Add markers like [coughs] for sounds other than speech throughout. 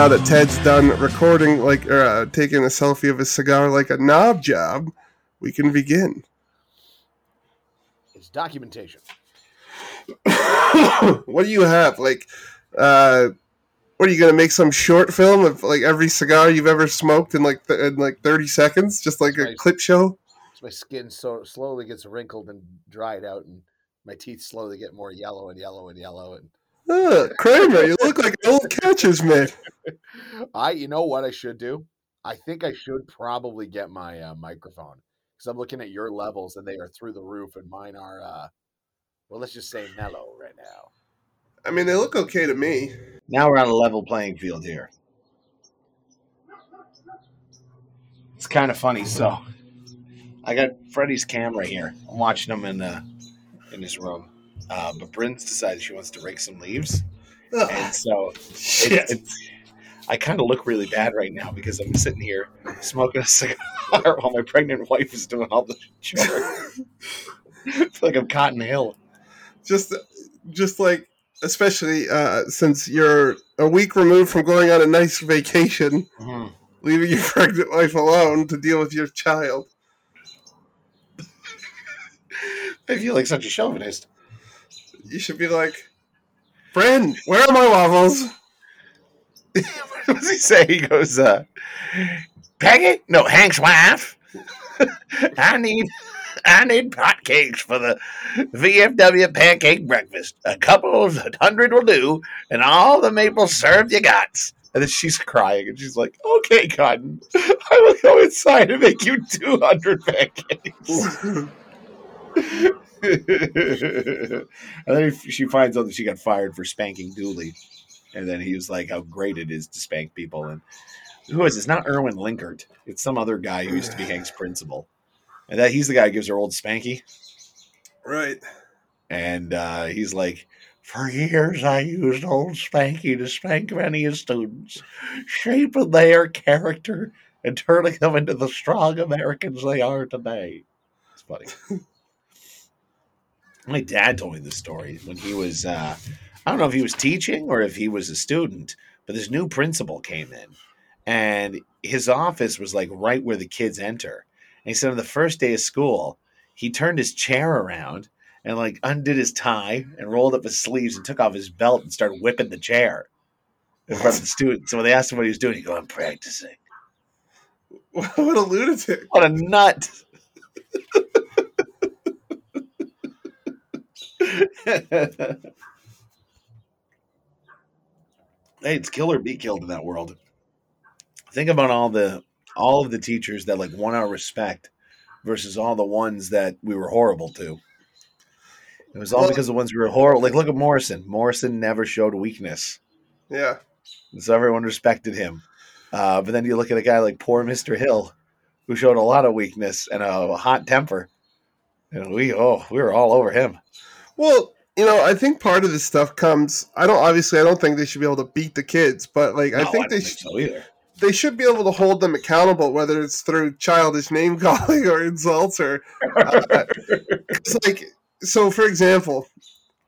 Now that Ted's done recording, like, or uh, taking a selfie of his cigar like a knob job, we can begin. It's documentation. [coughs] what do you have? Like, uh, what are you gonna make some short film of like every cigar you've ever smoked in like th- in like thirty seconds, just like a clip show? My skin so slowly gets wrinkled and dried out, and my teeth slowly get more yellow and yellow and yellow. And Uh, Kramer, you look like an old catcher's mitt. I, you know what I should do? I think I should probably get my uh, microphone because I'm looking at your levels and they are through the roof, and mine are, uh, well, let's just say mellow right now. I mean, they look okay to me. Now we're on a level playing field here. It's kind of funny. So, I got Freddie's camera here. I'm watching him in the in his room. Uh, but Bryn's decided she wants to rake some leaves, Ugh, and so shit. it, it's, I kind of look really bad right now because I'm sitting here smoking a cigar [laughs] while my pregnant wife is doing all the chores. [laughs] Like I'm Cotton Hill. just just like especially uh since you're a week removed from going on a nice vacation leaving your [laughs] pregnant wife alone to deal with your child I feel like such a chauvinist. You should be like Bren, where are my waffles [laughs] what does he say? He goes, uh, Peggy? No, Hank's wife. [laughs] I need I need hotcakes for the VFW pancake breakfast. A couple of hundred will do, and all the maple syrup you got. And then she's crying, and she's like, "Okay, Cotton, [laughs] I will go inside and make you two hundred pancakes." [laughs] and then she finds out that she got fired for spanking Dooley. And then he was like, how great it is to spank people. And who is it? It's not Erwin Linkert. It's some other guy who used to be Hank's [sighs] principal. And that he's the guy who gives her old spanky. right And uh, he's like, for years I used old spanky to spank many of students, shaping their character and turning them into the strong Americans they are today. It's funny. [laughs] My dad told me this story when he was, uh, I don't know if he was teaching or if he was a student, but this new principal came in and his office was like right where the kids enter. And he said on the first day of school, he turned his chair around and like undid his tie and rolled up his sleeves and took off his belt and started whipping the chair in front of the students. So when they asked him what he was doing, he go, I'm practicing. [laughs] what a lunatic What a nut. [laughs] hey, it's kill or be killed in that world. Think about all the all of the teachers that like won our respect versus all the ones that we were horrible to. It was all Well- because the ones we were horrible. Like look at Morrison. Morrison never showed weakness. yeah And so everyone respected him. Uh, but then you look at a guy like poor Mr. Hill, who showed a lot of weakness and a hot temper. And we, oh, we were all over him. Well you know i think part of this stuff comes i don't obviously i don't think they should be able to beat the kids but like i think don't they should so either. they should be able to hold them accountable, whether it's through childish name [laughs] calling or insults or uh, it's like. So, for example,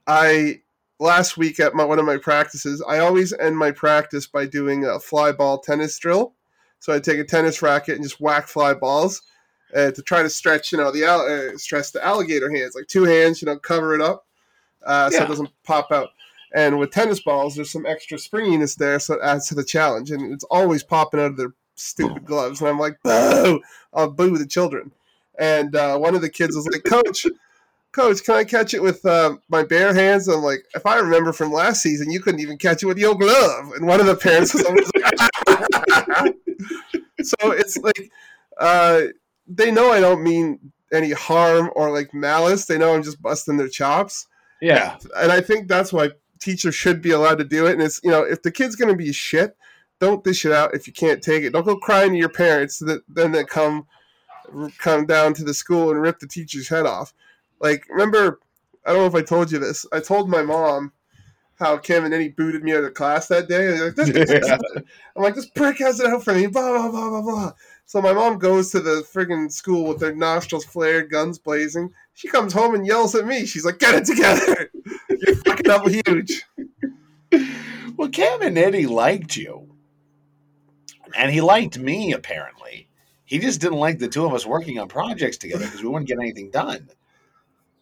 I last week at my one of my practices, I always end my practice by doing a fly ball tennis drill. So I take a tennis racket and just whack fly balls uh, to try to stretch, you know, the uh, stress the alligator hands, like two hands, you know, cover it up uh, so Yeah. it doesn't pop out. And with tennis balls, there's some extra springiness there, so it adds to the challenge. And it's always popping out of their stupid gloves. And I'm like, boo! I'll boo the children. And uh, one of the kids was like, Coach, Coach, can I catch it with uh, my bare hands? I'm like, if I remember from last season, you couldn't even catch it with your glove. And one of the parents was always like, [laughs] [laughs] so it's like, uh, they know I don't mean any harm or like malice. They know I'm just busting their chops Yeah. and I think that's why teachers should be allowed to do it. And it's you know, if the kid's gonna be shit, don't dish it out if you can't take it. Don't go crying to your parents that then they come come down to the school and rip the teacher's head off. Like remember, I don't know if I told you this. I told my mom how Kevin and then he booted me out of class that day. And like, this, Yeah. [laughs] I'm like, this prick has it out for me. Blah blah blah blah blah. So my mom goes to the friggin' school with their nostrils flared, guns blazing. She comes home and yells at me. She's like, "Get it together! [laughs] You're fucking up huge." Well, Cam and Eddie liked you. and he liked me apparently. He just didn't like the two of us working on projects together because we wouldn't get anything done.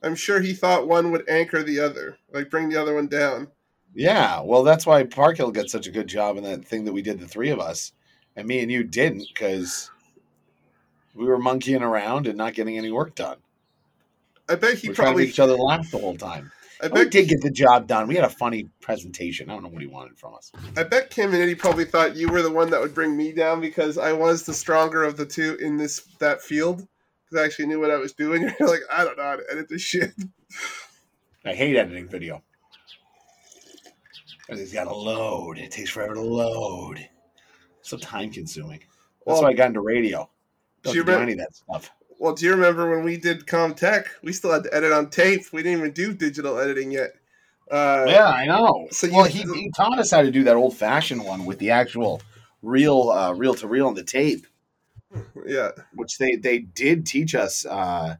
I'm sure he thought one would anchor the other, like bring the other one down. Yeah, well, that's why Parkhill got such a good job in that thing that we did, the three of us, and me and you didn't because we were monkeying around and not getting any work done. I bet he we were probably. each other laugh the whole time. I But we bet. did get the job done. We had a funny presentation. I don't know what he wanted from us. I bet Kim and Eddie probably thought you were the one that would bring me down because I was the stronger of the two in this that field. Because I actually knew what I was doing. [laughs] You're like, I don't know how to edit this shit. [laughs] I hate editing video. Because it's got to load. It takes forever to load. So time consuming. That's Well- why I got into radio. Don't Do you to do any of that stuff. Well, do you remember when we did Comtech? We still had to edit on tape. We didn't even do digital editing yet. Uh, yeah, I know. so well, he, he taught us how to do that old fashioned one with the actual real uh, reel to reel on the tape, yeah. which they they did teach us uh,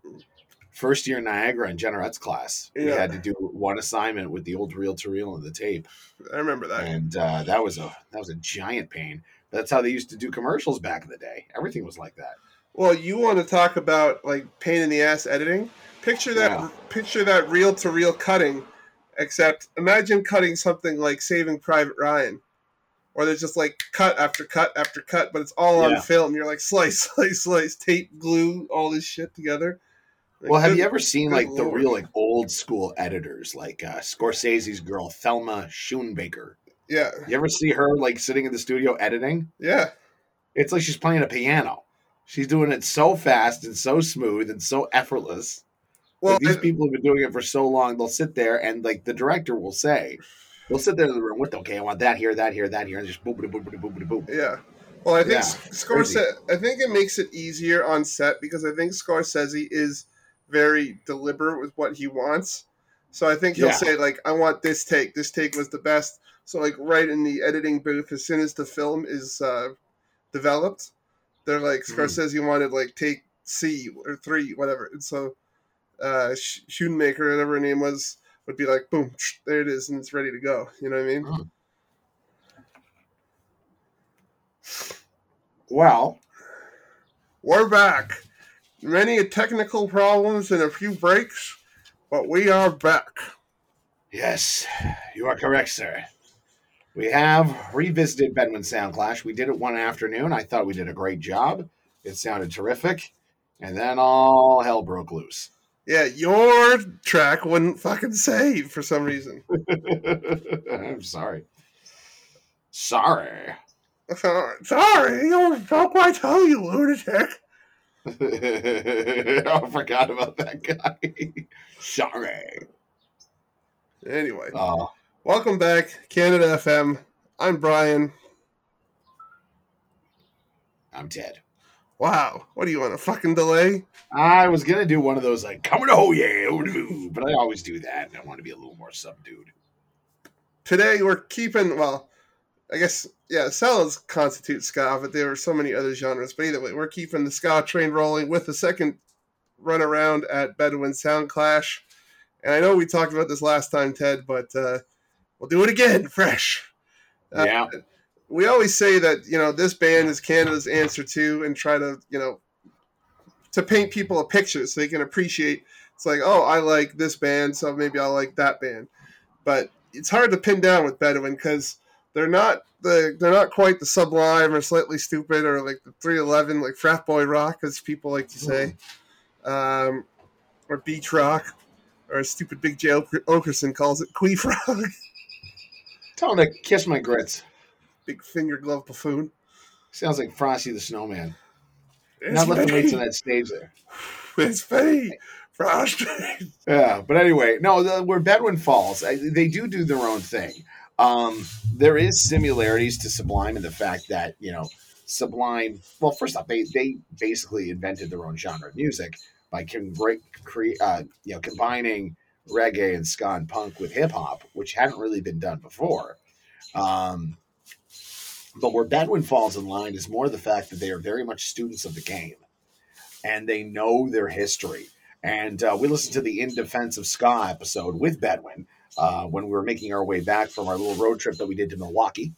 first year Niagara in Generet's class. We had to do one assignment with the old reel to reel on the tape, I remember that. and uh, that was a that was a giant pain. That's how they used to do commercials back in the day. Everything was like that. Well, you want to talk about like pain in the ass editing? Picture that. Yeah. Picture that reel to reel cutting. Except imagine cutting something like Saving Private Ryan, or there's just like cut after cut after cut, but it's all Yeah. on film. You're like [laughs] slice, slice, slice, tape, glue, all this shit together. Like, Well, have good- you ever seen like the real like old school editors, like uh, Scorsese's girl Thelma Schoonmaker? Yeah, You ever see her like sitting in the studio editing? yeah. It's like she's playing a piano. She's doing it so fast and so smooth and so effortless. Well, Like, these I- people have been doing it for so long. They'll sit there and like the director will say, they'll sit there in the room with, okay, I want that here, that here, that here, and just boop, boop, boop, boop, boop, boop. Yeah. Well, I think Yeah, Scorsese. I think it makes it easier on set because I think Scorsese is very deliberate with what he wants. So I think he'll Yeah. say like, "I want this take. This take was the best." So like, right in the editing booth, as soon as the film is uh, developed, they're like, Mhm. Scorsese wanted like take C or three, whatever. And so uh, Sch- Schoonmaker, whatever her name was, would be like, "Boom, there it is, and it's ready to go." You know what I mean? Mhm. Well, We're back. Many technical problems and a few breaks, but we are back. yes, you are correct, sir. We have revisited Bedouin Soundclash. We did it one afternoon. I thought we did a great job. It sounded terrific. And then all hell broke loose. Yeah, your track wouldn't fucking save for some reason. [laughs] I'm sorry. Sorry. Sorry, you don't quite tell you, lunatic. [laughs] I forgot about that guy. [laughs] Sorry. Anyway, Oh, welcome back, Canada FM. I'm Brian. I'm Ted. Wow, what do you want, a fucking delay? I was gonna do one of those like coming oh yeah, but I always do that, and I want to be a little more subdued. Today we're keeping, well, I guess, yeah, salads constitute ska, but there are so many other genres. But either way, we're keeping the ska train rolling with the second run around at Bedouin Soundclash. And I know we talked about this last time, Ted, but uh, we'll do it again, [laughs] fresh. Uh, Yeah. We always say that, you know, this band is Canada's answer to, and try to, you know, to paint people a picture so they can appreciate. It's like, oh, I like this band, so maybe I'll like that band. But it's hard to pin down with Bedouin because they're not the they're not quite the Sublime or Slightly Stoopid or like the 311 like frat boy rock as people like to say, um, or beach rock, or stupid Big Jay Oker- Oakerson calls it, queef rock, [laughs] Tell him to kiss my grits. big finger glove buffoon. Sounds like Frosty the Snowman. It's Not weights me. on that stage there. [laughs] It's me, Frosty. Yeah, but anyway, no, the, where Bedouin Falls, I, they do do their own thing. Um, there is similarities to Sublime in the fact that you know Sublime. Well, first off, they they basically invented their own genre of music by con- cre- uh, you know combining reggae and ska and punk with hip hop, which hadn't really been done before. Um, but where Bedouin falls in line is more the fact that they are very much students of the game, and they know their history. And uh, we listened to the In Defense of Ska episode with Bedouin uh, when we were making our way back from our little road trip that we did to Milwaukee.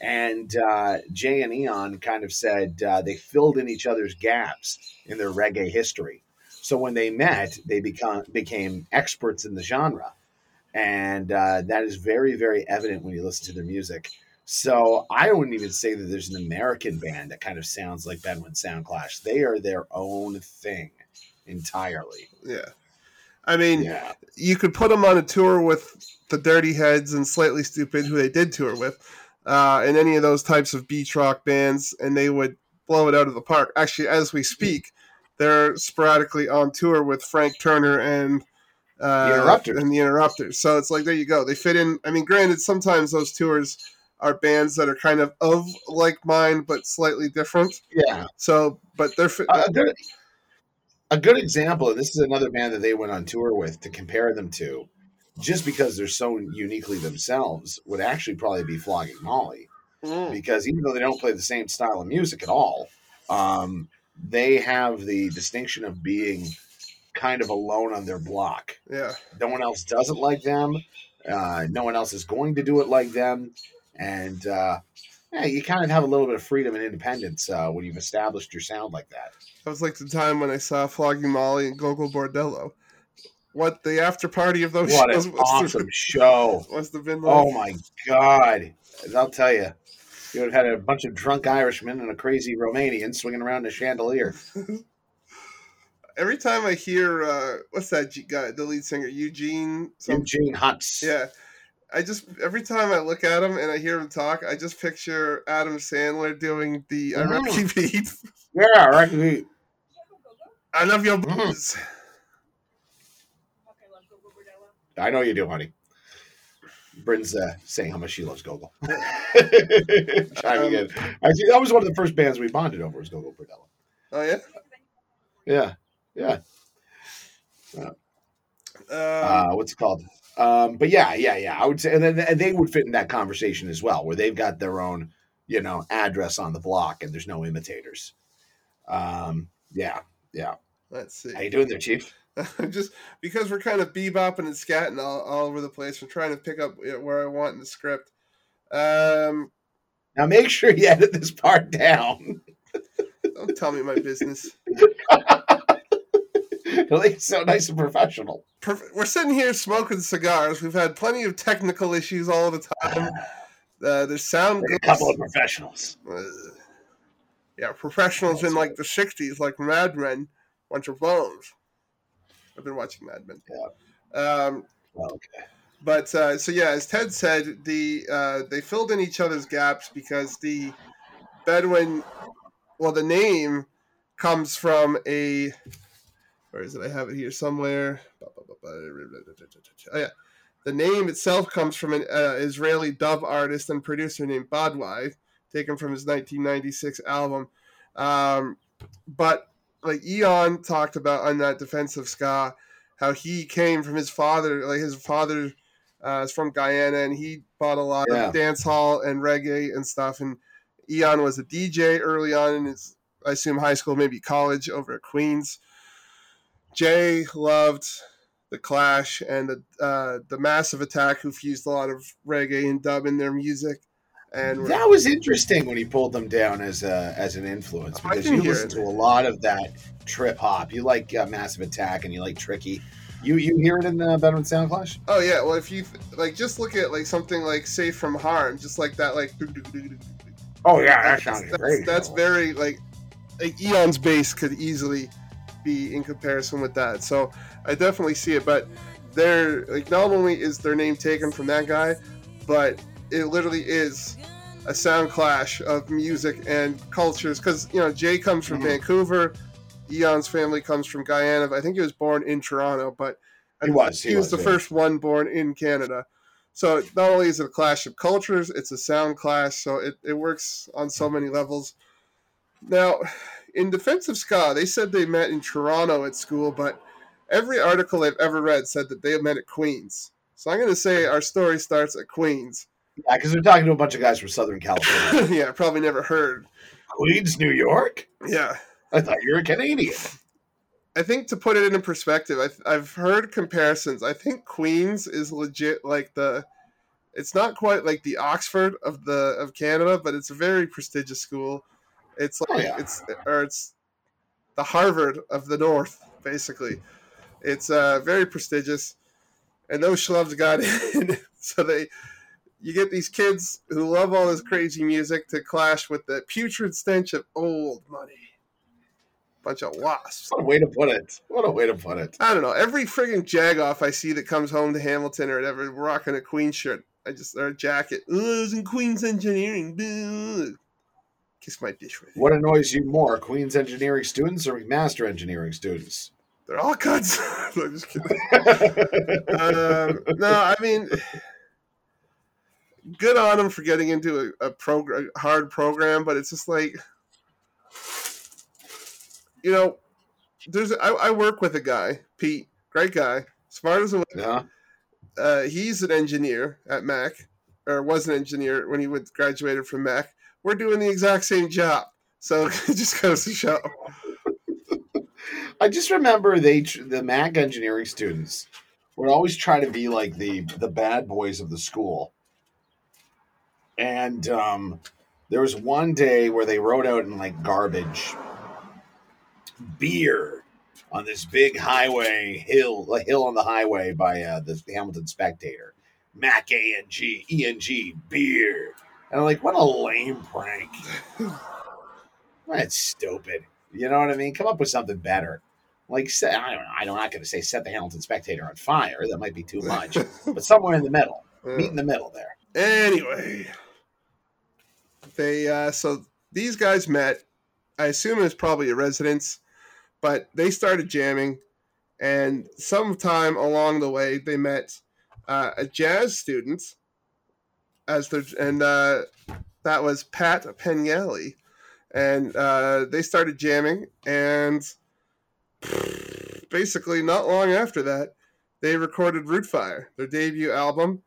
And uh, Jay and Eon kind of said uh, they filled in each other's gaps in their reggae history. So when they met, they become became experts in the genre, and uh, that is very very evident when you listen to their music. So I wouldn't even say that there's an American band that kind of sounds like Bedouin Soundclash. They are their own thing entirely. Yeah. I mean, Yeah, you could put them on a tour with the Dirty Heads and Slightly Stoopid, who they did tour with, uh, and any of those types of beach rock bands, and they would blow it out of the park. Actually, as we speak, they're sporadically on tour with Frank Turner and uh, The Interrupters. and the Interrupters. So it's like there you go. They fit in. I mean, granted, sometimes those tours are bands that are kind of of like mine, but slightly different. yeah. So, but they're fit. a good, a good example, and this is another band that they went on tour with to compare them to, just because they're so uniquely themselves, would actually probably be Flogging Molly. Mm, Because even though they don't play the same style of music at all, um, they have the distinction of being kind of alone on their block. yeah. No one else does it like them. Uh, no one else is going to do it like them. And uh, yeah, you kind of have a little bit of freedom and independence uh, when you've established your sound like that. That was like the time when I saw Flogging Molly and Gogol Bordello. What the after party of those What shows an awesome show! [laughs] must have been like. Oh my god! I'll tell you, you would have had a bunch of drunk Irishmen and a crazy Romanian swinging around a chandelier. [laughs] Every time I hear uh, what's that guy, the lead singer Eugene? Some, Eugene Hutz. yeah, I just every time I look at him and I hear him talk, I just picture Adam Sandler doing the I Mm. [laughs] Beat. yeah, he- I love your Mm. booze. I know you do, honey. Bryn's uh, saying how much she loves Gogol. [laughs] Chiming [laughs] in. Actually, that was one of the first bands we bonded over was Gogol Bordello. Oh yeah. Yeah, yeah. Um, uh, what's it called? Um, but yeah, yeah, yeah. I would say, and then and they would fit in that conversation as well, where they've got their own, you know, address on the block, and there's no imitators. Um, yeah, yeah. let's see. How you doing there, Chief? [laughs] just because we're kind of bebopping and scatting all, all over the place, I'm trying to pick up where I want in the script. Um, Now make sure you edit this part down. [laughs] don't tell me my business. [laughs] It'll make nice and professional. Perf- We're sitting here smoking cigars. We've had plenty of technical issues all the time. [sighs] Uh, there's sound. A couple of professionals. uh, yeah, professionals in like the '60s, like Mad Men, bunch of bones. I've been watching Mad Men. Yeah. Um, Well, okay. But uh, so yeah, as Ted said, the uh, they filled in each other's gaps because the Bedouin, well, the name comes from a. Where is it? I have it here somewhere. Oh yeah, the name itself comes from an uh, Israeli dub artist and producer named Badawi, taken from his 1996 album. Um, but like Eon talked about on that defensive ska, how he came from his father, like his father uh, is from Guyana, and he bought a lot Yeah. of dance hall and reggae and stuff. And Eon was a DJ early on in his, I assume, high school, maybe college over at Queens. Jay loved the Clash and the uh, the Massive Attack, who fused a lot of reggae and dub in their music. And That was interesting when he pulled them down as a as an influence because you listen to a lot of that trip hop. You like uh, Massive Attack and you like Tricky. You you hear it in the Bedouin Soundclash? oh yeah, well if you like just look at like something like Safe from Harm, just like that, like Oh yeah, that's, that's, that's very like, like Eon's bass could easily be in comparison with that. So I definitely see it, but they're like not only is their name taken from that guy, but it literally is a sound clash of music and cultures. Because you know Jay comes from Mhm. Vancouver, Eon's family comes from Guyana. I think he was born in Toronto, but He was, He, he was, was, the yeah. first one born in Canada. So not only is it a clash of cultures, it's a sound clash. So it, it works on so many levels. Now, in defense of ska, they said they met in Toronto at school, but every article I've ever read said that they met at Queens. So I'm going to say our story starts at Queens. Yeah, because they're talking to a bunch of guys from Southern California. [laughs] yeah, probably never heard. Queens, New York? Yeah. I thought you were a Canadian. I think to put it into perspective, I've, I've heard comparisons. I think Queens is legit like the It's not quite like the Oxford of the of Canada, but it's a very prestigious school. It's like Oh, yeah. it's or it's the Harvard of the North, basically. It's uh, very prestigious, and those schlubs got [laughs] in. so they, you get these kids who love all this crazy music to clash with the putrid stench of old money. Bunch of wasps. What a way to put it. What a way to put it. I don't know. Every friggin' jagoff I see that comes home to Hamilton or whatever, rocking a Queen shirt, I just or a jacket. Oh, in Queen's Engineering. Boo. Kiss my dish with. What annoys you more, Queen's engineering students or McMaster engineering students? They're all cuts. [laughs] no, I'm just kidding. [laughs] um, no, I mean, good on them for getting into a, a program, hard program, but it's just like, you know, there's I, I work with a guy, Pete, great guy, smart as a whip. yeah. uh, he's an engineer at Mac, or was an engineer when he would graduated from Mac. We're doing the exact same job, so [laughs] it just goes to show. I just remember they the Mac engineering students would always try to be like the the bad boys of the school. And um, there was one day where they wrote out in like garbage beer on this big highway hill, a hill on the highway by uh, the, Hamilton Spectator. Mac A N G E N G beer. And I'm like, what a lame prank. [laughs] That's stupid. You know what I mean? Come up with something better. Like, set, I don't know. I'm not going to say set the Hamilton Spectator on fire. That might be too much. [laughs] but somewhere in the middle. Meet in the middle there. Anyway, they uh, so these guys met. I assume it was probably a residence, but they started jamming, and sometime along the way they met uh, a jazz student, as their and uh, that was Pat Pengelly, and uh, they started jamming, and [sighs] basically not long after that, they recorded Root Fire, their debut album.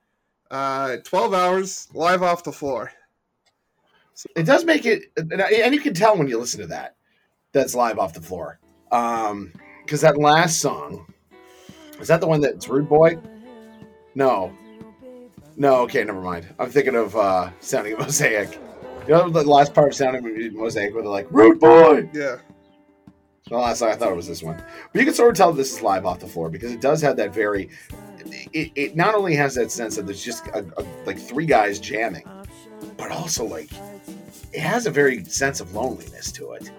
Uh, 12 hours live off the floor. It does make it, and you can tell when you listen to that, that's live off the floor. Um, because that last song, is that the one that's Rude Boy? No, no. Okay, never mind. I'm thinking of uh, Sounding [laughs] Mosaic. You know the last part of Sounding Mosaic where they're like Rude Boy. Yeah. The last song I thought it was this one, but you can sort of tell this is live off the floor because it does have that very. It, it not only has that sense that there's just a, a, like three guys jamming, but also like it has a very sense of loneliness to it.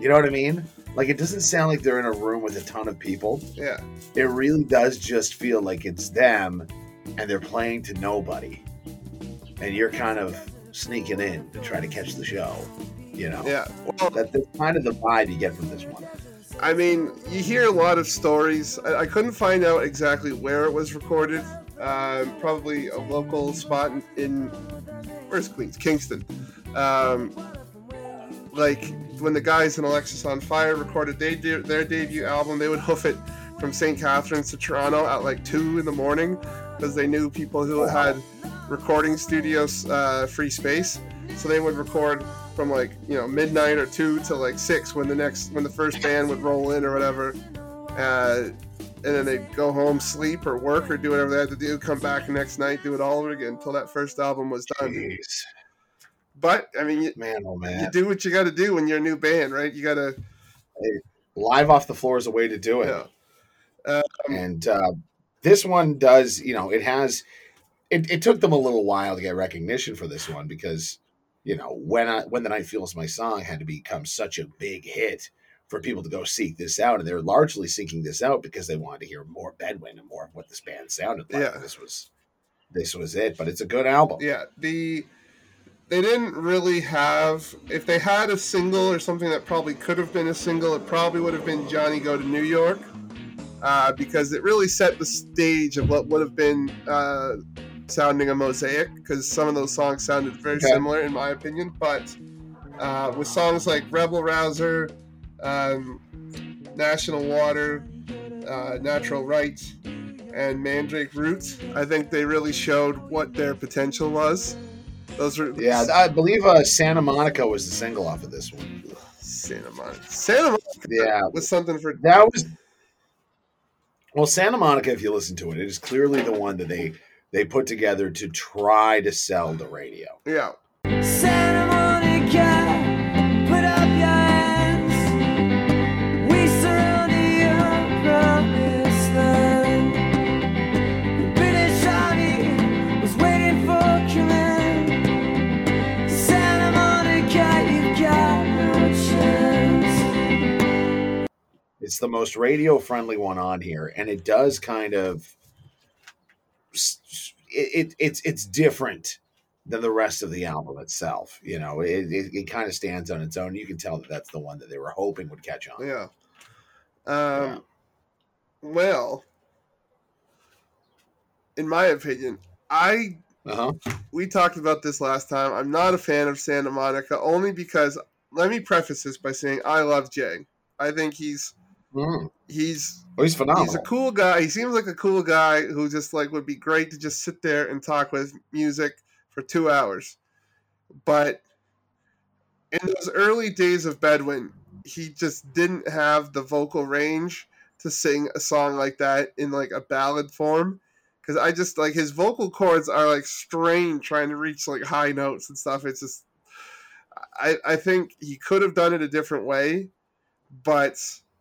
You know what I mean? Like it doesn't sound like they're in a room with a ton of people. Yeah. It really does just feel like it's them, and they're playing to nobody, and you're kind of sneaking in to try to catch the show. You know, Yeah. Well, that, that's kind of the vibe you get from this one. I mean, you hear a lot of stories. I, I couldn't find out exactly where it was recorded. Um, probably a local spot in, where's Queens? Kingston. Um, like when the guys in Alexisonfire recorded they de- their debut album, they would [laughs] hoof it from St. Catharines to Toronto at like two in the morning because they knew people who had recording studios uh, free space. So they would record from like you know midnight or two to like six when the next when the first band would roll in or whatever, uh, and then they'd go home, sleep or work or do whatever they had to do, come back next night, do it all over again until that first album was done. Jeez. But I mean, you, Man, oh man, you do what you got to do when you're a new band, right? You got to Live off the floor is a way to do it. yeah. And uh, this one does, you know, it has, it, it took them a little while to get recognition for this one because, you know, when I, when the night feels my song had to become such a big hit for people to go seek this out, and they're largely seeking this out because they wanted to hear more Bedouin and more of what this band sounded like. Yeah. This was, this was it. But it's a good album. Yeah, the they didn't really have. If they had a single or something that probably could have been a single, it probably would have been Johnny Go to New York, uh, because it really set the stage of what would have been uh, sounding a mosaic. Because some of those songs sounded very Okay. similar, in my opinion. But uh, with songs like Rebel Rouser, um, National Water, uh, Natural Right, and Mandrake Roots, I think they really showed what their potential was. Those were Yeah, I believe uh, Santa Monica was the single off of this one. Santa Monica. Santa Monica Yeah, was something for that was well Santa Monica. If you listen to it, it is clearly the one that they they put together to try to sell the radio. Yeah. Santa Monica, It's the most radio friendly one on here, and it does kind of it, it it's it's different than the rest of the album itself. You know, it, it, it kind of stands on its own. You can tell that that's the one that they were hoping would catch on. Yeah. Um, Yeah. Well, in my opinion, I Uh-huh. we talked about this last time. I'm not a fan of Santa Monica only because let me preface this by saying I love Jay. I think he's Mm. he's Oh, he's phenomenal. he's a cool guy. He seems like a cool guy who just like would be great to just sit there and talk with music for two hours. But in those early days of Bedouin, he just didn't have the vocal range to sing a song like that in like a ballad form. Because I just like his vocal cords are like strained trying to reach like high notes and stuff. It's just I I think he could have done it a different way, but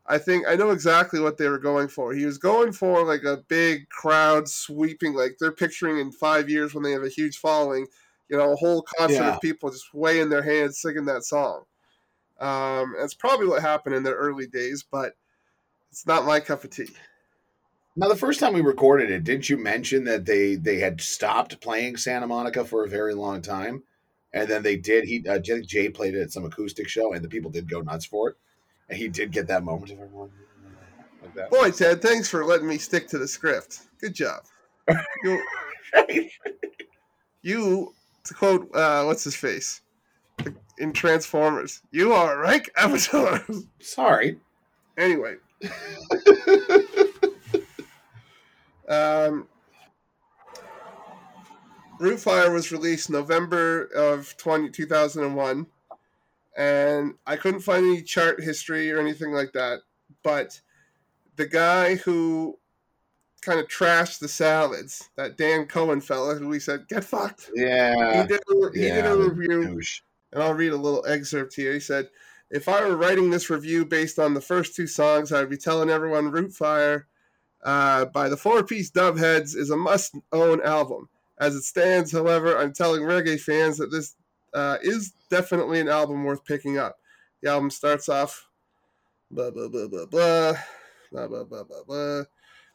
I think I know exactly what they were going for. He was going for like a big crowd sweeping, like they're picturing in five years when they have a huge following, you know, a whole concert Yeah. of people just waving their hands singing that song. Um, that's probably what happened in the early days, but it's not my cup of tea. Now, the first time we recorded it, didn't you mention that they they had stopped playing Santa Monica for a very long time, and then they did. He uh, Jay Jay played it at some acoustic show, and the people did go nuts for it, and he did get that moment of everyone like that. Boy, Ted, thanks for letting me stick to the script. Good job. You, [laughs] you to quote, uh, what's his face in Transformers, you are rank avatar. Sorry. anyway, [laughs] um, Root Fire was released November of 20, 2001, and I couldn't find any chart history or anything like that. But the guy who kind of trashed the salads, that Dan Cohen fella, who we said get fucked. Yeah. he did a, he did a review douche. and I'll read a little excerpt here. He said, If I were writing this review based on the first two songs, I'd be telling everyone Root Fire uh, by the Four Piece Doveheads is a must own album. As it stands, however, I'm telling reggae fans that this uh, is definitely an album worth picking up. The album starts off blah, blah, blah, blah, blah, blah, blah, blah, blah, blah.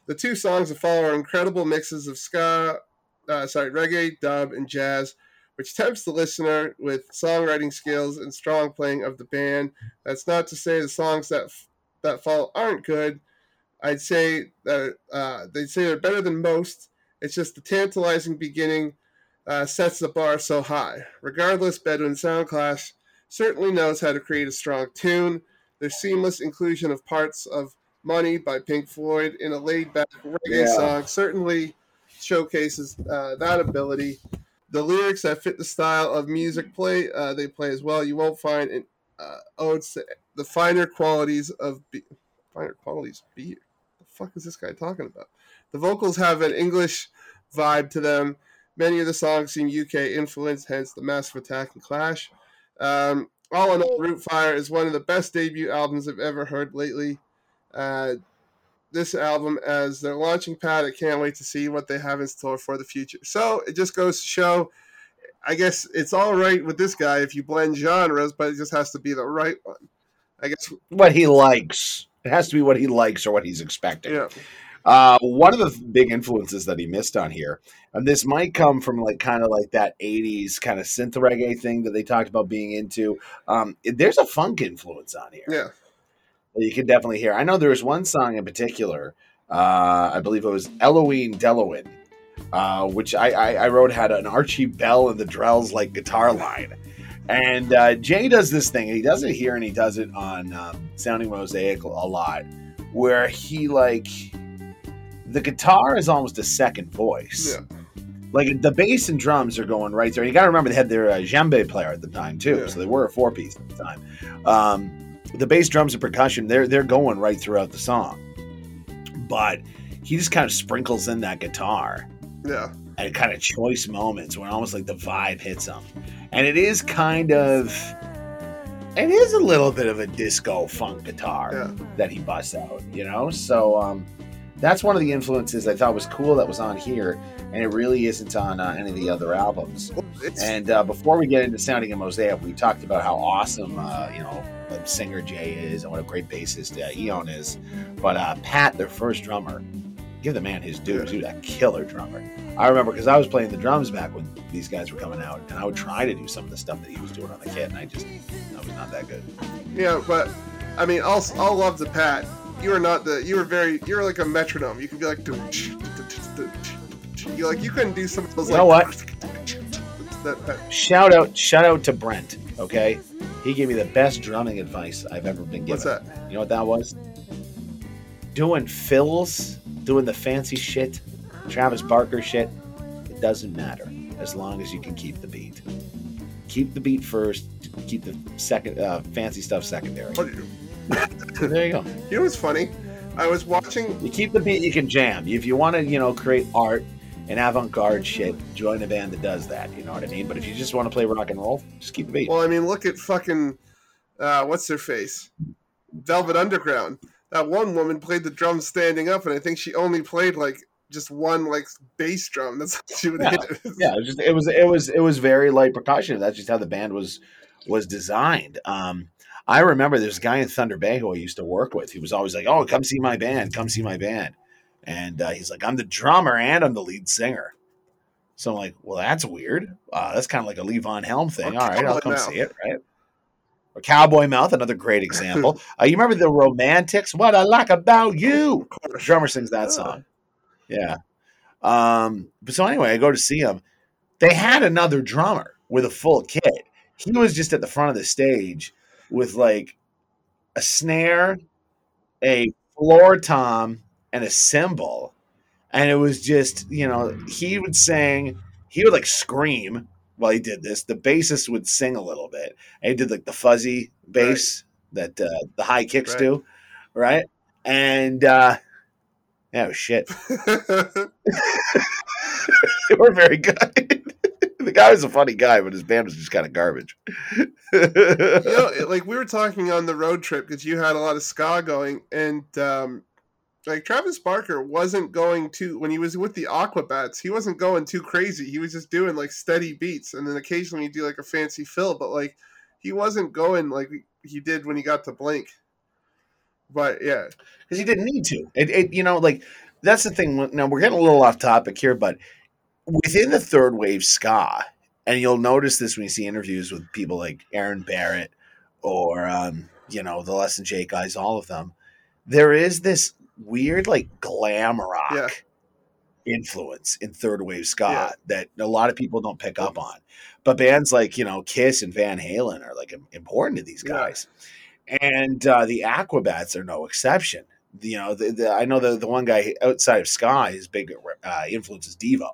The two songs that follow are incredible mixes of ska, uh, sorry, reggae, dub, and jazz which tempts the listener with songwriting skills and strong playing of the band. That's not to say the songs that that follow aren't good. I'd say that uh, they'd say they're better than most. It's just the tantalizing beginning uh, sets the bar so high. Regardless, Bedouin Soundclash certainly knows how to create a strong tune. Their seamless inclusion of parts of Money by Pink Floyd in a laid back reggae Yeah. song certainly showcases uh, that ability the lyrics that fit the style of music play uh, they play as well. You won't find in uh, odes to the finer qualities of be- finer qualities beer. The fuck is this guy talking about? The vocals have an English vibe to them. Many of the songs seem UK influenced, hence the Massive Attack and Clash. Um, all in all, Root Fire is one of the best debut albums I've ever heard lately. Uh, this album as their launching pad. I can't wait to see what they have in store for the future. So it just goes to show, I guess it's all right with this guy if you blend genres, but it just has to be the right one. I guess, What he likes. It has to be what he likes or what he's expecting. yeah, Uh, one of the big influences that he missed on here, and this might come from like kind of like that '80s kind of synth reggae thing that they talked about being into. Um, there's a funk influence on here. yeah, you can definitely hear. I know there was one song in particular. Uh, I believe it was Eloine Delowin, uh, which I, I, I wrote had an Archie Bell and the Drells like guitar line. And uh, Jay does this thing. He does it here and he does it on um, Sounding Mosaic a lot, where he like the guitar is almost a second voice. yeah, Like the bass and drums are going right there. You got to remember they had their uh, djembe player at the time too, Yeah. so they were a four piece at the time. Um, the bass, drums, and percussion they're they're going right throughout the song, but he just kind of sprinkles in that guitar, yeah. At kind of choice moments when almost like the vibe hits them. And it is kind of, it is a little bit of a disco funk guitar Yeah. that he busts out, you know? So um, that's one of the influences I thought was cool that was on here. And it really isn't on uh, any of the other albums. It's, And uh, before we get into sounding a mosaic, we talked about how awesome, uh, you know, the singer Jay is and what a great bassist uh, Eon is. But uh, Pat, their first drummer, give the man his due. Dude, a killer drummer. I remember because I was playing the drums back when these guys were coming out, and I would try to do some of the stuff that he was doing on the kit, and I just, I was not that good. yeah, but I mean, I'll I'll love the Pat. You are not the. You were very. You were like a metronome. You could be like. You like you couldn't do some of those You like. know what? That, that, Shout out, shout out to Brent. Okay, he gave me the best drumming advice I've ever been given. what's that? You know what that was? Doing fills, doing the fancy shit, Travis Barker shit. It doesn't matter as long as you can keep the beat. Keep the beat first. Keep the second uh, fancy stuff secondary. There you go. [laughs] You know what's funny? I was watching. You keep the beat, you can jam. If you want to, you know, create art and avant-garde shit, join a band that does that. You know what I mean? But if you just want to play rock and roll, just keep the beat. Well, I mean, look at fucking. Uh, what's their face? Velvet Underground. That one woman played the drums standing up, and I think she only played like just one like bass drum. That's [laughs] how she would Yeah. hit it. yeah, it was just it was it was it was very light percussion. That's just how the band was was designed. Um, I remember there's a guy in Thunder Bay who I used to work with. He was always like, "Oh, come see my band, come see my band," and uh, he's like, "I'm the drummer and I'm the lead singer." So I'm like, "Well, that's weird. Uh, that's kind of like a Levon Helm thing. Or All right, I'll come Mouth. see it." Right. Or Cowboy Mouth, another great [laughs] example. uh, you remember the Romantics? What I like about you. Course. Drummer sings that song. Yeah. Um, but so anyway, I go to see him. They had another drummer with a full kit. He was just at the front of the stage with like a snare, a floor tom, and a cymbal. And it was just, you know, he would sing, he would like scream while he did this. The bassist would sing a little bit. And he did like the fuzzy bass that uh, the high kicks Right. do, right? And uh, was shit. [laughs] [laughs] they were very good. Guy was a funny guy, but his band was just kind of garbage. you know, [laughs] like we were talking on the road trip because you had a lot of ska going, and um, like Travis Barker wasn't going too when he was with the Aquabats, he wasn't going too crazy. He was just doing like steady beats, and then occasionally he'd do like a fancy fill, but like he wasn't going like he did when he got to Blink. But yeah, because he didn't need to. It, it, you know, like that's the thing. Now we're getting a little off topic here, but within the third wave ska, and you'll notice this when you see interviews with people like Aaron Barrett or um, you know the Less Than Jake guys, all of them. There is this weird like glam rock Yeah. influence in third wave ska Yeah. that a lot of people don't pick up on. But bands like you know Kiss and Van Halen are like important to these Yeah. guys, and uh, the Aquabats are no exception. You know, the, the, I know the the one guy outside of ska, his big uh, influence is Devo.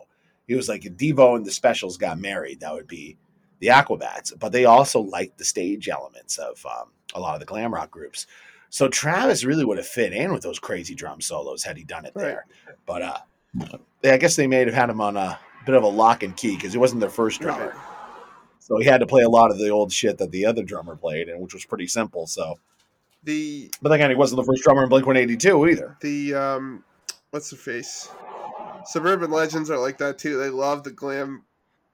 He was like if Devo and the Specials got married, that would be the Aquabats. But they also liked the stage elements of um, a lot of the glam rock groups. So Travis really would have fit in with those crazy drum solos had he done it Right. there. But uh, I guess they may have had him on a bit of a lock and key because it wasn't their first drummer. Right. So he had to play a lot of the old shit that the other drummer played, and which was pretty simple. So, the but then again, he wasn't the first drummer in Blink One Eighty Two either. the um, what's the face? Suburban Legends are like that too. They love the glam.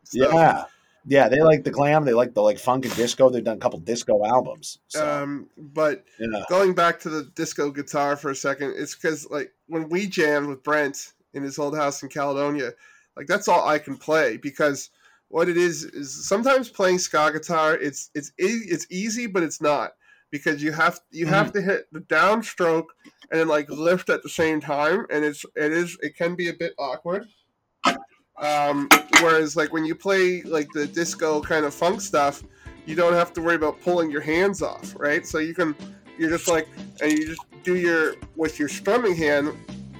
Stuff. Yeah, yeah, they like the glam. They like the like funk and disco. They've done a couple disco albums. So, Um, but yeah, going back to the disco guitar for a second, it's because like when we jammed with Brent in his old house in Caledonia, like that's all I can play because what it is is sometimes playing ska guitar it's it's it's easy but it's not because you have you have to hit the downstroke and then like lift at the same time and it's it is it can be a bit awkward. Um, whereas like when you play like the disco kind of funk stuff, you don't have to worry about pulling your hands off, right? So you can you're just like and you just do your with your strumming hand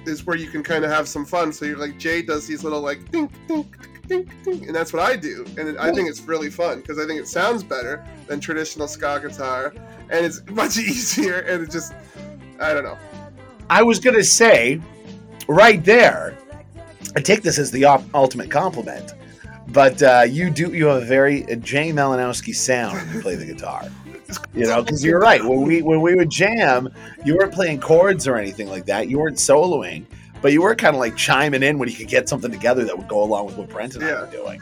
is where you can kind of have some fun. So you're like Jay does these little like dink dink dink dink, and that's what I do, and I think it's really fun because I think it sounds better than traditional ska guitar, and it's [laughs] much easier, and it just I don't know. I was gonna say, right there, I take this as the op- ultimate compliment. But uh, you do you have a very a Jay Malinowski sound when you play the guitar. You know, because you're right. When we when we would jam, you weren't playing chords or anything like that. You weren't soloing, but you were kind of like chiming in when you could get something together that would go along with what Brent and I were doing,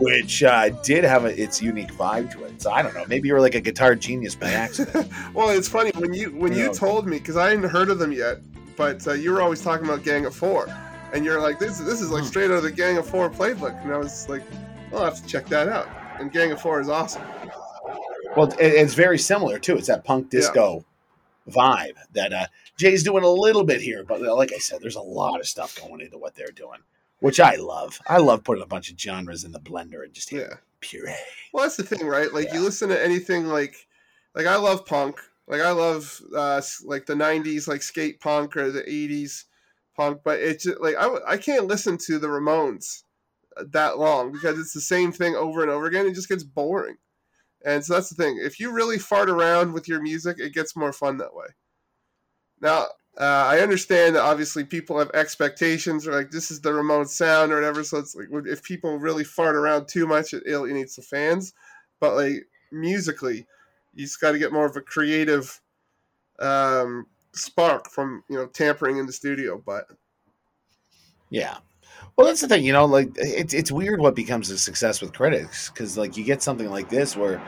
which uh, did have a, its unique vibe to it. So I don't know. Maybe you were like a guitar genius by accident. [laughs] Well, it's funny when you when you Yeah. told me because I hadn't heard of them yet, but uh, you were always talking about Gang of Four, and you're like, this this is like Hmm. straight out of the Gang of Four playbook, and I was like, I'll have to check that out. And Gang of Four is awesome. Well, it's very similar too. It's that punk disco vibe that uh, Jay's doing a little bit here, but uh, like I said, there's a lot of stuff going into what they're doing, which I love. I love putting a bunch of genres in the blender and just Yeah. puree. Well, that's the thing, right? Like you listen to anything like, like I love punk. Like I love uh, like the '90s, like skate punk or the '80s punk. But it's just, like I can't listen to the Ramones uh, that long because it's the same thing over and over again. It just gets boring. And so that's the thing. If you really fart around with your music, it gets more fun that way. Now, uh, I understand that obviously people have expectations or like this is the Ramones sound or whatever. So it's like if people really fart around too much, it alienates the fans. But like musically, you just got to get more of a creative um, spark from you know tampering in the studio. But Yeah. Well, that's the thing, you know, like it's it's weird what becomes a success with critics because like you get something like this where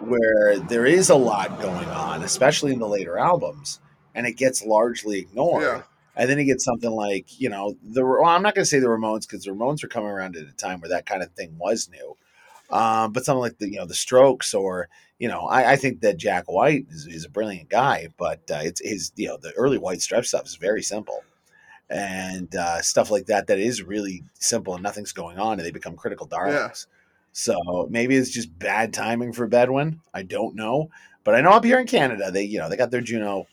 where there is a lot going on, especially in the later albums, and it gets largely ignored. Yeah. And then you get something like, you know, the well, I'm not going to say the Ramones because the Ramones were coming around at a time where that kind of thing was new. Um, but something like the, you know, the Strokes or, you know, I, I think that Jack White is, is a brilliant guy, but uh, it's his, you know, the early White Stripes stuff is very simple and uh, stuff like that that is really simple and nothing's going on and they become critical darlings. So maybe it's just bad timing for Bedouin. I don't know, but I know up here in Canada they you know they got their Juno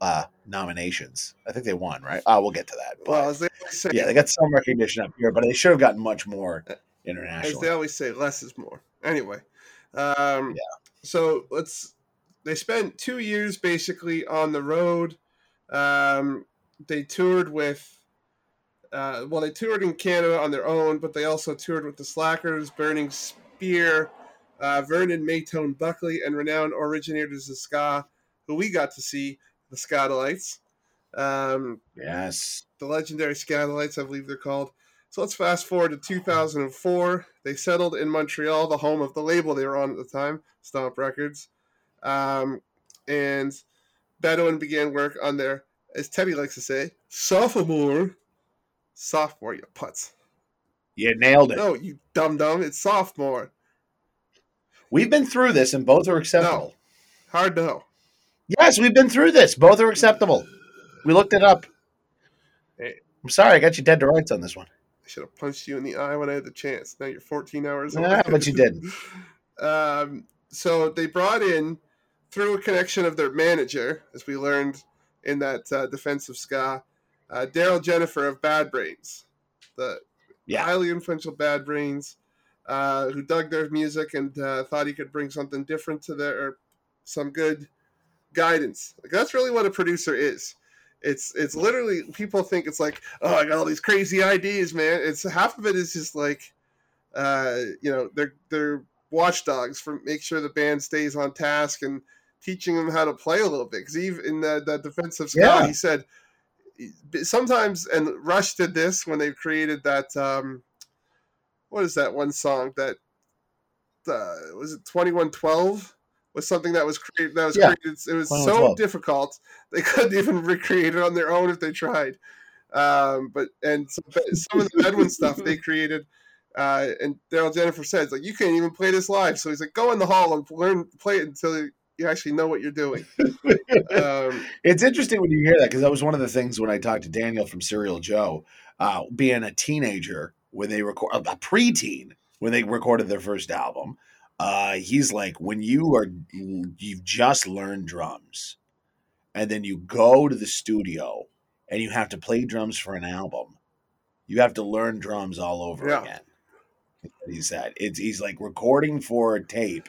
uh, nominations. I think they won, right? Uh, we'll get to that. But, well, as they say, yeah, they got some recognition up here, but they should have gotten much more as internationally. they always say, less is more. Anyway, um, Yeah. So let's. They spent two years basically on the road. Um, they toured with. Uh, well, they toured in Canada on their own, but they also toured with the Slackers, Burning Spear, uh, Vernon Maytone Buckley, and renowned originators of ska, who we got to see, the Skatalites. Um, Yes. the legendary Skatalites, I believe they're called. So let's fast forward to 2004. They settled in Montreal, the home of the label they were on at the time, Stomp Records. Um, and Bedouin began work on their, as Teddy likes to say, sophomore. Sophomore, you putz. You nailed it. No, you dumb dumb. It's sophomore. We've been through this and both are acceptable. Hard no. Yes, we've been through this. Both are acceptable. We looked it up. Hey. I'm sorry, I got you dead to rights on this one. I should have punched you in the eye when I had the chance. Now you're 14 hours Ah, away. but you didn't. [laughs] [laughs] um, so they brought in, through a connection of their manager, as we learned in that uh, Defense of Ska, uh, Darryl Jenifer of Bad Brains, the Yeah. highly influential Bad Brains, uh, who dug their music and uh, thought he could bring something different to their, or some good guidance. Like, that's really what a producer is. It's it's literally people think it's like oh I got all these crazy ideas man. It's half of it is just like, uh, you know they're they're watchdogs for make sure the band stays on task and teaching them how to play a little bit. Because even in the, the Defense of Ska, Yeah. he said sometimes, and Rush did this when they created that. Um, what is that one song that uh, was it twenty one twelve? Was something that was created that was Yeah. created. It was so difficult they [laughs] couldn't even recreate it on their own if they tried. Um, but and some, some of the Bedouin stuff they [laughs] created uh, and Darryl Jenifer says like you can't even play this live. So he's like, go in the hall and learn play it until you actually know what you're doing. [laughs] Um, It's interesting when you hear that because that was one of the things when I talked to Daniel from Serial Joe, uh, being a teenager when they record a preteen when they recorded their first album. Uh, he's like, when you are you've just learned drums, and then you go to the studio and you have to play drums for an album, you have to learn drums all over Yeah. again. He said it's he's like recording for a tape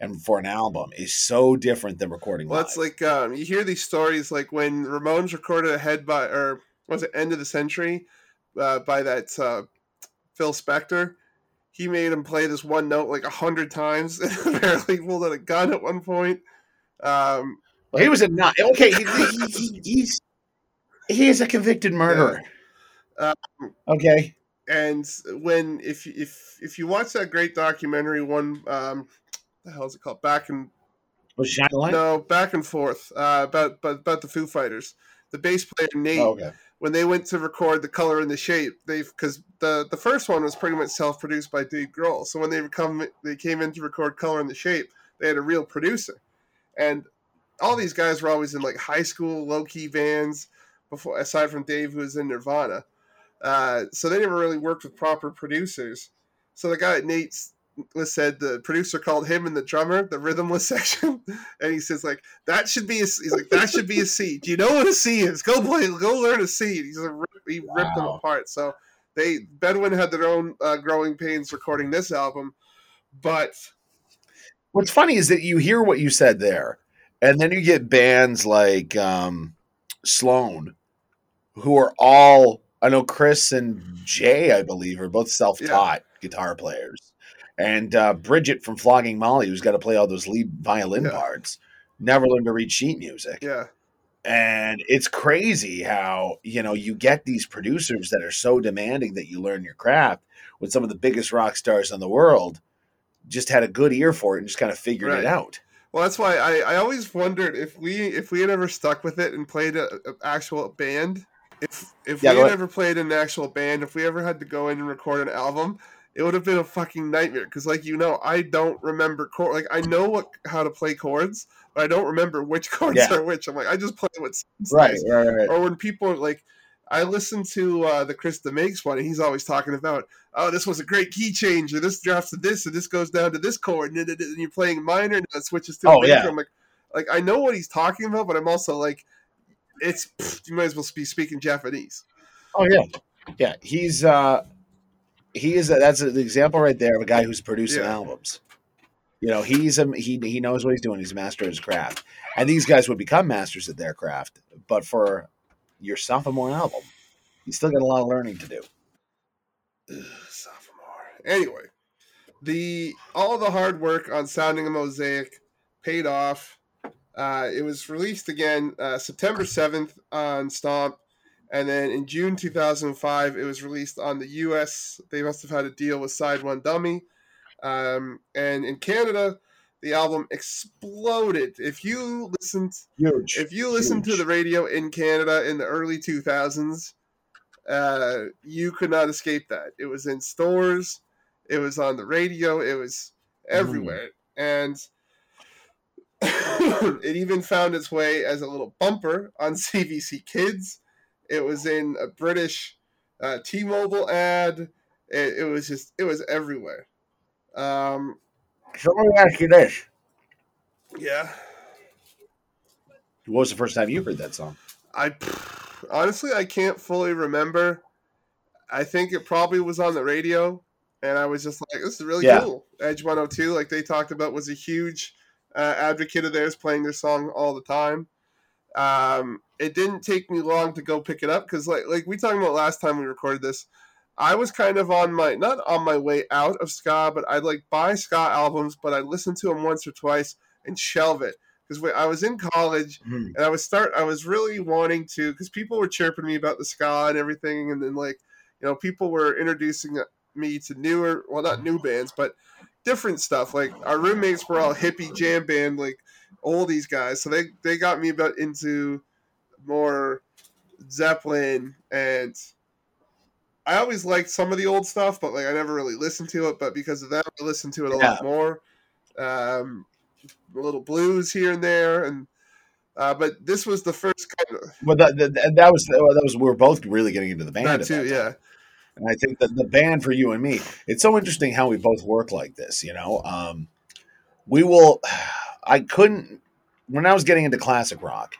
and for an album is so different than recording well, live. it's like um, you hear these stories like when Ramones recorded a head by or was it end of the century, uh, by that uh, Phil Spector. He made him play this one note like a hundred times, [laughs] and apparently pulled out a gun at one point. Um, Well, he was a not okay. He, he, he, he's he is a convicted murderer. Um, okay, and when if if if you watch that great documentary, one um, the hell is it called? Back and was Shine a Light? no, back and forth uh, about about about the Foo Fighters. The bass player Nate, Oh, okay. when they went to record the color and the shape, they because the the first one was pretty much self produced by Dave Grohl. So when they come they came in to record color and the shape, they had a real producer, and all these guys were always in like high school low key bands before aside from Dave who was in Nirvana. Uh, so they never really worked with proper producers. So the guy Nate was said the producer called him and the drummer the rhythmless [laughs] section, and he says like that should be a he's like that should be a C. Do you know what a C is? Go play, go learn a C. He's he ripped them apart. So they Bedouin had their own uh, growing pains recording this album, but What's funny is that you hear what you said there, and then you get bands like um, Sloan, who are all I know Chris and Jay, I believe, are both self-taught guitar players, and uh, Bridget from Flogging Molly, who's got to play all those lead violin Yeah. parts, never learned to read sheet music. yeah, and it's crazy how you know you get these producers that are so demanding that you learn your craft when some of the biggest rock stars in the world just had a good ear for it and just kind of figured Right. it out Well, that's why I, I always wondered if we if we had ever stuck with it and played a, a actual band. If if Yeah, we had ahead. ever played an actual band, if we ever had to go in and record an album, it would have been a fucking nightmare. Because, like you know, I don't remember chord. Like I know what how to play chords, but I don't remember which [laughs] chords Yeah. are which. I'm like, I just play what sounds right nice. right right Or when people are like, I listen to uh, the Chris DeMakes one, and he's always talking about, oh, this was a great key change, or this drops to this, and this goes down to this chord, and, then- and you're playing minor, and it switches to Oh, major. yeah. I'm like, like I know what he's talking about, but I'm also like, it's pfft, you might as well be speaking Japanese. oh yeah yeah he's uh he is a, that's an example right there of a guy who's producing Yeah. albums you know he's a he, he knows what he's doing he's a master of his craft and these guys would become masters at their craft but for your sophomore album you still got a lot of learning to do Ugh, sophomore. Anyway, the all the hard work on sounding a mosaic paid off. Uh, it was released again uh, September seventh on Stomp, and then in June two thousand five, it was released on the U.S. They must have had a deal with Side One Dummy, um, and in Canada, the album exploded. If you listened huge if you listen to the radio in Canada in the early 2000s, uh, you could not escape that. It was in stores, it was on the radio, it was everywhere. And [coughs] it even found its way as a little bumper on [laughs] CBC Kids. It was in a British uh, T Mobile ad. It, it was just, it was everywhere. Um, So let me ask you this: yeah. What was the first time you heard that song? I honestly I can't fully remember. I think it probably was on the radio, and I was just like, "This is really Yeah. cool." Edge 102, like they talked about, was a huge uh, advocate of theirs, playing their song all the time. Um, it didn't take me long to go pick it up because, like, like we talked about last time we recorded this, I was kind of on my not on my way out of ska, but I'd like buy ska albums, but I'd listen to them once or twice and shelve it because I was in college Hmm. and I was start I was really wanting to because people were chirping me about the ska and everything, and then like you know people were introducing me to newer well not new bands but different stuff. Like our roommates were all hippie jam band like oldies guys, so they they got me about into more Zeppelin and. I always liked some of the old stuff, but like I never really listened to it. But because of that, I listened to it a lot more. Um, a little blues here and there, and uh, but this was the first kind of Well, that, that, that was that was we were both really getting into the band. that too. that. Yeah, And I think that the band for you and me, it's so interesting how we both work like this, you know. Um, we will I couldn't when I was getting into classic rock,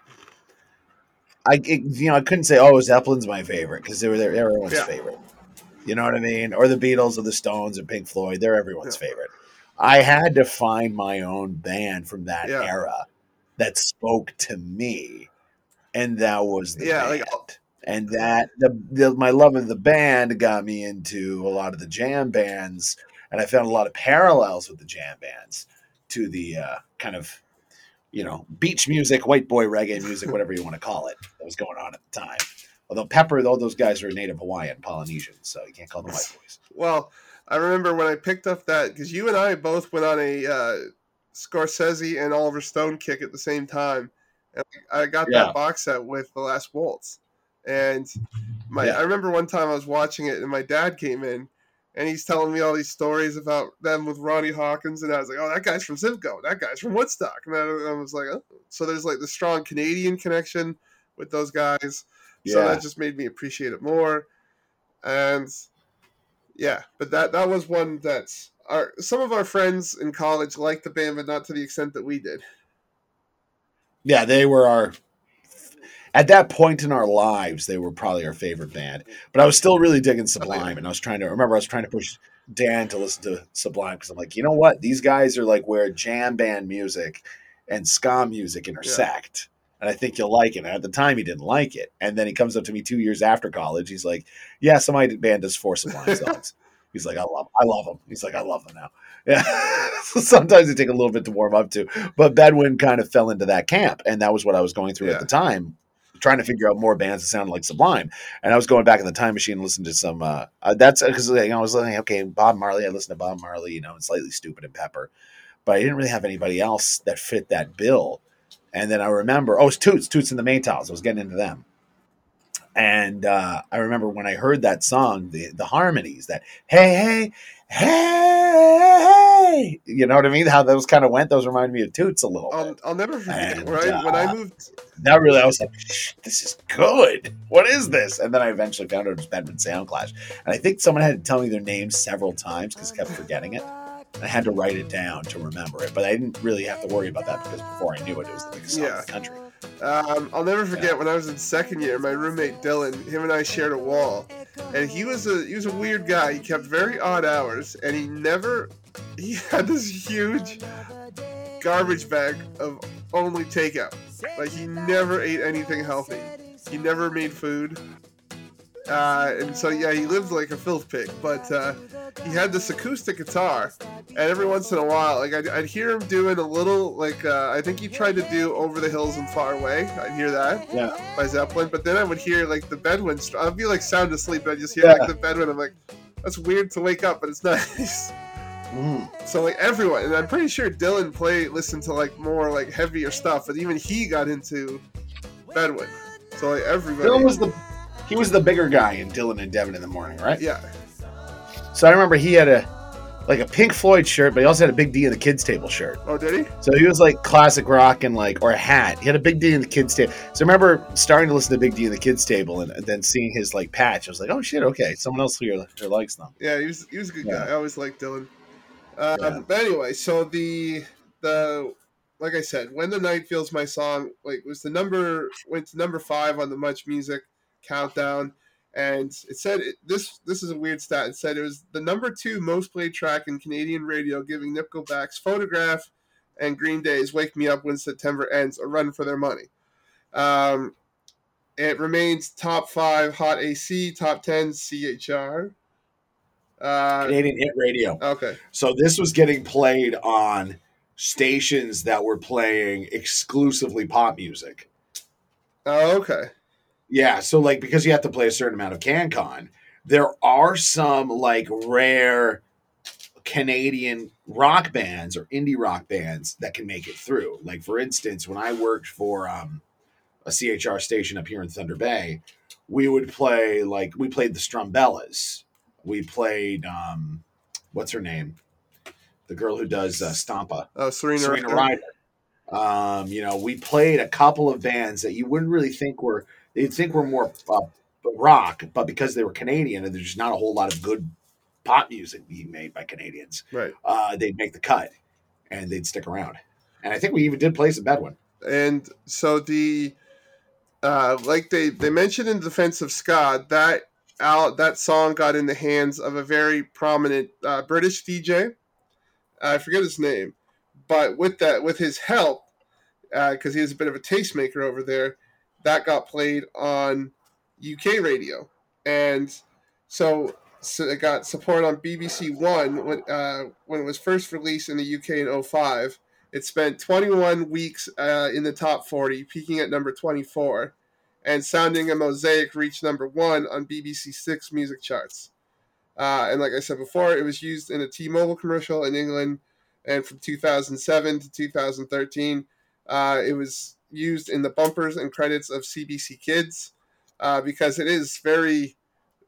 I it, you know, I couldn't say, Oh, Zeppelin's my favorite because they were they're everyone's Yeah. favorite. You know what I mean? Or the Beatles or the Stones or Pink Floyd, they're everyone's favorite. I had to find my own band from that Yeah. era that spoke to me. And that was the Yeah, like, and that the, the my love of the band got me into a lot of the jam bands, and I found a lot of parallels with the jam bands to the uh, kind of you know beach music, white boy reggae music, [laughs] whatever you want to call it, that was going on at the time. Although Pepper, though those guys are native Hawaiian, Polynesian, so you can't call them white boys. [laughs] Well, I remember when I picked up that because you and I both went on a uh, Scorsese and Oliver Stone kick at the same time, and I got Yeah. that box set with The Last Waltz. And my, Yeah. I remember one time I was watching it, and my dad came in, and he's telling me all these stories about them with Ronnie Hawkins, and I was like, "Oh, that guy's from Simcoe. That guy's from Woodstock." And I, I was like, "Oh." "So there's like the strong Canadian connection with those guys." yeah. So that just made me appreciate it more. And yeah, but that that was one that's our some of our friends in college liked the band, but not to the extent that we did. Yeah, they were our at that point in our lives, they were probably our favorite band. But I was still really digging oh, Sublime, and I was trying to remember I was trying to push Dan to listen to Sublime because I'm like, you know what? These guys are like where jam band music and ska music intersect. And I think you'll like it. And at the time, he didn't like it. And then he comes up to me two years after college. He's like, "Yeah, so my band does four Sublime [laughs] songs." He's like, "I love, I love them." He's like, "I love them now." [laughs] Yeah. sometimes they take a little bit to warm up to, but Bedouin kind of fell into that camp, and that was what I was going through Yeah. at the time, trying to figure out more bands that sounded like Sublime. And I was going back in the time machine and listening to some. Uh, uh, that's because you know, I was like, okay, Bob Marley. I listened to Bob Marley, you know, and Slightly Stoopid and Pepper, but I didn't really have anybody else that fit that bill. And then I remember, oh, it's Toots, Toots and the Maytals. I was getting into them. And uh, I remember when I heard that song, the the harmonies, that hey, hey, hey, you know what I mean? How those kind of went. Those reminded me of Toots a little I'll. I'll never forget And, right when I uh, moved. That really, I was like, this is good. What is this? And then I eventually found out it was Bedouin Soundclash. And I think someone had to tell me their name several times because I kept forgetting it. I had to write it down to remember it, but I didn't really have to worry about that because before I knew it, it was the biggest song Yeah. in the country. Um, I'll never forget when I was in second year. My roommate Dylan, him and I shared a wall, and he was a he was a weird guy. He kept very odd hours, and he never he [laughs] had this huge garbage bag of only takeout. Like he never ate anything healthy. He never made food. Uh, and so yeah, he lived like a filth pig. But uh, he had this acoustic guitar, and every once in a while, like I'd, I'd hear him doing a little like uh, I think he tried to do "Over the Hills and Far Away." I'd hear that Yeah. by Zeppelin, but then I would hear like the Bedouin. str- I'd be like sound asleep, but I just hear Yeah. like the Bedouin. I'm like, that's weird to wake up, but it's [laughs] nice. Mm. So like everyone, and I'm pretty sure Dylan play listened to like more like heavier stuff, but even he got into Bedouin. So like everybody, Dylan was the he was the bigger guy in Dylan and Devin in the morning, right? yeah, So I remember he had a like a Pink Floyd shirt, but he also had a Big D and the Kids Table shirt. oh did he? So he was like classic rock and like or a hat. He had a Big D and the Kids Table. So I remember starting to listen to Big D and the Kids Table and, and then seeing his like patch. I was like, oh shit, okay, someone else here, here likes them. Yeah, he was he was a good Yeah. guy. I always liked Dylan. Um, Yeah. But anyway, so the the like I said, when the night feels my song like was the number went to number five on the Much Music countdown, and it said it, this this is a weird stat. It said it was the number two most played track in Canadian radio, giving Nickelback's "Photograph" and Green Day's "Wake Me Up When September Ends" a run for their money. Um, it remains top five Hot AC, top ten CHR. Uh, Canadian hit radio. okay. So this was getting played on stations that were playing exclusively pop music. Oh, okay. Yeah, so like because you have to play a certain amount of CanCon, there are some like rare Canadian rock bands or indie rock bands that can make it through. Like for instance, when I worked for um, a CHR station up here in Thunder Bay, we would play like we played the Strumbellas. We played um, what's her name, the girl who does uh, Stompa. Oh, Serena, Serena Ryder. Um, you know, we played a couple of bands that you wouldn't really think were they'd think we're more uh, rock, but because they were Canadian and there's not a whole lot of good pop music being made by Canadians, Right. uh, they'd make the cut and they'd stick around. And I think we even did play some bad one. And so the uh, like they they mentioned in defense of Ska that out that song got in the hands of a very prominent uh, British DJ. I forget his name, but with that with his help, because he was a bit of a tastemaker over there, that got played on UK radio, and so, so it got support on BBC One when uh, when it was first released in the UK in 05. It spent 21 weeks uh, in the top 40, peaking at number 24, and Sounding a Mosaic reached number one on BBC Six music charts. Uh, and like I said before, it was used in a T-Mobile commercial in England, and from 2007 to 2013, uh, it was used in the bumpers and credits of CBC Kids uh, because it is very,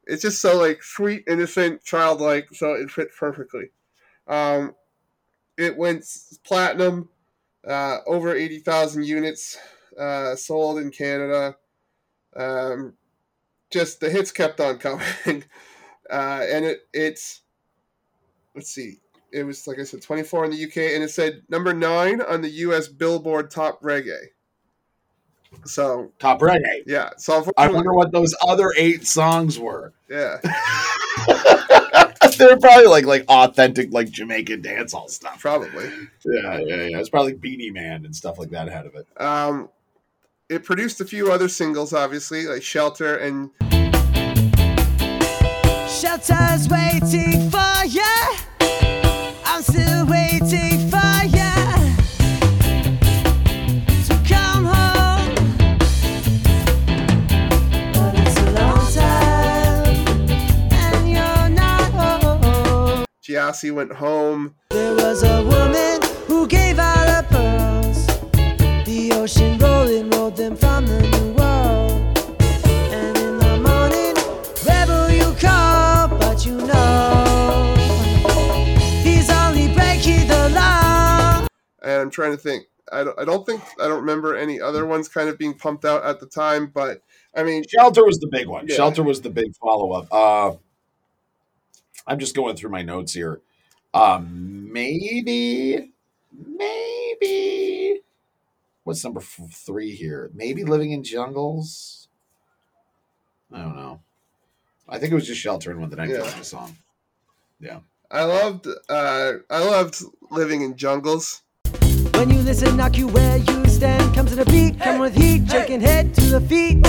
it's just so like sweet, innocent, childlike, so it fits perfectly. Um, it went platinum, uh, over 80,000 units uh, sold in Canada. Um, just the hits kept on [laughs] coming. uh, and it it's, let's see, it was, like I said, 24 in the UK, and it said number nine on the US Billboard Top Reggae. So, Top reggae. yeah. So, I wonder what those other eight songs were. yeah. [laughs] They're probably like like authentic like Jamaican dancehall stuff. Probably. Yeah, yeah, yeah. It's probably Beenie Man and stuff like that ahead of it. Um, it produced a few other singles, obviously, like Shelter and Shelter's waiting for you. I'm still waiting Gyasi Went Home. There was a woman who gave out her pearls. The ocean rolling rolled them from the new world. And in the morning, rebel you call, but you know he's only breaking the law. And I'm trying to think. I don't, I don't think, I don't remember any other ones kind of being pumped out at the time, but I mean, Shelter was the big one. Yeah. Shelter was the big follow up. Uh, I'm just going through my notes here. Um, maybe, maybe. What's number f- three here? Maybe Living in Jungles. I don't know. I think it was just Shelter and When the Night Yeah. Comes the song. Yeah. I loved, uh, I loved Living in Jungles. When you listen, knock you where you stand. Comes in a beat, come with heat, shaking head to the feet.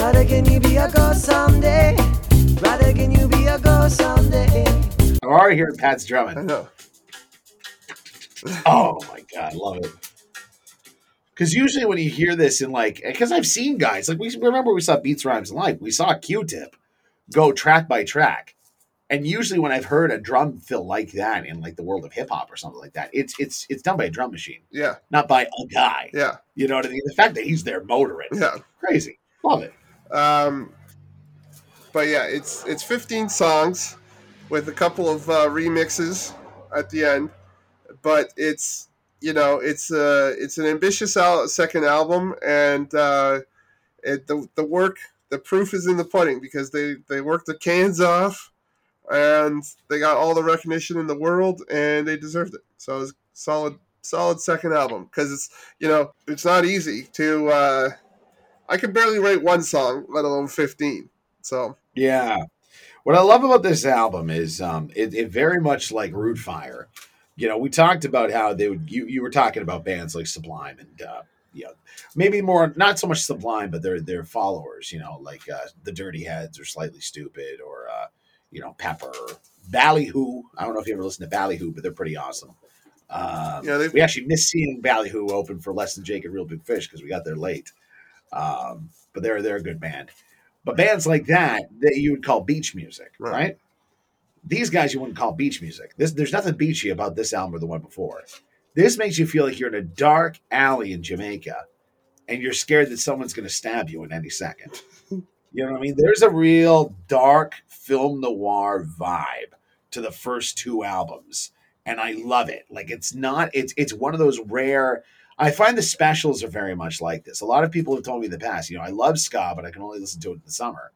Rather can you be a ghost someday? Rather can you be a ghost someday? I'm already hearing Pat's I drumming. know. Oh my god, love it. Because usually when you hear this in like, because I've seen guys like we remember we saw Beats Rhymes and Life, we saw Q-Tip go track by track, and usually when I've heard a drum fill like that in like the world of hip hop or something like that, it's it's it's done by a drum machine, Yeah, not by a guy. yeah, You know what I mean? The fact that he's there motoring, yeah. crazy, love it. Um, but yeah, it's it's 15 songs with a couple of uh, remixes at the end. But it's you know it's uh it's an ambitious al- second album, and uh, it, the the work the proof is in the pudding because they they worked the cans off, and they got all the recognition in the world, and they deserved it. So it's solid solid second album because it's you know it's not easy to. Uh, I could barely rate one song, let alone 15. So, Yeah. What I love about this album is um, it, it very much like Root Fire. You know, we talked about how they would. You, you were talking about bands like Sublime and uh, you know maybe more not so much Sublime, but their their followers. You know, like uh, the Dirty Heads or Slightly Stoopid or uh, you know Pepper, Ballyhoo. I don't know if you ever listen to Ballyhoo, but they're pretty awesome. Um, Yeah, they- we actually missed seeing Ballyhoo open for Less Than Jake and Real Big Fish because we got there late. Um, but they're they're a good band. But bands like that that you would call beach music, Right. right? These guys you wouldn't call beach music. This there's nothing beachy about this album or the one before. This makes you feel like you're in a dark alley in Jamaica, and you're scared that someone's going to stab you in any second. [laughs] You know what I mean? There's a real dark film noir vibe to the first two albums, and I love it. Like it's not it's it's one of those rare. I find the specials are very much like this. A lot of people have told me in the past, you know, I love ska, but I can only listen to it in the summer.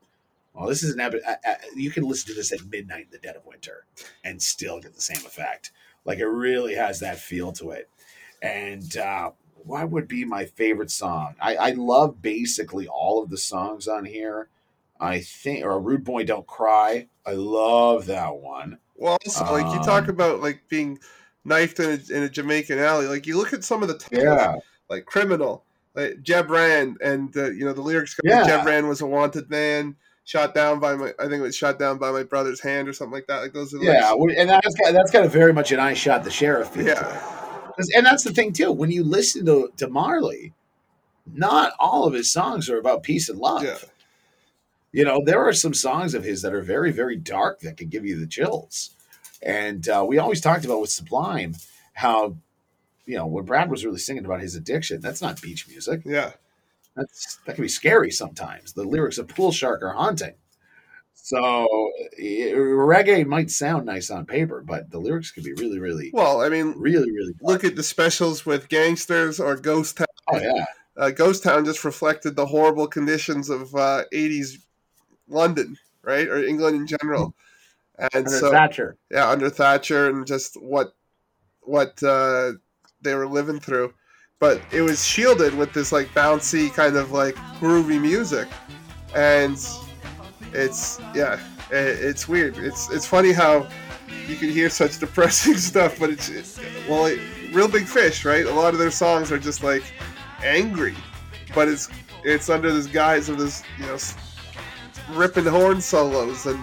Well, this is an epi- uh, uh, you can listen to this at midnight in the dead of winter and still get the same effect. Like it really has that feel to it. And uh, what would be my favorite song? I, I love basically all of the songs on here. I think, or a Rude Boy Don't Cry. I love that one. well, also, like you Um, talk about like being knifed in a, in a Jamaican alley. Like you look at some of the titles, like Criminal, like Jeb Rand, and uh, you know the lyrics. go, Yeah. Jeb Rand was a wanted man, shot down by my. I think it was shot down by my brother's hand or something like that. Like those are Yeah, we- and that's got, that's got a very much an I shot the sheriff feel to it. yeah, And that's the thing too. When you listen to to Marley, not all of his songs are about peace and love. Yeah. You know, there are some songs of his that are very, very dark that can give you the chills. And uh, we always talked about with Sublime how, you know, when Brad was really singing about his addiction, that's not beach music. yeah. That's that can be scary sometimes. The lyrics of Pool Shark are haunting. So reggae might sound nice on paper, but the lyrics can be really, really, Well, I mean, really, really. look at the specials with gangsters or Ghost Town. oh yeah, Uh, Ghost Town just reflected the horrible conditions of uh, '80s London, right, or England in general. And under so, Thatcher. yeah, under Thatcher and just what what uh, they were living through. But it was shielded with this like bouncy kind of like groovy music, and it's yeah, i it's weird. It's it's funny how you can hear such depressing [laughs] stuff, but it's, it's well, it, real big fish, right? A lot of their songs are just like angry, but it's it's under this guise of this you know ripping horn solos and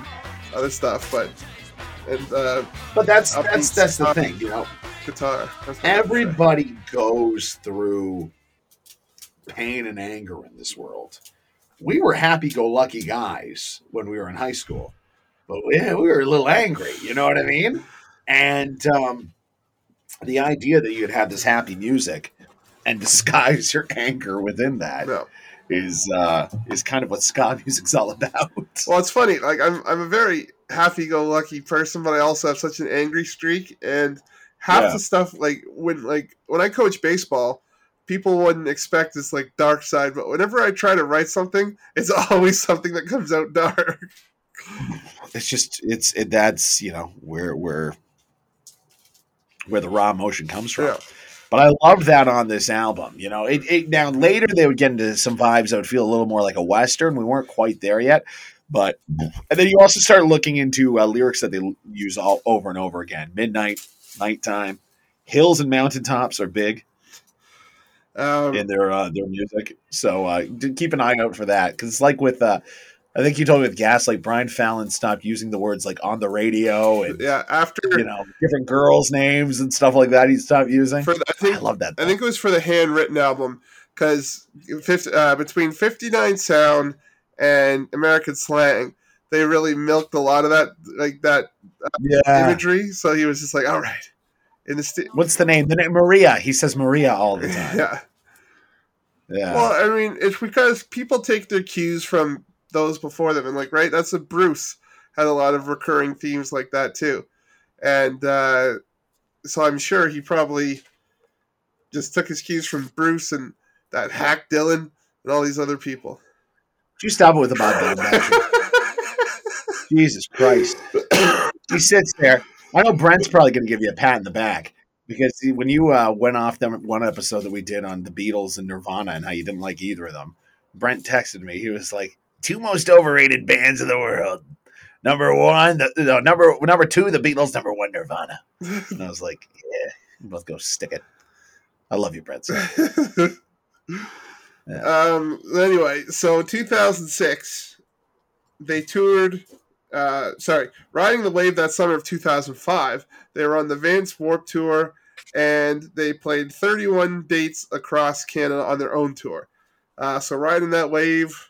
other stuff, but and uh, But that's that's that's the thing, you know. guitar. That's what I'm gonna say. Everybody goes through pain and anger in this world. We were happy-go-lucky guys when we were in high school, but yeah, we were a little angry. You know what I mean? And um, the idea that you'd have this happy music and [laughs] disguise your anger within that No. Is uh, is kind of what ska [laughs] music's all about. Well, it's funny. Like I'm, I'm a very happy-go-lucky person, but I also have such an angry streak. And half Yeah. the stuff, like when, like when I coach baseball, people wouldn't expect this like dark side. But whenever I try to write something, it's [laughs] always something that comes out dark. it's just it's it, that's you know where where where the raw emotion comes from. Yeah. But I love that on this album. You know, it, it now later they would get into some vibes that would feel a little more like a western. We weren't quite there yet, but and then you also start looking into uh, lyrics that they use all over and over again. Midnight, nighttime, hills and mountaintops are big Um, in their uh, their music. So uh, keep an eye out for that because it's like with uh, I think you told me with Gaslight, Brian Fallon stopped using the words like on the radio and yeah. After you know different girls' names and stuff like that. He stopped using. the, I I think love that. I think it was for the handwritten album because uh, between 59 Sound and American Slang, they really milked a lot of that, like that yeah. imagery. So he was just like, all right, in the st- What's the name? The name Maria. He says Maria all the [laughs] time. yeah. Yeah. Well, I mean, it's because people take their cues from those before them, and like, right, that's a Bruce had a lot of recurring themes like that too, and uh, so I'm sure he probably just took his cues from Bruce and that hack Dylan and all these other people. You stop it with the Bob Dylan? [laughs] Jesus Christ. he sits there. I know Brent's probably going to give you a pat in the back because he, when you uh, went off them one episode that we did on the Beatles and Nirvana and how you didn't like either of them, Brent texted me. He was like, two most overrated bands in the world. Number one, the, no, number number two, the Beatles. Number one, Nirvana. And I was like, yeah, both go stick it. I love you, Brent. [laughs] Um. Anyway, so 2006, they toured. Uh, sorry, riding the wave that summer of 2005. They were on the Vans Warped Tour, and they played 31 dates across Canada on their own tour. Uh, so riding that wave,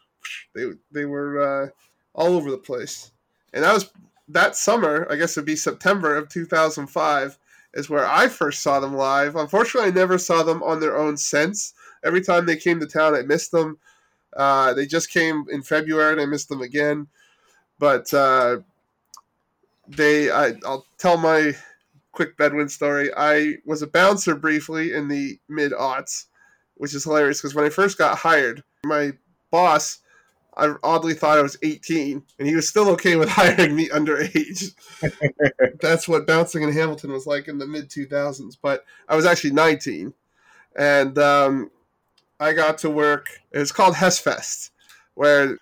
they they were uh, all over the place, and that was that summer. I guess it'd be September of 2005 is where I first saw them live. Unfortunately, I never saw them on their own since every time they came to town, I missed them. Uh, they just came in February, and I missed them again. But uh, they, I, I'll tell my quick Bedouin story. I was a bouncer briefly in the mid aughts, which is hilarious because when I first got hired, my boss, I oddly thought I was 18, and he was still okay with [laughs] hiring me underage. [laughs] That's what bouncing in Hamilton was like in the mid 2000s. But I was actually 19, and um, I got to work. It was called Hessfest, where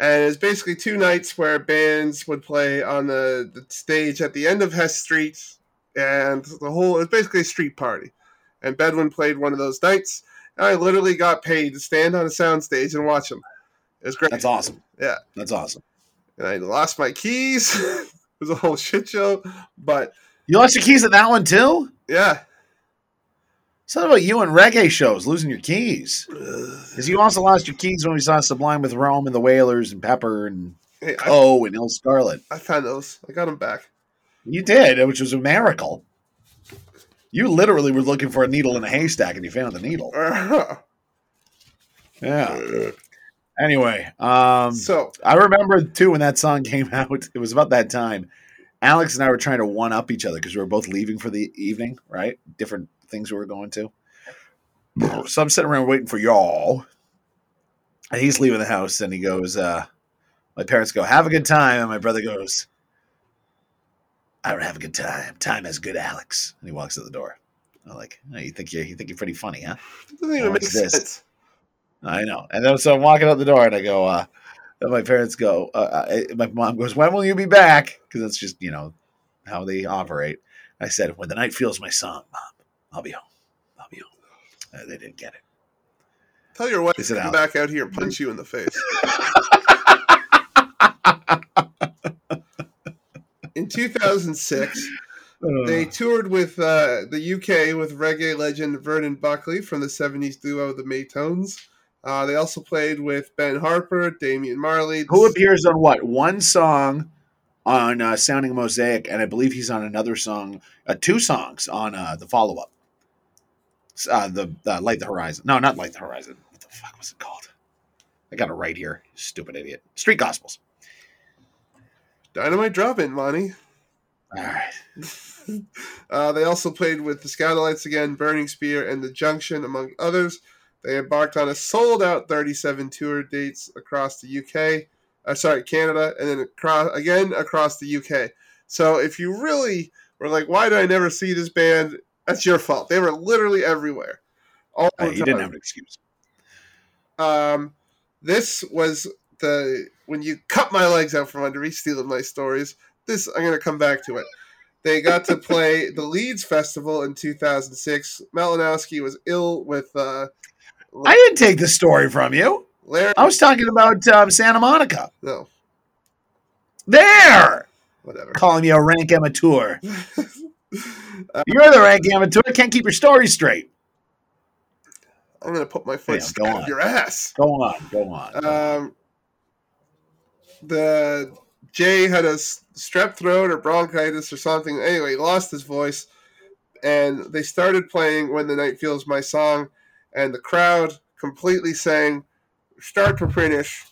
and it's basically two nights where bands would play on the, the stage at the end of Hess Street, and the whole it was basically a street party. And Bedouin played one of those nights. I literally got paid to stand on a soundstage and watch them. It was great. That's awesome. Yeah. That's awesome. And I lost my keys. [laughs] it was a whole shit show. But You lost your keys at that one too? yeah. Something about you and reggae shows losing your keys. Because you also lost your keys when we saw Sublime with Rome and the Wailers and Pepper and Hey, I, and Il Scarlet. I found those. I got them back. You did, which was a miracle. You literally were looking for a needle in a haystack and you found the needle. [laughs] Yeah. Uh, Anyway, um, so I remember too when that song [laughs] came out. It was about that time. Alex and I were trying to one up each other because we were both leaving for the evening, right? Different things we were going to. So I'm sitting around waiting for y'all. And he's leaving the house and he goes, uh, my parents go, have a good time. And my brother goes, I don't have a good time. Time has good Alex. And he walks out the door. I'm like, oh, you think you're you think you're pretty funny, huh? it doesn't even make What's this? I know. And then so I'm walking out the door and I go, uh, and my parents go, uh, uh, my mom goes, when will you be back? Because that's just, you know, how they operate. I said, when the night feels my song, mom, I'll be home. I'll be home. Uh, they didn't get it. Tell your wife to come back out here and punch you in the face. [laughs] in 2006, they toured with uh, the UK with reggae legend Vernon Buckley from the 70s duo The Maytones. Uh, they also played with Ben Harper, Damian Marley. Who appears on what? One song on uh, Sounding Mosaic, and I believe he's on another song, uh, two songs on uh, the follow up. Uh, the uh, Light the Horizon. No, not Light the Horizon. What the fuck was it called? I got it right here. Stupid idiot. Street Gospels. Dynamite Drop In, Monty. All right. [laughs] Uh, they also played with the Skatalites again, Burning Spear, and The Junction, among others. They embarked on a sold out 37 tour dates across the UK, uh, sorry, Canada, and then across, again across the UK. So if you really were like, why do I never see this band? That's your fault. They were literally everywhere. All Uh, you didn't have an excuse. Um, this was the when you cut my legs out from under me, stealing my stories. This I'm gonna come back to it. They got to play the Leeds Festival in 2006. Malinowski was ill with uh, I didn't take the story from you. Larry. I was talking about um, Santa Monica. No, There, whatever. calling you a rank amateur. [laughs] You're the rank amateur. Can't keep your story straight. I'm gonna put my foot Yeah, go on. your ass. Go on. Go on. Um, the Jay had a strep throat or bronchitis or something. Anyway, lost his voice, and they started playing "When the Night Feels My Song," and the crowd completely sang start to finish.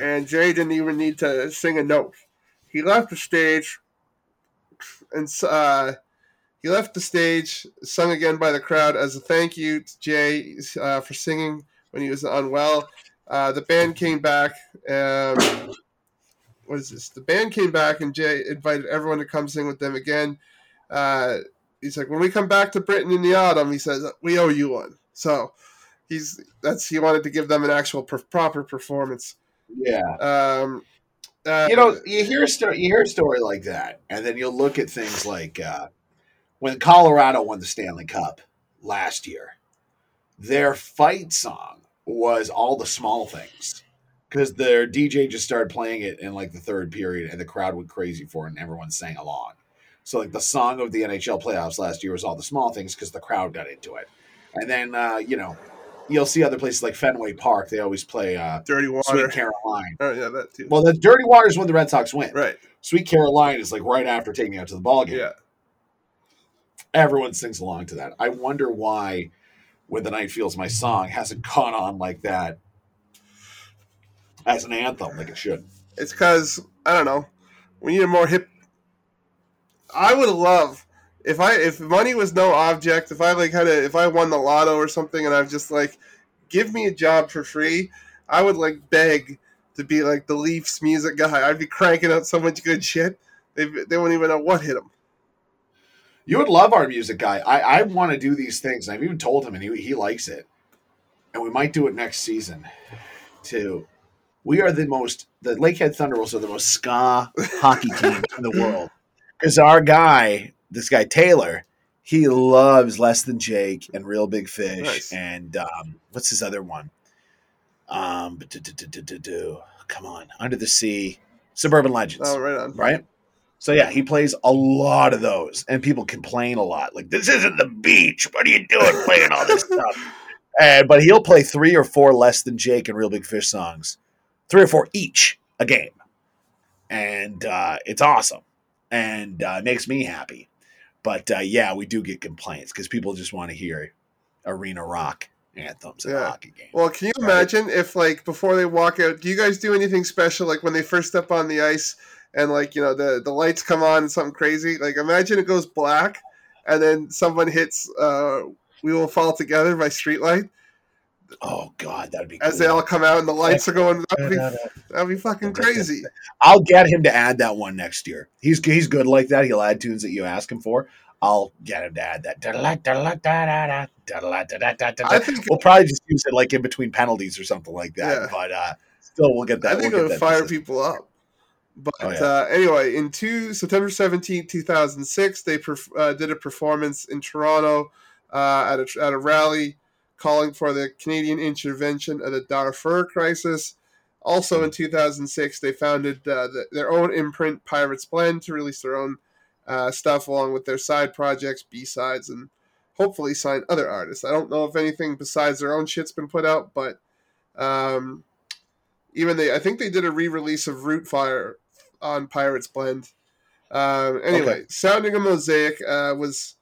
And Jay didn't even need to sing a note. He left the stage, and uh, he left the stage, sung again by the crowd as a thank you to Jay uh, for singing when he was unwell. Uh, the band came back. Um, what is this? The band came back, and Jay invited everyone to come sing with them again. Uh, he's like, when we come back to Britain in the autumn, he says we owe you one. So he's that's he wanted to give them an actual per- proper performance. yeah. Um, uh, you know, you hear a story, you hear a story like that, and then you'll look at things like uh, when Colorado won the Stanley Cup last year. Their fight song was all the small things because their DJ just started playing it in like the third period, and the crowd went crazy for it, and everyone sang along. So, like the song of the NHL playoffs last year was all the small things because the crowd got into it, and then uh, you know. You'll see other places like Fenway Park. They always play uh, dirty water. Sweet Caroline. Oh yeah, that too. Well, the Dirty Water is when the Red Sox win. right. Sweet Caroline is like right after taking you out to the ball game. Yeah. Everyone sings along to that. I wonder why When the Night Feels My Song hasn't caught on like that as an anthem like it should. It's because I don't know. We need a more hip. I would love if I if money was no object. If I like had a if I won the lotto or something, and I'm just like, give me a job for free. I would like beg to be like the Leafs music guy. I'd be cranking out so much good shit. They they wouldn't even know what hit them. You would love our music guy. I, I want to do these things. I've even told him, and he, he likes it. And we might do it next season too. We are the most, the Lakehead Thunderwolves are the most ska hockey team [laughs] in the world. Because our guy, this guy Taylor, he loves Less Than Jake and Real Big Fish Nice. and um, what's his other one? Um, come on, Under the Sea, Suburban Legends, Oh, right on. right? So yeah, he plays a lot of those, and people complain a lot. Like, this isn't the beach. What are you doing playing all this stuff? [laughs] And but he'll play three or four Less Than Jake and Real Big Fish songs, three or four each a game, and uh, it's awesome, and uh, makes me happy. But uh, yeah, we do get complaints because people just want to hear arena rock anthems in a Yeah. hockey game. Well, can you Right. imagine if, like, before they walk out, do you guys do anything special, like when they first step on the ice and, like, you know, the the lights come on and something crazy? Like, imagine it goes black and then someone hits uh, "We Will Fall Together" by Streetlight Oh God, that'd be as cool. they all come out and the lights are going. That'd be, that'd be fucking crazy. I'll get him to add that one next year. He's he's good like that. He'll add tunes that you ask him for. I'll get him to add that. I think We'll probably just use it like in between penalties or something like that. Yeah. But uh, still, we'll get that. I think we'll it get would that fire consistent. people up. But Oh, yeah. uh, anyway, in two September 17, 2006, they perf- uh, did a performance in Toronto uh, at, a, at a rally calling for the Canadian intervention of the Darfur crisis. Also in 2006, they founded uh, the, their own imprint, Pirates Blend, to release their own uh, stuff along with their side projects, B-sides, and hopefully sign other artists. I don't know if anything besides their own shit's been put out, but um, even they, I think they did a re-release of Root Fire on Pirates Blend. Um, anyway, Okay. Sounding a Mosaic uh, was,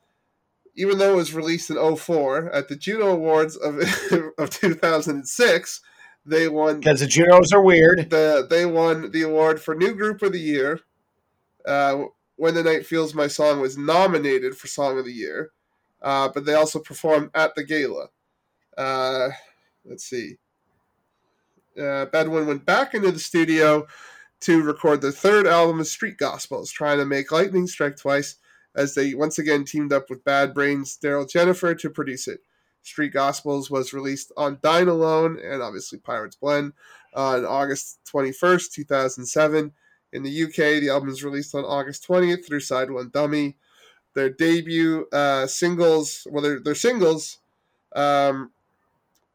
even though it was released in 04, at the Juno Awards of [laughs] of 2006, they won because the Junos are weird. the they won the award for new group of the year. Uh, when the night feels my song was nominated for song of the year, uh, but they also performed at the gala. Uh, let's see. Uh, Bedouin went back into the studio to record their third album of Street Gospels, trying to make lightning strike twice, as they once again teamed up with Bad Brains Darryl Jenifer to produce it. Street Gospels was released on Dine Alone and obviously Pirates Blend on August 21st, 2007. In the UK, the album was released on August 20th through Side One Dummy. Their debut uh, singles, well, their, their singles, um,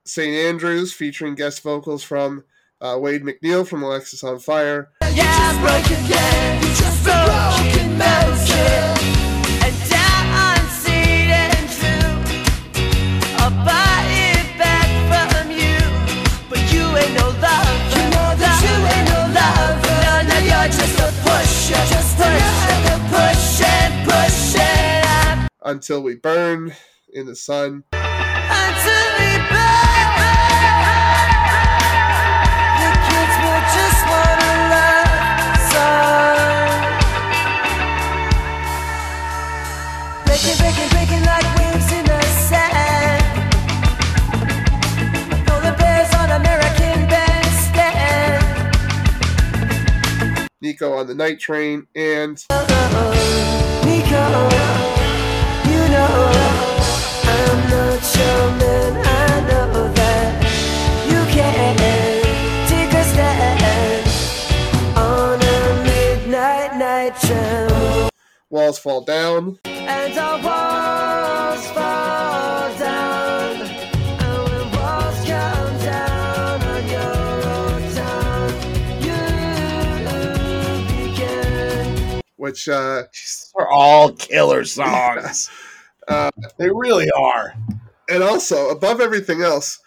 St. Andrews, featuring guest vocals from uh, Wade MacNeil from Alexis on Fire, You push and push it up. Until We Burn, In the Sun, Until we burn. The kids will just wanna love song. Breaking, breaking, breaking like Nico on the Night Train, and Nico, you know which uh, are all killer [laughs] songs. uh, they really are. and also above everything else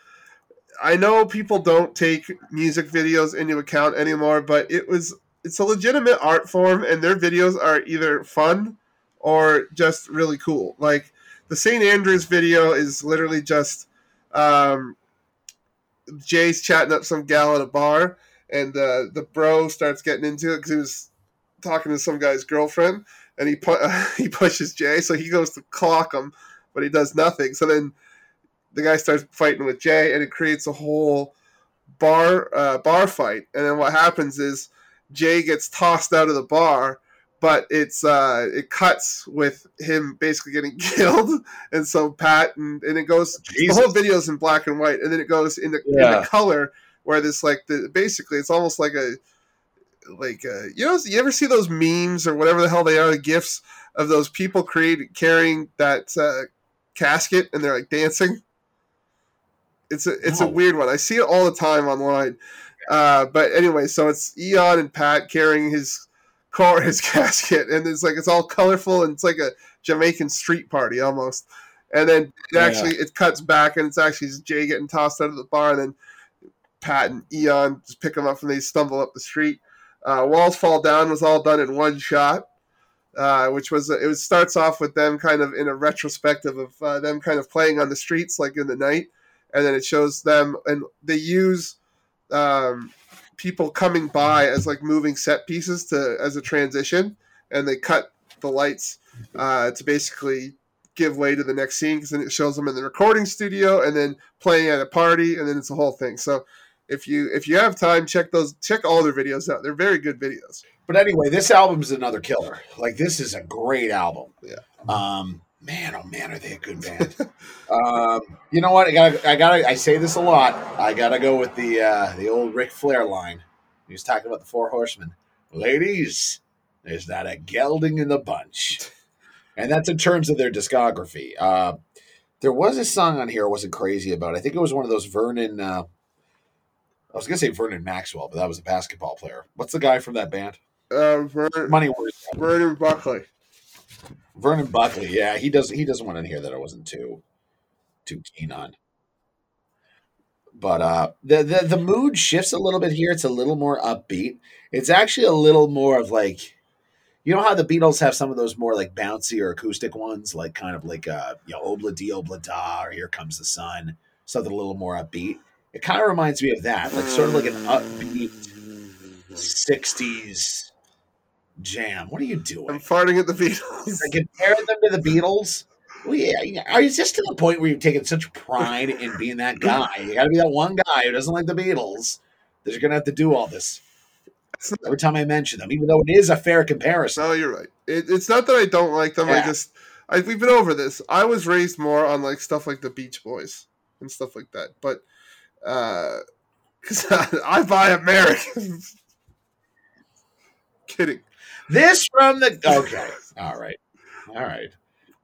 i know people don't take music videos into account anymore but it was it's a legitimate art form and their videos are either fun or just really cool like the st andrews video is literally just um, jay's chatting up some gal at a bar and uh, the bro starts getting into it because he was talking to some guy's girlfriend and he pu- [laughs] he pushes jay so he goes to clock him but he does nothing so then the guy starts fighting with Jay, and it creates a whole bar uh, bar fight. And then what happens is Jay gets tossed out of the bar, but it's uh, it cuts with him basically getting [laughs] killed. And so Pat and, and it goes Jesus. the whole video is in black and white, and then it goes in the, in Yeah. the color where this like the basically it's almost like a like uh, you know you ever see those memes or whatever the hell they are the gifs of those people created carrying that uh, casket and they're like dancing? It's a it's a weird one. I see it all the time online. Uh, but anyway so it's eon and pat carrying his car [laughs] his casket and it's like it's all colorful and it's like a jamaican street party almost. And then it Yeah. actually it cuts back and it's actually jay getting tossed out of the bar and then pat and eon just pick him up and they stumble up the street uh, walls fall down was all done in one shot uh, which was it was starts off with them kind of in a retrospective of uh, them kind of playing on the streets like in the night and then it shows them and they use um, people coming by as like moving set pieces to as a transition and they cut the lights uh, to basically give way to the next scene because then it shows them in the recording studio and then playing at a party and then it's a whole thing. So if you if you have time check those check all their videos out they're very good videos But anyway, this album's another killer. Like this is a great album. Yeah. Um, man, oh man, are they a good band? [laughs] um, you know what? I gotta, I gotta, I say this a lot. I gotta go with the uh, the old Ric Flair line. He was talking about the Four Horsemen. Ladies, there's not a gelding in the bunch, and that's in terms of their discography. Uh, there was a song on here I wasn't crazy about. I think it was one of those Vernon. Uh, I was gonna say Vernon Maxwell, but that was a basketball player. What's the guy from that band? uh, Vernon, Money worth. Vernon Buckley Vernon Buckley, yeah, he does. He doesn't want to hear that I wasn't too too keen on. But uh, the, the the mood shifts a little bit here. It's a little more upbeat. It's actually a little more of like, you know how the Beatles have some of those more like bouncy or acoustic ones, like kind of like uh, you know, Obla Di Obla Da or Here Comes the Sun, something a little more upbeat. It kind of reminds me of that, like sort of like an upbeat mm. '60s jam. What are you doing? I'm farting at the Beatles. I compare them to the Beatles. Well, yeah, are you just to the point where you've taken such pride in being that guy? You got to be that one guy who doesn't like the Beatles. That you're gonna have to do all this every time I mention them, even though it is a fair comparison. No, you're right. It, it's not that I don't like them. I just I, we've been over this. I was raised more on like stuff like the Beach Boys and stuff like that. But because [laughs] I buy American. [laughs] Kidding. This from the okay, all right, all right.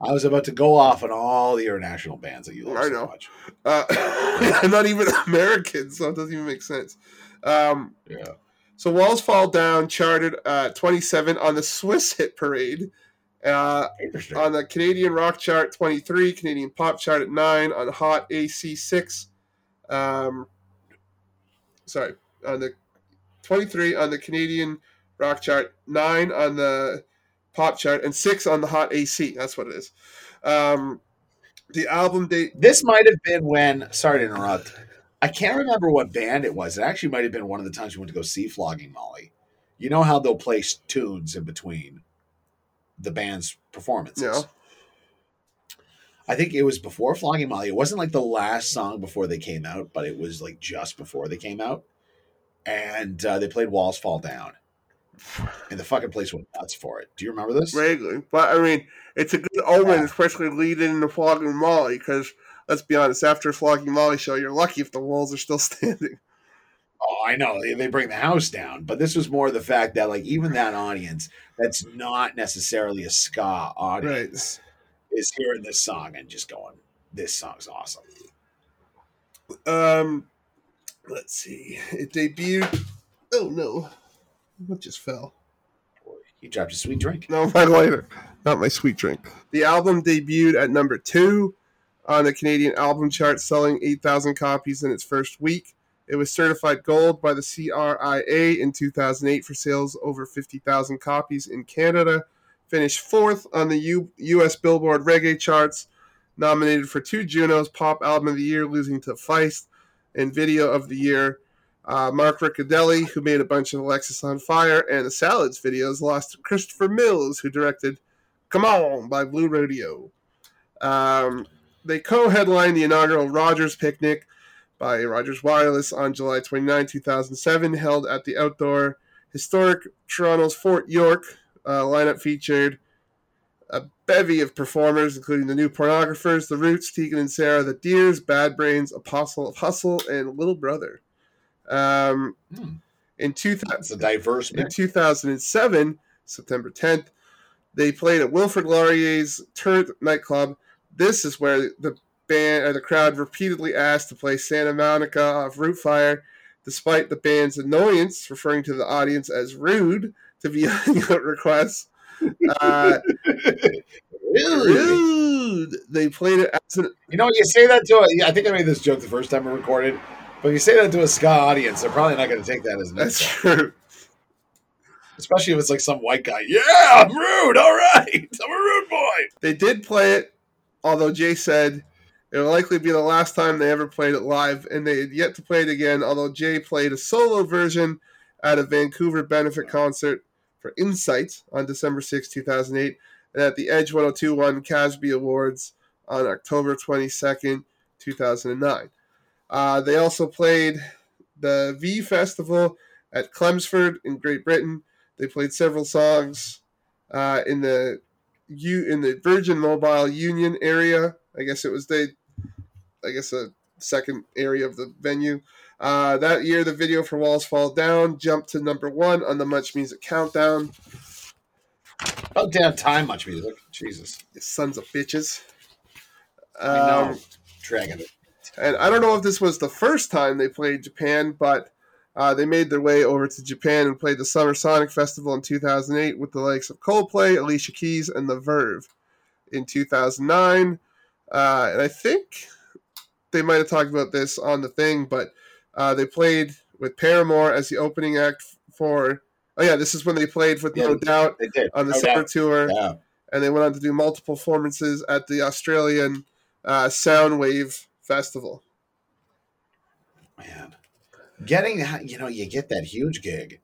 I was about to go off on all the international bands that you love I so know. much. Uh, I'm [laughs] not even American, so it doesn't even make sense. Um, Yeah, so Walls Fall Down charted uh, 27 on the Swiss hit parade. Uh, on the Canadian rock chart 23, Canadian pop chart at 9, on Hot AC 6. Um, sorry, on the 23 on the Canadian rock chart, 9 on the pop chart, and 6 on the Hot AC. That's what it is. Um, the album date, This might have been when. Sorry to interrupt. I can't remember what band it was. It actually might have been one of the times we went to go see Flogging Molly. You know how they'll play s- tunes in between the band's performances. Yeah. I think it was before Flogging Molly. It wasn't like the last song before they came out, but it was like just before they came out. And uh, they played Walls Fall Down. And the fucking place went nuts for it. Do you remember this? vaguely, but I mean, it's a good omen, Yeah. especially leading into Flogging Molly, because let's be honest, after a Flogging Molly show, you're lucky if the walls are still [laughs] standing. Oh, I know they, they bring the house down, but this was more the fact that like even that audience that's not necessarily a ska audience is hearing this song and just going, "This song's awesome." Um, let's see. It debuted. Oh no, what just fell? He dropped a sweet drink. No, my lighter, not my sweet drink. The album debuted at number two on the Canadian album chart, selling 8,000 copies in its first week. It was certified gold by the CRIA in 2008 for sales over 50,000 copies in Canada. Finished fourth on the U- U.S. Billboard Reggae charts. Nominated for two Junos Pop Album of the Year, losing to Feist, and Video of the Year. Uh, Mark Ricciardelli, who made a bunch of Alexisonfire and the Salads videos, lost to Christopher Mills, who directed Come On by Blue Rodeo. Um, they co headlined the inaugural Rogers Picnic by Rogers Wireless on July 29, 2007, held at the outdoor historic Toronto's Fort York. Uh, lineup featured a bevy of performers, including the new pornographers, The Roots, Tegan and Sara, The Dears, Bad Brains, Apostle of Hustle, and Little Brother. Um, Hmm. In 2000, That's a diverse in 2007, September 10th, they played at Wilfrid Laurier's Turret nightclub. This is where the band or the crowd repeatedly asked to play Santa Monica off Root Fire, despite the band's annoyance, referring to the audience as rude to be [laughs] out requests. Uh, rude. They played it as an You know, you say that to a, I think I made this joke the first time I recorded, but you say that to a ska audience, they're probably not going to take that as an that's insult. true. Especially if it's like some white guy. Yeah, I'm rude. All right. [laughs] I'm a rude boy. They did play it, although Jay said it will likely be the last time they ever played it live, and they had yet to play it again, although Jay played a solo version at a Vancouver benefit concert for Insite on December 6, 2008, and at the Edge 1021 Casby Awards on October 22nd, 2009. Uh, they also played the V Festival at Chelmsford in Great Britain. They played several songs uh, in the U in the Virgin Mobile Union area. I guess it was they, I guess a second area of the venue. Uh, that year, the video for Walls Fall Down jumped to number one on the Much Music Countdown. Oh, damn time, much music. Jesus. You sons of bitches. I know. Um, Dragging it. and I don't know if this was the first time they played Japan, but uh, they made their way over to Japan and played the Summer Sonic Festival in 2008 with the likes of Coldplay, Alicia Keys, and The Verve. In 2009, uh, and I think they might have talked about this on the thing, but uh, they played with Paramore as the opening act for. Oh yeah, this is when they played with No Doubt on the No summer doubt. tour Yeah. and they went on to do multiple performances at the Australian uh, Soundwave Festival. Man. Getting, you know, you get that huge gig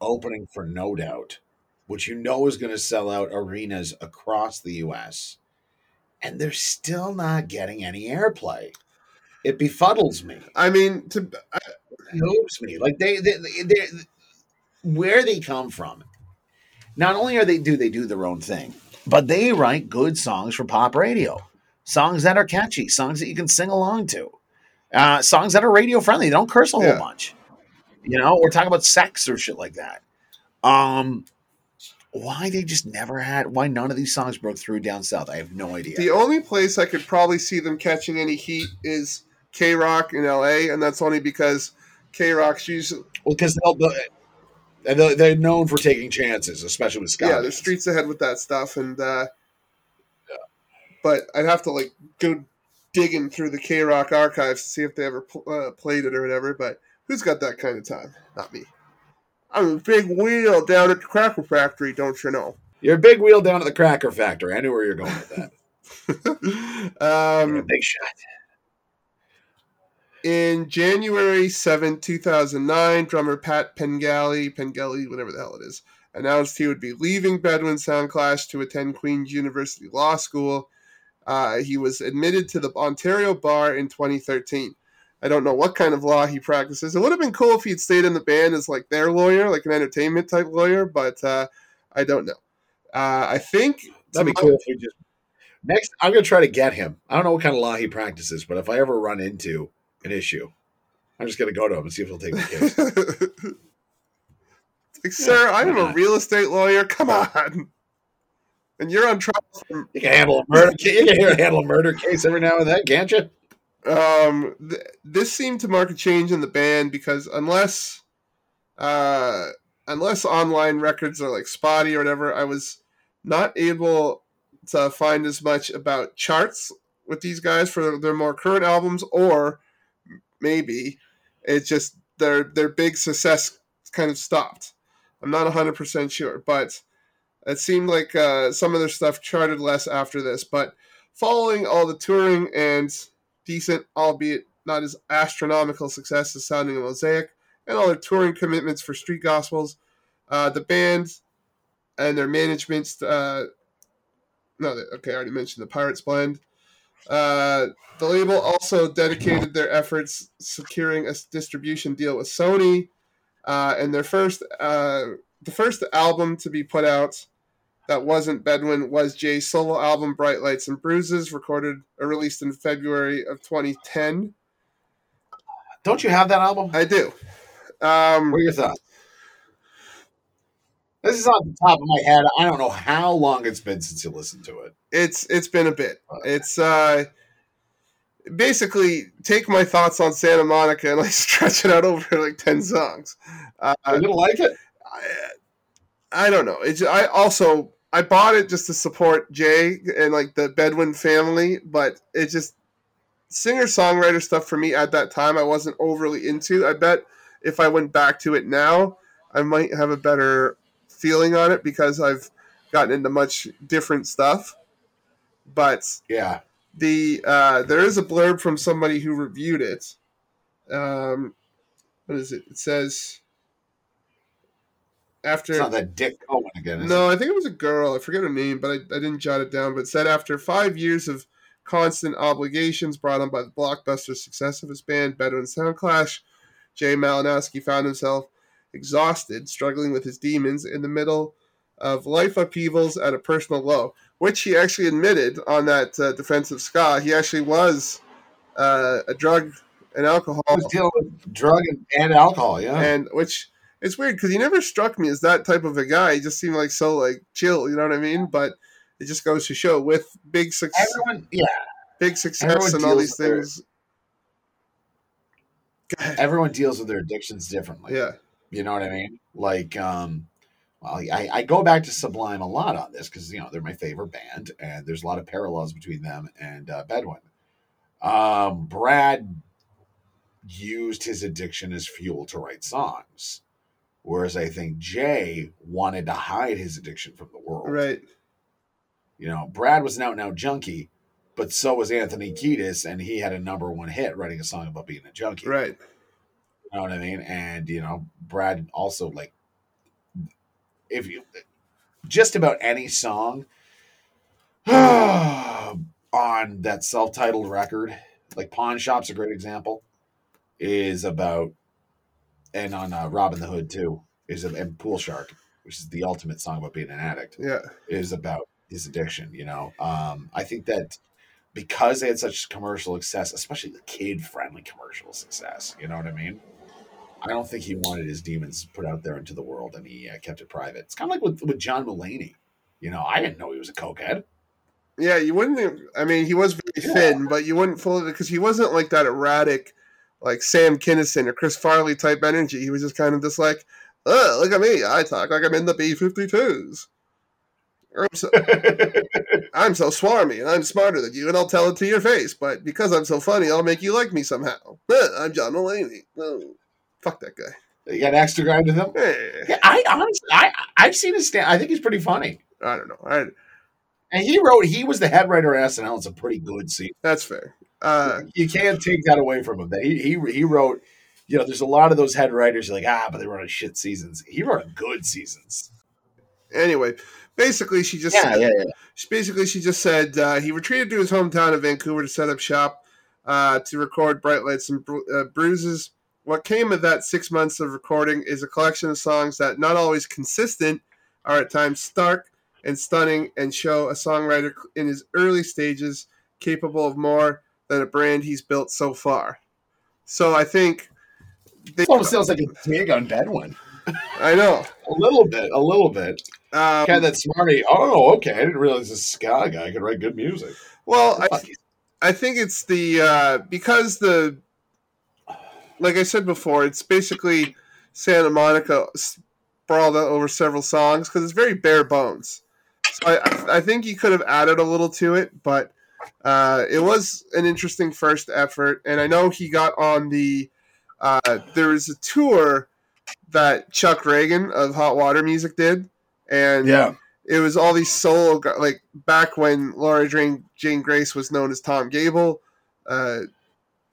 opening for No Doubt, which you know is going to sell out arenas across the U.S., and they're still not getting any airplay. It befuddles me. I mean, to I, It moves me. Like they, they, they, they, where they come from. Not only are they do they do their own thing, but they write good songs for pop radio, songs that are catchy, songs that you can sing along to, uh, songs that are radio friendly. They don't curse a Yeah. whole bunch. You know, we're talking about sex or shit like that. Um, why they just never had? Why none of these songs broke through down south? I have no idea. the only place I could probably see them catching any heat is K Rock in LA, and that's only because K Rock's usually well, because they'll, and they're, known for taking chances, especially with Scott. yeah, they're streets ahead with that stuff, and uh, but I'd have to like go digging through the K Rock archives to see if they ever pl- uh, played it or whatever. But who's got that kind of time? Not me. I'm a big wheel down at the Cracker Factory, don't you know? You're a big wheel down at the Cracker Factory. I knew where you're going with that. [laughs] You're a um, big shot. In January 7, 2009, drummer Pat Pengelly, Pengelly, whatever the hell it is, announced he would be leaving Bedouin Soundclash to attend Queen's University Law School. Uh, he was admitted to the Ontario bar in 2013. I don't know what kind of law he practices. It would have been cool if he'd stayed in the band as like their lawyer, like an entertainment type lawyer, but uh, I don't know. Uh, I think That'd be cool if we just next. I'm gonna try to get him. I don't know what kind of law he practices, but if I ever run into an issue, I'm just gonna go to him and see if he'll take the case. [laughs] like, sir, I am a real estate lawyer. Come on. And you're on trial for You can handle a murder. You can [laughs] handle a murder case every now and then, can't you? um th- this seemed to mark a change in the band because unless uh unless online records are like spotty or whatever i was not able to find as much about charts with these guys for their more current albums or maybe it's just their their big success kind of stopped i'm not 100% sure but it seemed like uh, some of their stuff charted less after this but following all the touring and decent, albeit not as astronomical success as Sounding a Mosaic, and all their touring commitments for Street Gospels. Uh, the band and their management, uh, no, okay, I already mentioned the Pirates Blend. Uh, the label also dedicated their efforts securing a distribution deal with Sony, uh, and their first, uh, the first album to be put out that wasn't Bedouin was Jay's solo album Bright Lights and Bruises, recorded or released in February of 2010. Don't you have that album? I do. Um, What are your thoughts? This is off the top of my head. I don't know how long it's been since you listened to it. it's it's been a bit. It's uh basically take my thoughts on Santa Monica and like [laughs] stretch it out over like ten songs. Uh, I didn't like it. I, I don't know. It's I also I bought it just to support Jay and like the Bedouin family, but it just singer songwriter stuff for me at that time I wasn't overly into. I bet if I went back to it now, I might have a better feeling on it because I've gotten into much different stuff. But Yeah. the uh, there is a blurb from somebody who reviewed it. Um, what is it? It says after It's not that Dick Cohen again. No, I think it was a girl. I forget her name, but I, I didn't jot it down. But it said after five years of constant obligations brought on by the blockbuster success of his band, Bedouin Soundclash, Jay Malinowski found himself exhausted, struggling with his demons in the middle of life upheavals at a personal low, which he actually admitted on that uh, Defense of Ska. He actually was uh, a drug and alcohol He was dealing with drug and, and alcohol. Yeah. and which it's weird because he never struck me as that type of a guy. He just seemed like so like chill, you know what I mean? But it just goes to show with big success, everyone, yeah, big success, everyone and all these with their- things. Everyone deals with their addictions differently. Yeah, You know what I mean? Like, um, well, I, I go back to Sublime a lot on this because you know they're my favorite band, and there's a lot of parallels between them and uh, Bedouin. Um, Brad used his addiction as fuel to write songs, whereas I think Jay wanted to hide his addiction from the world. right. You know, Brad was an out and out junkie, but so was Anthony Kiedis, and he had a number one hit writing a song about being a junkie. Right. You know what I mean? And you know, Brad also like if you just about any song [sighs] on that self-titled record, like Pawn Shop's a great example, is about and on uh, Robin the Hood too, is a, and Pool Shark, which is the ultimate song about being an addict Yeah. is about his addiction. You know, um, I think that because they had such commercial success, especially the kid-friendly commercial success, you know what I mean. I don't think he wanted his demons put out there into the world, and he uh, kept it private. It's kind of like with with John Mulaney. You know, I didn't know he was a cokehead. Yeah, you wouldn't. I mean, he was very Yeah. thin, but you wouldn't fully because he wasn't like that erratic, like Sam Kinison or Chris Farley type energy. He was just kind of just like, oh, look at me, I talk like I'm in the B-52s. Or I'm so, [laughs] I'm so swarmy and I'm smarter than you, and I'll tell it to your face. But because I'm so funny, I'll make you like me somehow. Eh, I'm John Mulaney. Oh, fuck that guy. you got an extra guy with him. Eh, Yeah, I honestly, I I've seen his stand. I think he's pretty funny. I don't know. I, And he wrote. He was the head writer of SNL. It's a pretty good scene. that's fair. Uh, you can't take that away from him. That he he he wrote. You know, there's a lot of those head writers like ah, but they wrote a shit seasons. He wrote good seasons. anyway, basically, she just yeah. She basically she just said uh, he retreated to his hometown of Vancouver to set up shop uh, to record Bright Lights and Bru- uh, Bruises. What came of that six months of recording is a collection of songs that, not always consistent, are at times stark and stunning and show a songwriter in his early stages capable of more than a brand he's built so far. So I think they, It almost sounds like a dig on Bedouin. I know. A little bit, a little bit. Um, kind of that smarty. Oh, okay. I didn't realize this ska guy could write good music. well, I, I think it's the uh, because the like I said before, it's basically Santa Monica sprawled out over several songs because it's very bare bones. So I, I, think you could have added a little to it, but uh, it was an interesting first effort, and I know he got on the. Uh, there was a tour that Chuck Ragan of Hot Water Music did, and yeah. it was all these solo gu- like back when Laura Jane, Jane Grace was known as Tom Gabel. Uh,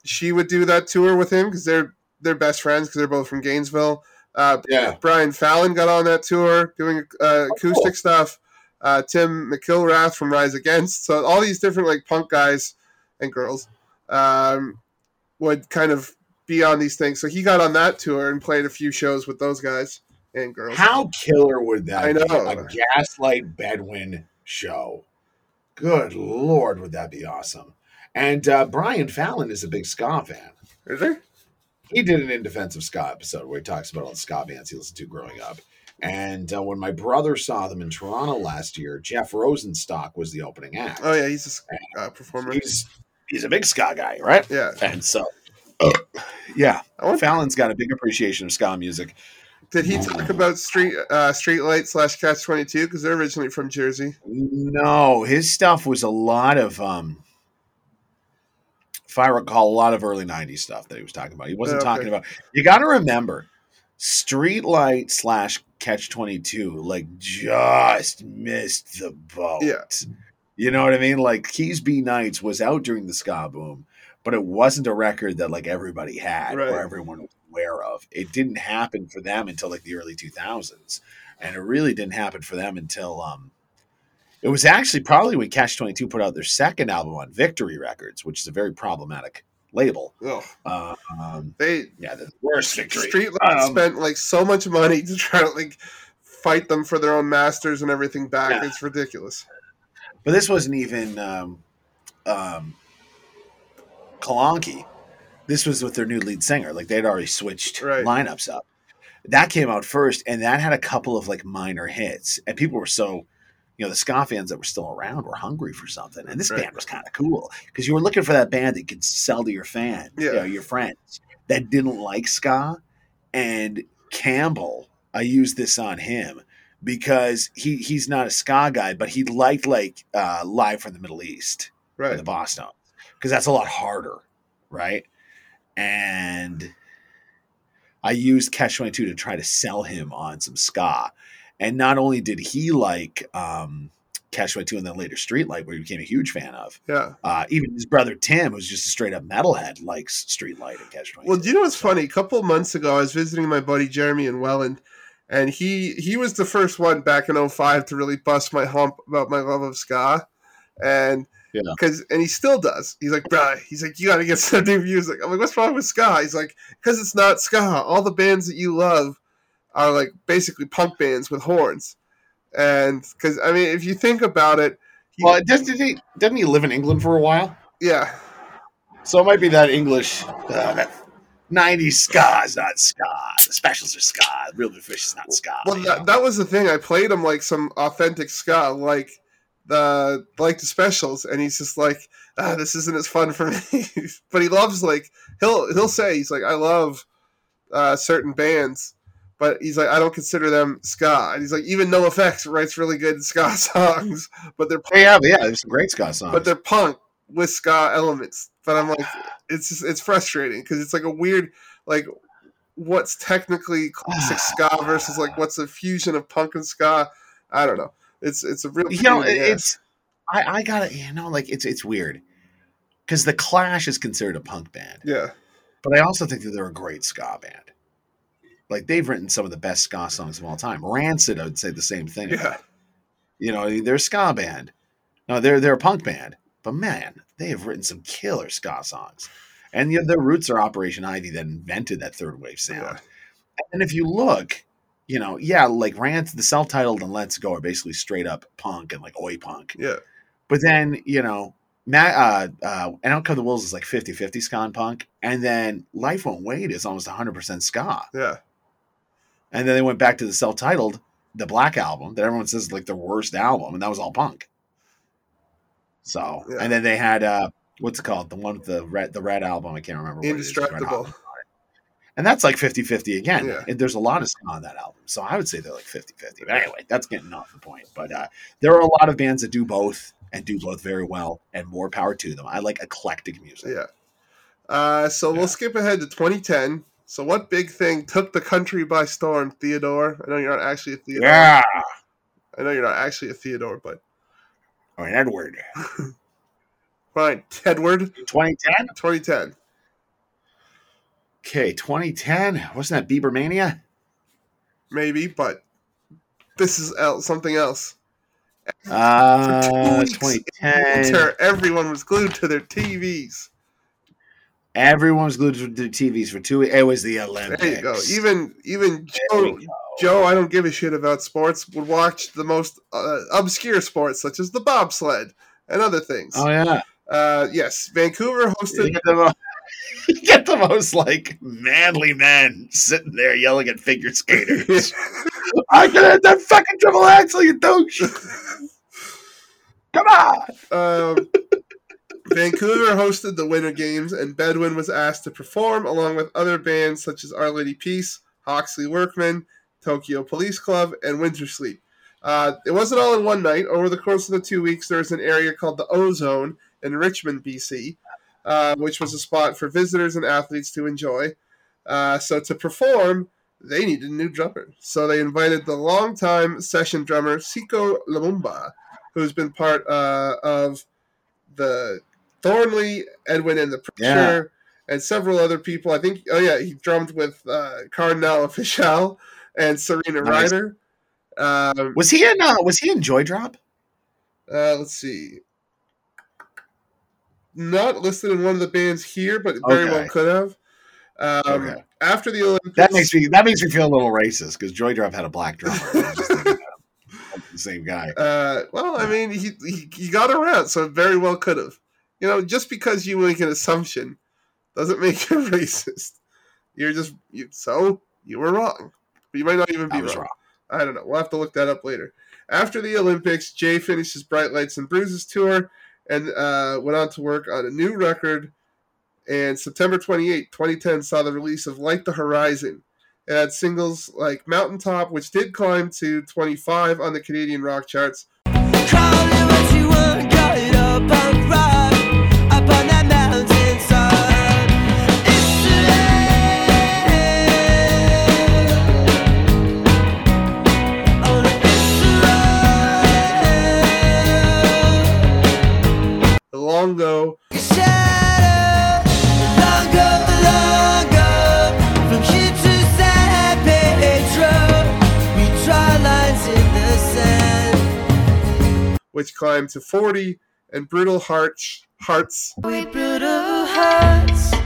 she would do that tour with him because they're they're best friends because they're both from Gainesville. Uh, Yeah. Brian Fallon got on that tour doing uh, acoustic cool. stuff. Uh, Tim McIlrath from Rise Against. So all these different like punk guys and girls um, would kind of be on these things. So he got on that tour and played a few shows with those guys and girls. How killer would that I be? know. A Gaslight Bedouin show. Good lord, would that be awesome? And uh, Brian Fallon is a big ska fan. Is there? he did an in defense of ska episode where he talks about all the ska bands he listened to growing up. And uh, when my brother saw them in Toronto last year, Jeff Rosenstock was the opening act. Oh yeah, he's a uh, performer. He's he's a big ska guy, right? Yeah. And so, yeah, I Fallon's got a big appreciation of ska music. did he talk about street uh, Streetlight slash Catch Twenty Two because they're originally from Jersey? No, his stuff was a lot of um if I recall a lot of early 90s stuff that he was talking about. He wasn't Okay. talking about you gotta remember Streetlight slash catch 22 like just missed the boat. Yeah. You know what I mean? Like Keasbey Nights was out during the ska boom, but it wasn't a record that like everybody had Right. or everyone was aware of. It didn't happen for them until like the early 2000s. And it really didn't happen for them until um it was actually probably when Catch 22 put out their second album on Victory Records, which is a very problematic label. Uh, um, they yeah, the worst Victory. Streetlight Um, spent like so much money to try to like fight them for their own masters and everything back. Yeah. It's ridiculous. But this wasn't even um, um, Kalnoky. This was with their new lead singer. Like they'd already switched Right. lineups up. That came out first, and that had a couple of like minor hits, and people were so. You know, the ska fans that were still around were hungry for something, and this Right. band was kind of cool because you were looking for that band that you could sell to your fans, you know, your friends that didn't like ska. And Campbell, I used this on him because he he's not a ska guy, but he liked like uh, live from the Middle East, Right. the Boston, because that's a lot harder, right? And I used Catch Twenty Two to try to sell him on some ska, and not only did he like um, Twenty Two and then later Streetlight, where he became a huge fan of, Yeah. uh, even his brother Tim, who's just a straight up metalhead, likes Streetlight and Two. Well, do you know what's funny? A couple of months ago, I was visiting my buddy Jeremy in Welland, and he he was the first one back in 05 to really bust my hump about my love of ska, and Yeah. because and he still does. He's like, bruh, he's like, you got to get [laughs] some new music. I'm like, what's wrong with ska? He's like, because it's not ska. All the bands that you love are like basically punk bands with horns, and because I mean, if you think about it, he- Well, doesn't he, doesn't he live in England for a while? yeah, So it might be that English uh, that 90s ska is not ska. The specials are ska. Real Big Fish is not ska. Well, that, know? that was the thing. I played him like some authentic ska, like the like the specials, and he's just like, ah, this isn't as fun for [laughs] me. but he loves like he'll he'll say he's like, I love uh, certain bands, but he's like, I don't consider them ska. And he's like, even NOFX writes really good ska [laughs] songs, but they're Oh, yeah, yeah, there's some great ska songs. but they're punk with ska elements. But I'm like, it's just, it's frustrating because it's like a weird like what's technically classic ah. ska versus like what's a fusion of punk and ska. I don't know. It's it's a real you know, pain in the ass. it's I, I gotta you know, like it's it's weird because the Clash is considered a punk band, yeah but I also think that they're a great ska band. Like they've written some of the best ska songs of all time. Rancid, I would say the same thing. yeah. You know, they're a ska band. No, they're they're a punk band, but man, they have written some killer ska songs. And you know, their roots are Operation Ivy that invented that third wave sound. And if you look, you know, yeah, like Rant, the self-titled and Let's Go are basically straight up punk and like oi punk. yeah But then, you know, Matt, uh, uh, and Out Come the Wolves is like 50-50 ska and punk. And then Life Won't Wait is almost 100% ska. yeah And then they went back to the self-titled, the Black album that everyone says is like their worst album, and that was all punk. So, Yeah. and then they had uh, what's it called? The one with the red, the red album. I can't remember. what it is, indestructible. And that's like 50-50 again. Yeah. There's a lot of ska on that album. So I would say they're like 50-50. But anyway, that's getting off the point. But uh, there are a lot of bands that do both and do both very well, and more power to them. I like eclectic music. Yeah. Uh, so Yeah. we'll skip ahead to 2010. So what big thing took the country by storm, Theodore? I know you're not actually a Theodore. Yeah. I know you're not actually a Theodore, but All right, Edward. [laughs] fine. Tedward, 2010? 2010. Okay, 2010. Wasn't that Bieber Mania? Maybe, but this is something else. Uh, two weeks 2010. Winter, everyone was glued to their TVs. Everyone was glued to the TVs for two weeks. It was the Olympics. There you go. Even even Joe. Joe, I don't give a shit about sports. Would watch the most uh, obscure sports such as the bobsled and other things. Oh yeah. Uh, yes, Vancouver hosted. get the, mo- [laughs] you get the most like manly men sitting there yelling at figure skaters. [laughs] I can hit that fucking triple axel, you douche. [laughs] Come on. Um, Vancouver hosted the Winter Games, and Bedouin was asked to perform along with other bands such as Our Lady Peace, Hawksley Workman, Tokyo Police Club, and Wintersleep. Uh, it wasn't all in one night. Over the course of the two weeks, there was an area called the Ozone in Richmond, BC, uh, which was a spot for visitors and athletes to enjoy. Uh, so to perform, they needed a new drummer. So they invited the longtime session drummer Sekou Lumumba, who's been part uh, of the Thornley, Edwin and the Pressure, and several other people. I think, oh yeah, he drummed with uh, Kardinal Offishall and Serena Nice. Ryder. Um, Was he in? Uh, was he in Joy Drop? uh, let's see. Not listed in one of the bands here, but very well could have. Um, Okay. After the Olympics, That makes me that makes me feel a little racist because Joy Drop had a black drummer. I was just thinking that. the [laughs] same guy. Uh, well, I mean, he, he he got around, so very well could have. You know, just because you make an assumption doesn't make you [laughs] racist. You're just you, so you were wrong. You might not even be I was wrong. wrong. I don't know. We'll have to look that up later. After the Olympics, Jay finished his Bright Lights and Bruises tour and uh, went on to work on a new record. And September 28, 2010, saw the release of Light the Horizon. It had singles like Mountaintop, which did climb to 25 on the Canadian rock charts, Longo, which climbed to 40, and Brutal Hearts, Hearts We brutal hearts.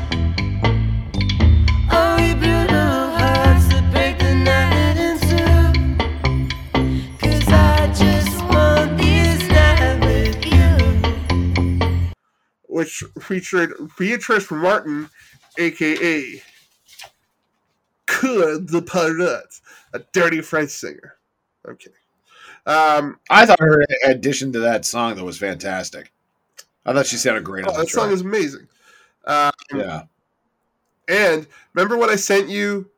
Which featured Beatrice Martin, aka Coeur de Pirate, a dirty French singer. I'm. Um, I thought her addition to that song though was fantastic. I thought she sounded great oh, on the that song is amazing. Um, yeah. And remember what I sent you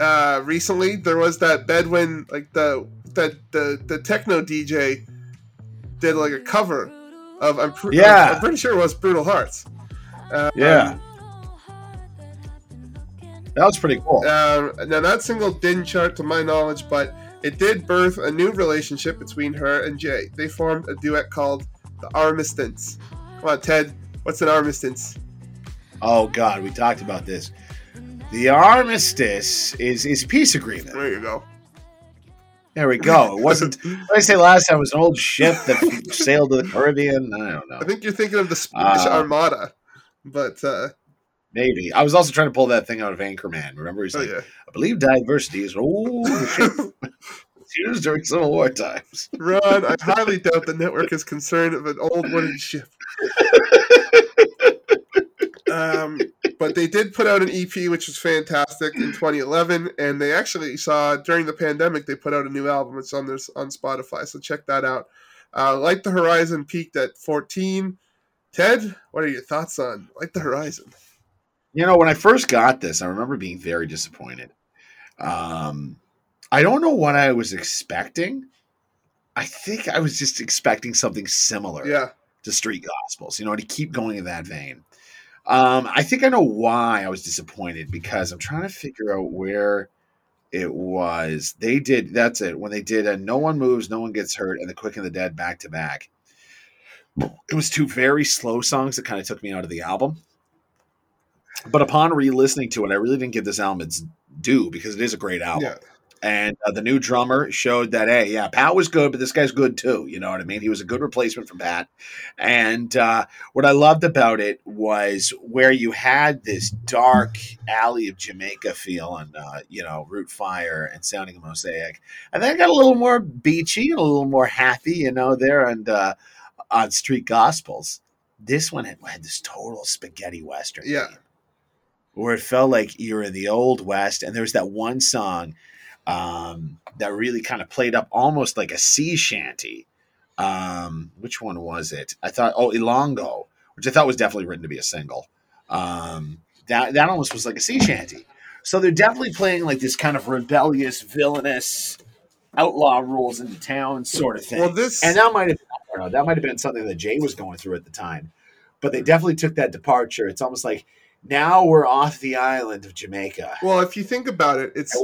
uh, recently? There was that Bedouin, like the that the the techno DJ did like a cover of I'm, pre- Yeah. I'm pretty sure it was Brutal Hearts. Um, Yeah. That was pretty cool. Um, now that single didn't chart to my knowledge, but it did birth a new relationship between her and Jay. They formed a duet called the Armistice. Come on, Ted. What's an armistice? Oh God, we talked about this. The armistice is is peace agreement. There you go. There we go. It wasn't. [laughs] What did I say last time? It was an old ship that [laughs] sailed to the Caribbean. I don't know. I think you're thinking of the Spanish Uh, Armada, but uh, Maybe. I was also trying to pull that thing out of Anchorman. Remember, he's oh like, yeah. I believe diversity is an old ship. [laughs] It's used during Civil War times. Ron, I highly doubt the network is concerned of an old wooden ship. Um, but they did put out an EP, which was fantastic in 2011, and they actually saw during the pandemic they put out a new album. It's on this on Spotify, so check that out. Uh, Light the Horizon peaked at 14. Ted, what are your thoughts on Light the Horizon? You know, when I first got this, I remember being very disappointed. Um, I don't know what I was expecting. I think I was just expecting something similar. Yeah, to street gospels, you know, to keep going in that vein. Um, I think I know why I was disappointed because I'm trying to figure out where it was. They did that's it when they did a No One Moves, No One Gets Hurt, and The Quick and the Dead back to back. It was two very slow songs that kind of took me out of the album. But upon re-listening to it, I really didn't give this album its due because it is a great album yeah. And uh, the new drummer showed that hey yeah pat was good but this guy's good too you know what i mean he was a good replacement for pat and uh, what i loved about it was where you had this dark alley of jamaica feel on uh, you know root fire and sounding a mosaic and then it got a little more beachy and a little more happy you know there and uh, on street gospels this one had, had this total spaghetti western. Yeah. theme, where it felt like you were in the old west, and there was that one song um, that really kind of played up almost like a sea shanty. Um, which one was it? I thought, oh, Ilongo, which I thought was definitely written to be a single. Um, that that almost was like a sea shanty. So they're definitely playing like this kind of rebellious, villainous, outlaw rules into town sort of thing. Well, this and that might have know, that might have been something that Jay was going through at the time. But they definitely took that departure. It's almost like now we're off the island of Jamaica. well, if you think about it, it's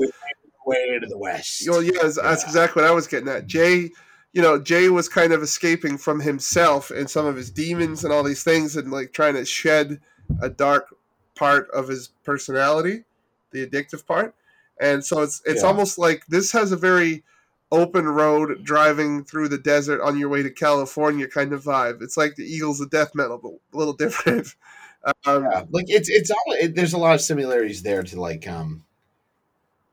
And we made our way to the west. Well, yeah, that's, that's Yeah. exactly what I was getting at. Jay, you know, Jay was kind of escaping from himself and some of his demons and all these things, and like trying to shed a dark part of his personality, the addictive part. And so it's it's Yeah. almost like this has a very open road driving through the desert on your way to California kind of vibe. It's like the Eagles of death metal, but a little [laughs] different. Um, Yeah, like it's it's all it, there's a lot of similarities there to like um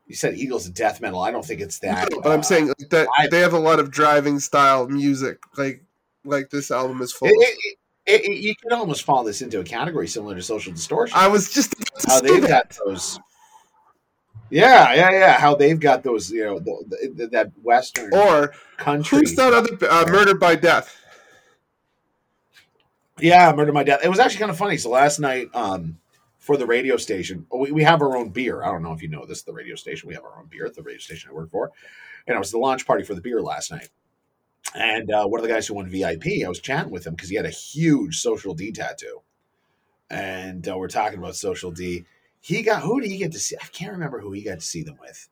you said Eagles of death metal. I don't think it's that. but I'm uh, saying like, that I- they have a lot of driving style music, like like this album is full. it, of. it, it, you can almost fall this into a category similar to social distortion. I was just how they've that. got those. Yeah, yeah, yeah. How they've got those, you know, the, the, that Western Or country. who's that other uh, murdered by death? Yeah, Murder by Death. It was actually kind of funny. So last night, um, for the radio station, we, we have our own beer. I don't know if you know this. The radio station, we have our own beer at the radio station I work for, and it was the launch party for the beer last night. And uh, one of the guys who won VIP, I was chatting with him because he had a huge Social D tattoo, and uh, we're talking about Social D. He got who did he get to see? I can't remember who he got to see them with.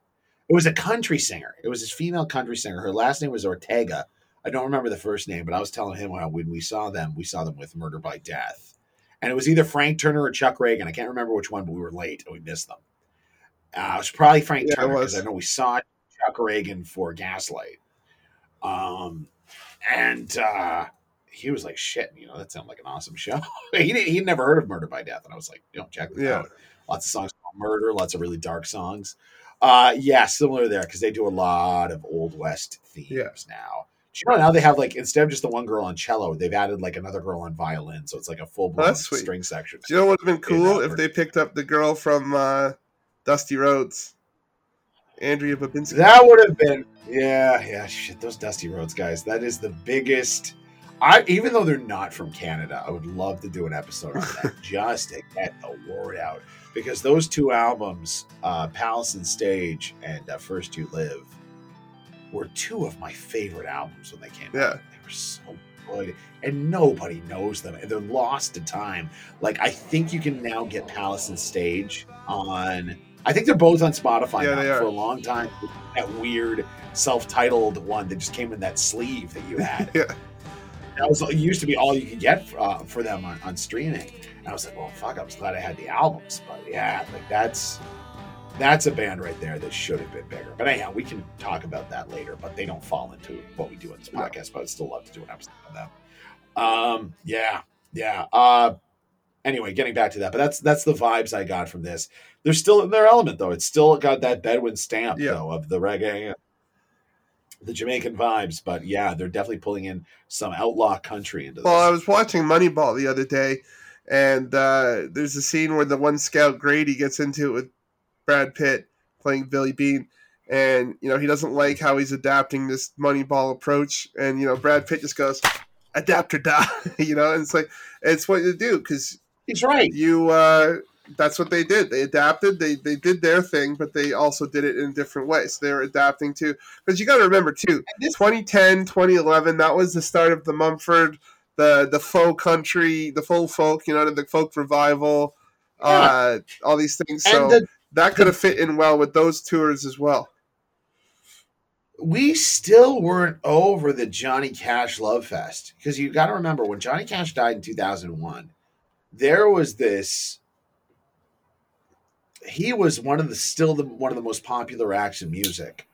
It was a country singer. It was this female country singer. Her last name was Ortega. I don't remember the first name, but I was telling him how when we saw them, we saw them with Murder by Death. And it was either Frank Turner or Chuck Ragan. I can't remember which one, but we were late and we missed them. Uh, it was probably Frank Yeah, Turner because. I know we saw Chuck Ragan for Gaslight. Um, and uh, he was like, "Shit, you know, that sounded like an awesome show." [laughs] he he'd never heard of Murder by Death, and I was like, "You know, check this Yeah. out." Lots of songs about murder, lots of really dark songs. Uh, yeah, similar there because they do a lot of old west themes Yeah. now. You know, now they have like instead of just the one girl on cello, they've added like another girl on violin, so it's like a full blown that's sweet. string section. Do you know what would have been cool if they picked up the girl from uh, Dusty Rhodes, Andrea Babinski? That would have been yeah, yeah. Shit, those Dusty Rhodes guys. That is the biggest. I even though they're not from Canada, I would love to do an episode on that [laughs] just to get the word out because those two albums, uh, Palace and Stage and uh, First You Live, were two of my favorite albums when they came Yeah. out. They were so good, and nobody knows them, and they're lost to time. Like I think you can now get Palace and Stage on. I think they're both on Spotify Yeah, now. For a long time, that weird self-titled one that just came in that sleeve that you had. [laughs] Yeah. That was it used to be all you could get uh, for them on, on streaming. And I was like, well, fuck, I was glad I had the albums. But yeah, like that's that's a band right there that should have been bigger. But anyhow, we can talk about that later. But they don't fall into what we do in this podcast. But I'd still love to do an episode on them. Um, yeah, yeah. Uh, anyway, getting back to that, but that's that's the vibes I got from this. They're still in their element though. It's still got that Bedouin stamp Yeah. though of the reggae, the Jamaican vibes. But yeah, they're definitely pulling in some outlaw country into this. Well, I was watching Moneyball the other day, and uh, there's a scene where the one scout Grady gets into it with Brad Pitt playing Billy Beane, and you know he doesn't like how he's adapting this Moneyball approach, and you know Brad Pitt just goes, "Adapt or die," [laughs] you know, and it's like it's what you do because He's right. you uh, that's what they did. They adapted. They they did their thing, but they also did it in a different way. So they were adapting to because you got to remember too. And this- 2010, 2011, that was the start of the Mumford, the the folk country, the full folk, you know, the folk revival, uh, all these things. So the, that could have fit in well with those tours as well. we still weren't over the Johnny Cash love fest because you got to remember when Johnny Cash died in 2001, there was this. He was one of the still the one of the most popular acts in music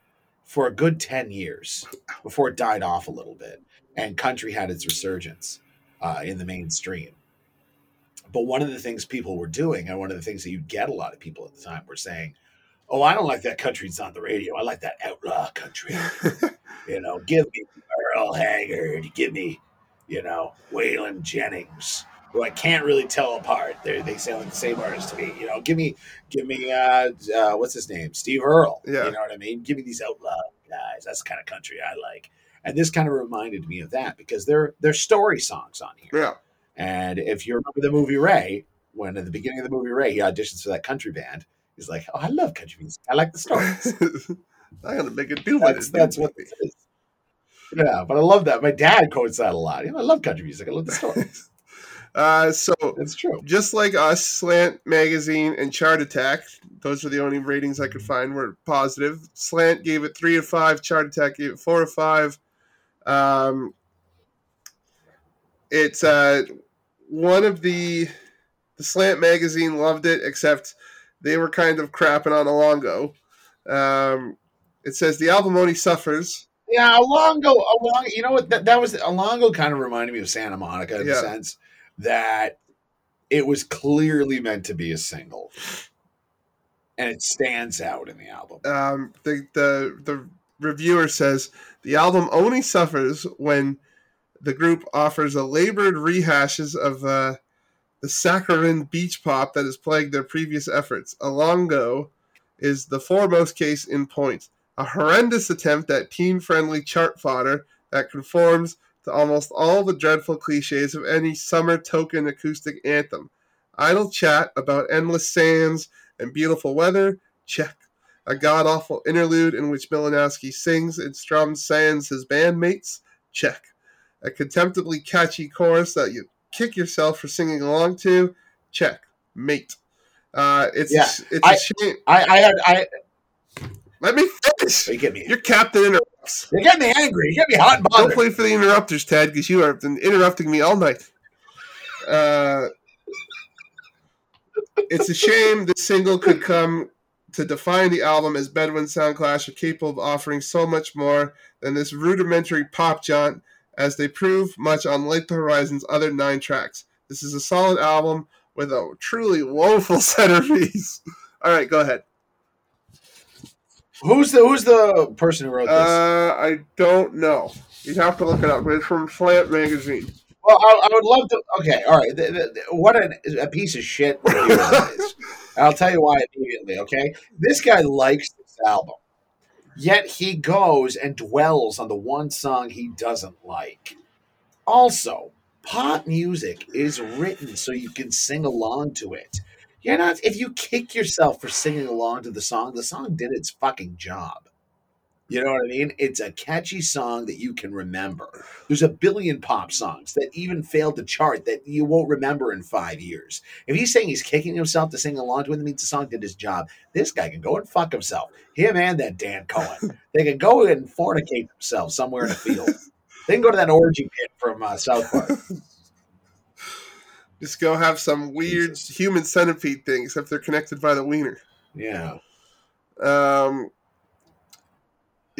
for a good 10 years before it died off a little bit and country had its resurgence uh, in the mainstream. But one of the things people were doing, and one of the things that you get a lot of people at the time were saying, Oh, I don't like that country It's on the radio. I like that outlaw country. [laughs] you know, give me Earl Haggard, give me, you know, Waylon Jennings, who I can't really tell apart. They they sound like the same artist to me. You know, give me give me uh, uh what's his name, Steve Earle. Yeah. you know what I mean. Give me these outlaw guys. That's the kind of country I like. And this kind of reminded me of that because they're they're story songs on here. Yeah. And if you remember the movie Ray, when at the beginning of the movie Ray, he auditions for that country band. He's like, "Oh, I love country music. I like the stories." [laughs] I'm gonna make a do with That's it. that's what this is. Yeah, but I love that. My dad quotes that a lot. You know, I love country music. I love the stories. [laughs] Uh, so It's true. just like us, Slant Magazine and Chart Attack, those are the only ratings I could find were positive. Slant gave it three of five. Chart Attack gave it four of five. Um, it's uh, one of the the Slant Magazine loved it, except they were kind of crapping on Alongo. Um, it says the album only suffers. Yeah, Alongo, Alongo. You know what? That, that was Alongo. Kind of reminded me of Santa Monica in the sense that it was clearly meant to be a single, and it stands out in the album. um, the, the the reviewer says the album only suffers when the group offers a labored rehashes of uh, the saccharine beach pop that has plagued their previous efforts. Alongo is the foremost case in point, a horrendous attempt at teen-friendly chart fodder that conforms to almost all the dreadful cliches of any summer token acoustic anthem. Idle chat about endless sands and beautiful weather, check a god awful interlude in which Malinowski sings and strums sans his bandmates? Check. A contemptibly catchy chorus that you kick yourself for singing along to? Check. Mate. Uh, it's Yeah, it's I- a shame. I, I had, I, Let me finish. you get me, Your captain interrupts. you get me angry, you get me hot and bothered. Don't play for the interrupters, Ted, because you have been interrupting me all night. Uh, it's a shame this single could come to define the album as Bedouin Soundclash are capable of offering so much more than this rudimentary pop jaunt, as they prove much on Light the Horizon's other nine tracks. This is a solid album with a truly woeful [laughs] centerpiece. All right, go ahead. Who's the Who's the person who wrote this? Uh, I don't know. You'd have to look it up. It's from Slant Magazine. Well, I, I would love to. Okay, all right. The, the, the- what an, a piece of shit reviewer that is. [laughs] I'll tell you why immediately. Okay, this guy likes this album, yet he goes and dwells on the one song he doesn't like. Also, pop music is written so you can sing along to it. You're not. If you kick yourself for singing along to the song, the song did its fucking job. You know what I mean? It's a catchy song that you can remember. There's a billion pop songs that even failed to chart that you won't remember in five years. If he's saying he's kicking himself to sing along to it, that means the song did his job. This guy can go and fuck himself. Him and that Dan Cohen. [laughs] they can go and fornicate themselves somewhere in a field. they can go to that orgy pit from uh, South Park. [laughs] Just go have some weird Jesus. human centipede thing, except they're connected by the wiener. Yeah. Um,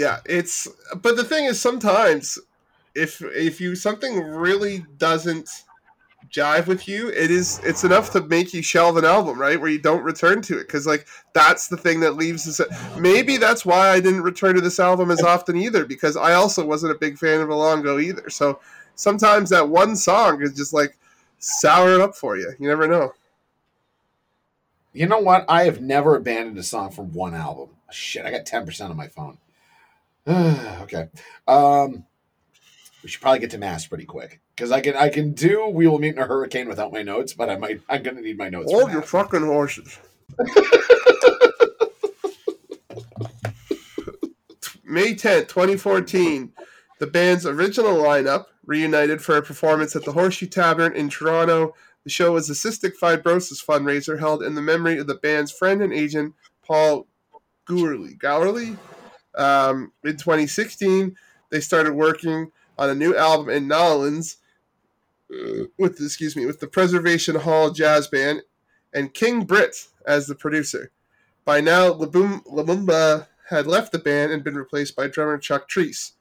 yeah, it's. But the thing is, sometimes if if you something really doesn't jive with you, it is it's enough to make you shelve an album, right? Where you don't return to it because like that's the thing that leaves us. Maybe that's why I didn't return to this album as often either because I also wasn't a big fan of Alongo either. So sometimes that one song is just like sour it up for you. You never know. You know what? I have never abandoned a song from one album. Shit, I got 10% on my phone. [sighs] okay. Um we should probably get to mass pretty quick. Because I can I can do We Will Meet in a Hurricane without my notes, but I might I'm gonna need my notes. Hold your fucking horses. [laughs] May 10th, 2014, the band's original lineup reunited for a performance at the Horseshoe Tavern in Toronto. The show was a cystic fibrosis fundraiser held in the memory of the band's friend and agent, Paul Gourley. Gourley? Um, in 2016, they started working on a new album in Nolans uh, with, excuse me, with the Preservation Hall Jazz Band and King Britt as the producer. By now, Labum- Lumumba had left the band and been replaced by drummer Chuck Treece.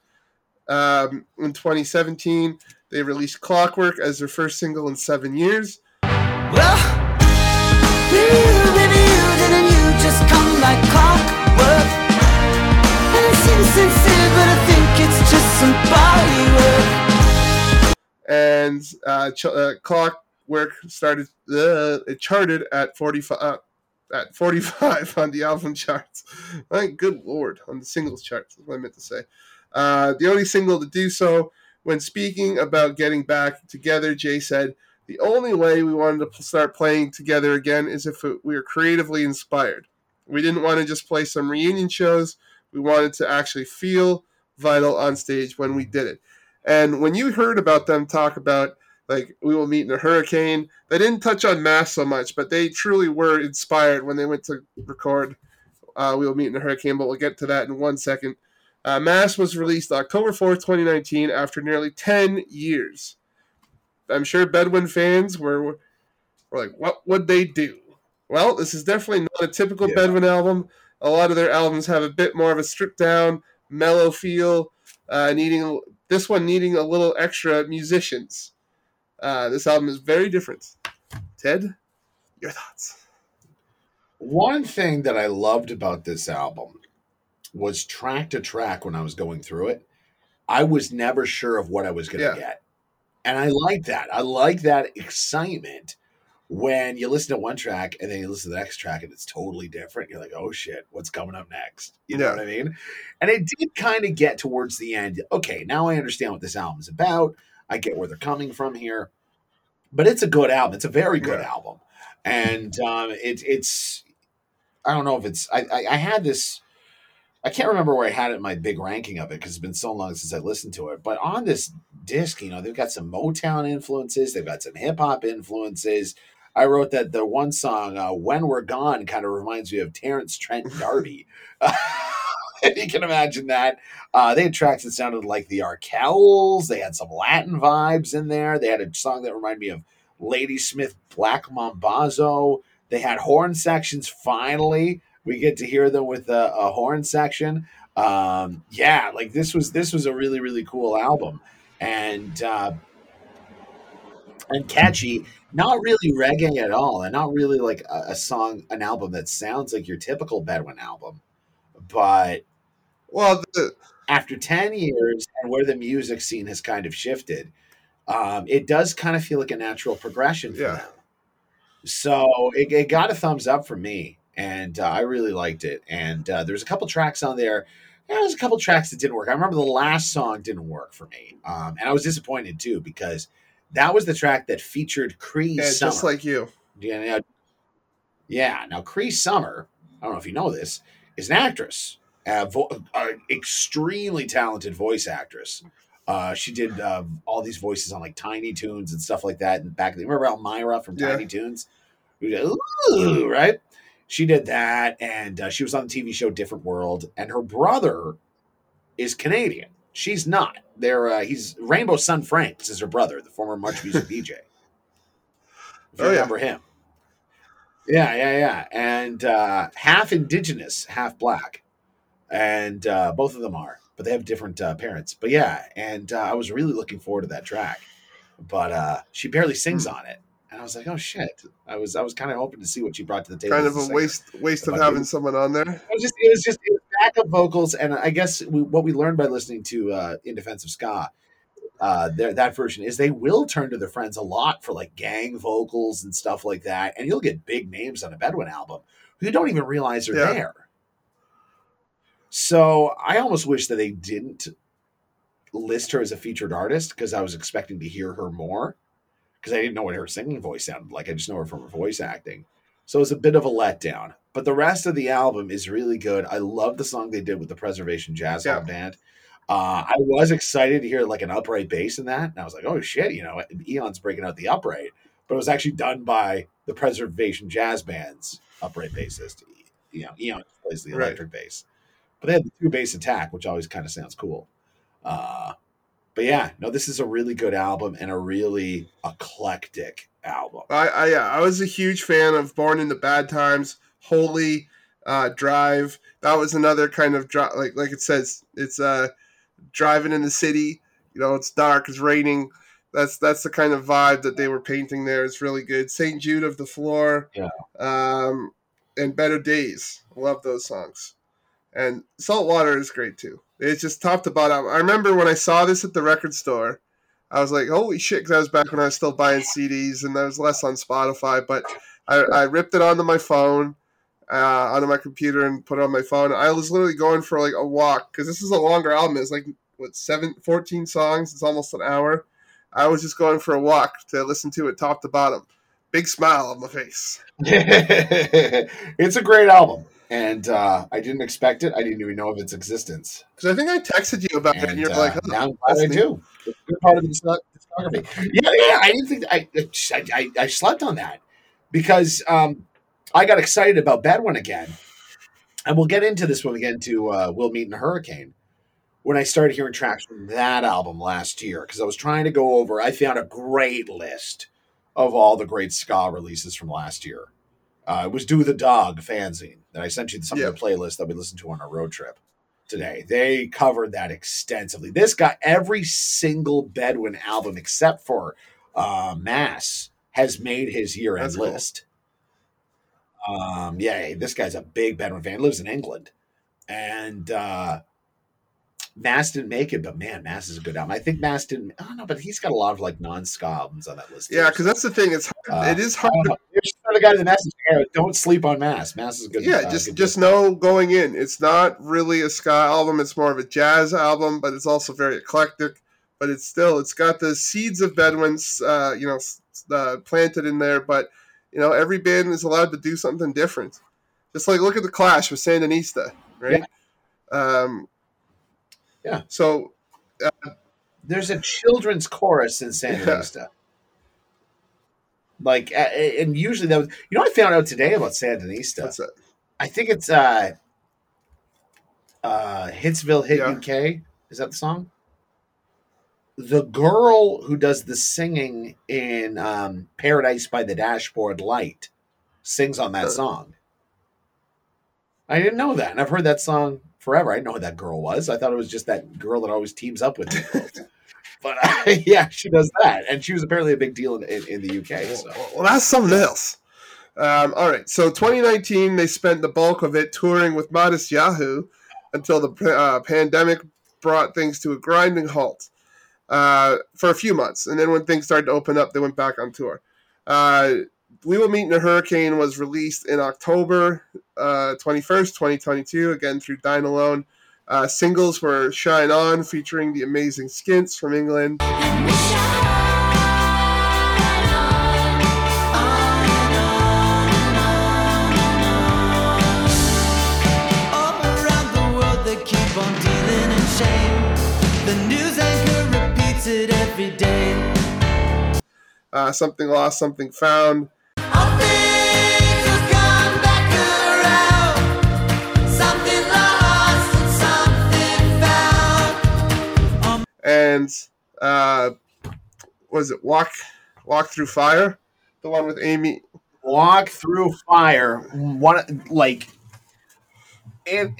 Um, in 2017, they released Clockwork as their first single in seven years. Well, But I think it's just some body work. And uh, Ch- uh, Clock work started. Uh, it charted at 45. Uh, at 45 [laughs] on the album charts. My good lord, on the singles charts, is what I meant to say. Uh, the only single to do so. When speaking about getting back together, Jay said, The only way we wanted to start playing together again is if we were creatively inspired. We didn't want to just play some reunion shows, we wanted to actually feel vital on stage when we did it. And when you heard about them talk about like we will meet in a hurricane. They didn't touch on mass so much, but they truly were inspired when they went to record uh, We Will Meet in a Hurricane, but we'll get to that in one second. Uh, mass was released October 4th, 2019, after nearly 10 years. I'm sure Bedouin fans were, were like, what would they do? Well, this is definitely not a typical Yeah. Bedouin album. A lot of their albums have a bit more of a stripped down, mellow feel, uh, needing this one needing a little extra musicians. Uh, this album is very different. Ted, your thoughts? One thing that I loved about this album was track to track when I was going through it, I was never sure of what I was going to Yeah. get. And I like that. I like that excitement when you listen to one track and then you listen to the next track and it's totally different. You're like, oh shit, what's coming up next? You know Yeah. what I mean? And it did kind of get towards the end. Okay, now I understand what this album is about. I get where they're coming from here. But it's a good album. It's a very good Yeah. album. And um, it, it's, I don't know if it's, I, I, I had this, I can't remember where I had it in my big ranking of it because it's been so long since I listened to it. But on this disc, you know, they've got some Motown influences, they've got some hip hop influences. I wrote that the one song, uh, When We're Gone, kind of reminds me of Terence Trent D'Arby. [laughs] if you can imagine that. Uh, they had tracks that sounded like the Arkells. They had some Latin vibes in there. They had a song that reminded me of Ladysmith Black Mambazo. They had horn sections finally. We get to hear them with a, a horn section. Um, yeah, like this was this was a really really cool album, and uh, and catchy. Not really reggae at all, and not really like a, a song, an album that sounds like your typical Bedouin album. But Well, the, after 10 years and where the music scene has kind of shifted, um, it does kind of feel like a natural progression for Yeah. them. So it, it got a thumbs up for me, and uh, I really liked it. And uh, there's a couple tracks on there. yeah, There's a couple tracks that didn't work. I remember the last song didn't work for me, um, and I was disappointed too because that was the track that featured Cree yeah, Summer. just like you. Yeah, now, yeah. Now, Cree Summer, I don't know if you know this, is an actress, an vo- a extremely talented voice actress. Uh, she did um, all these voices on like Tiny Toons and stuff like that. And back, remember Elmyra from Yeah. Tiny Toons? Ooh, right? She did that, and uh, she was on the TV show Different World. And her brother is Canadian. She's not. They're uh, he's Rainbow Sun Franks is her brother, the former Much [laughs] Music DJ. If you Oh, yeah. remember him. Yeah, yeah, yeah. And uh, half indigenous, half black. And uh, both of them are, but they have different uh, parents. But yeah, and uh, I was really looking forward to that track. But uh, she barely sings Hmm. on it. And I was like, oh shit. I was I was kind of hoping to see what she brought to the table. Kind of a waste waste of having someone on there. It was just it was just it was backup vocals, and I guess we, what we learned by listening to uh, In Defense of Ska, uh, that version is they will turn to their friends a lot for like gang vocals and stuff like that, and you'll get big names on a Bedouin album who don't even realize they're Yeah. there. So I almost wish that they didn't list her as a featured artist because I was expecting to hear her more because I didn't know what her singing voice sounded like. I just know her from her voice acting. So it was a bit of a letdown. But the rest of the album is really good. I love the song they did with the Preservation Jazz Yeah. Band. Uh, I was excited to hear like an upright bass in that. And I was like, oh shit, you know, Eon's breaking out the upright. But it was actually done by the Preservation Jazz Band's upright bassist. You know, Eon plays the Right. electric bass. But they had the two bass attack, which always kind of sounds cool. Uh, but yeah, no, this is a really good album and a really eclectic album. I, I yeah, I was a huge fan of Born in the Bad Times, Holy, uh, Drive. That was another kind of dri- like like it says, it's uh driving in the city. You know, it's dark, it's raining. That's that's the kind of vibe that they were painting there. It's really good. Saint Jude of the Floor, Yeah. um, and Better Days. Love those songs. And Saltwater is great too. It's just top to bottom. I remember when I saw this at the record store. I was like, holy shit, because I was back when I was still buying CDs and there was less on Spotify, but I, I ripped it onto my phone, uh, onto my computer and put it on my phone. I was literally going for like a walk because this is a longer album. It's like, what, seven, 14 songs? It's almost an hour. I was just going for a walk to listen to it top to bottom. Big smile on my face. [laughs] it's a great album, and uh, I didn't expect it. I didn't even know of its existence. Because I think I texted you about it and And, you're uh, like, oh, now I'm glad I do. It's a good part of the discography. Yeah, yeah. I didn't think I, I, I, I slept on that because um, I got excited about Bedouin again, and we'll get into this when we get into uh, We'll Meet in a Hurricane. When I started hearing tracks from that album last year, because I was trying to go over, I found a great list of all the great ska releases from last year. Uh, it was Do the Dog fanzine that I sent you some Yeah. of the playlists that we listened to on our road trip today. They covered that extensively. This got every single Bedouin album except for uh, Mass has made his year end cool. list. Um, yeah, this guy's a big Bedouin fan. Lives in England, and uh, Mass didn't make it, but man, Mass is a good album. I think Mass didn't. I don't know, but he's got a lot of like non-ska albums on that list. yeah, because that's the thing. It's hard, uh, it is hard to know. There's another guy in the message. Don't sleep on Mass. Mass is a good. yeah, uh, just good just know going in, it's not really a ska album. It's more of a jazz album, but it's also very eclectic. But it's still it's got the seeds of Bedouins, uh, you know, uh, planted in there. But you know, every band is allowed to do something different. Just like look at the Clash with Sandinista, right? Um, Yeah. So There's a children's chorus in Sandinista. Like, uh, and usually that was, you know, I found out today about Sandinista. what's that? I think it's uh, uh, Hitsville Hit Yeah. UK. Is that the song? The girl who does the singing in um, Paradise by the Dashboard Light sings on that Huh. song. I didn't know that, and I've heard that song forever. I didn't know who that girl was. I thought it was just that girl that always teams up with [laughs] but uh, [laughs] yeah, she does that, and she was apparently a big deal in, in, in the UK. So. Well, well, that's something else. Um, all right, so 2019, they spent the bulk of it touring with Modest Yahoo until the uh, pandemic brought things to a grinding halt uh, for a few months. And then when things started to open up, they went back on tour. We Will Meet in a Hurricane was released in October uh, 21st, 2022, again through Dine Alone. Uh, singles were Shine On, featuring the amazing Skints from England. All around the world they keep on dealing in shame. The news anchor repeats it every day. Uh, something Lost, Something Found. And uh was it walk walk through fire? The one with amy? Walk through fire. One like if,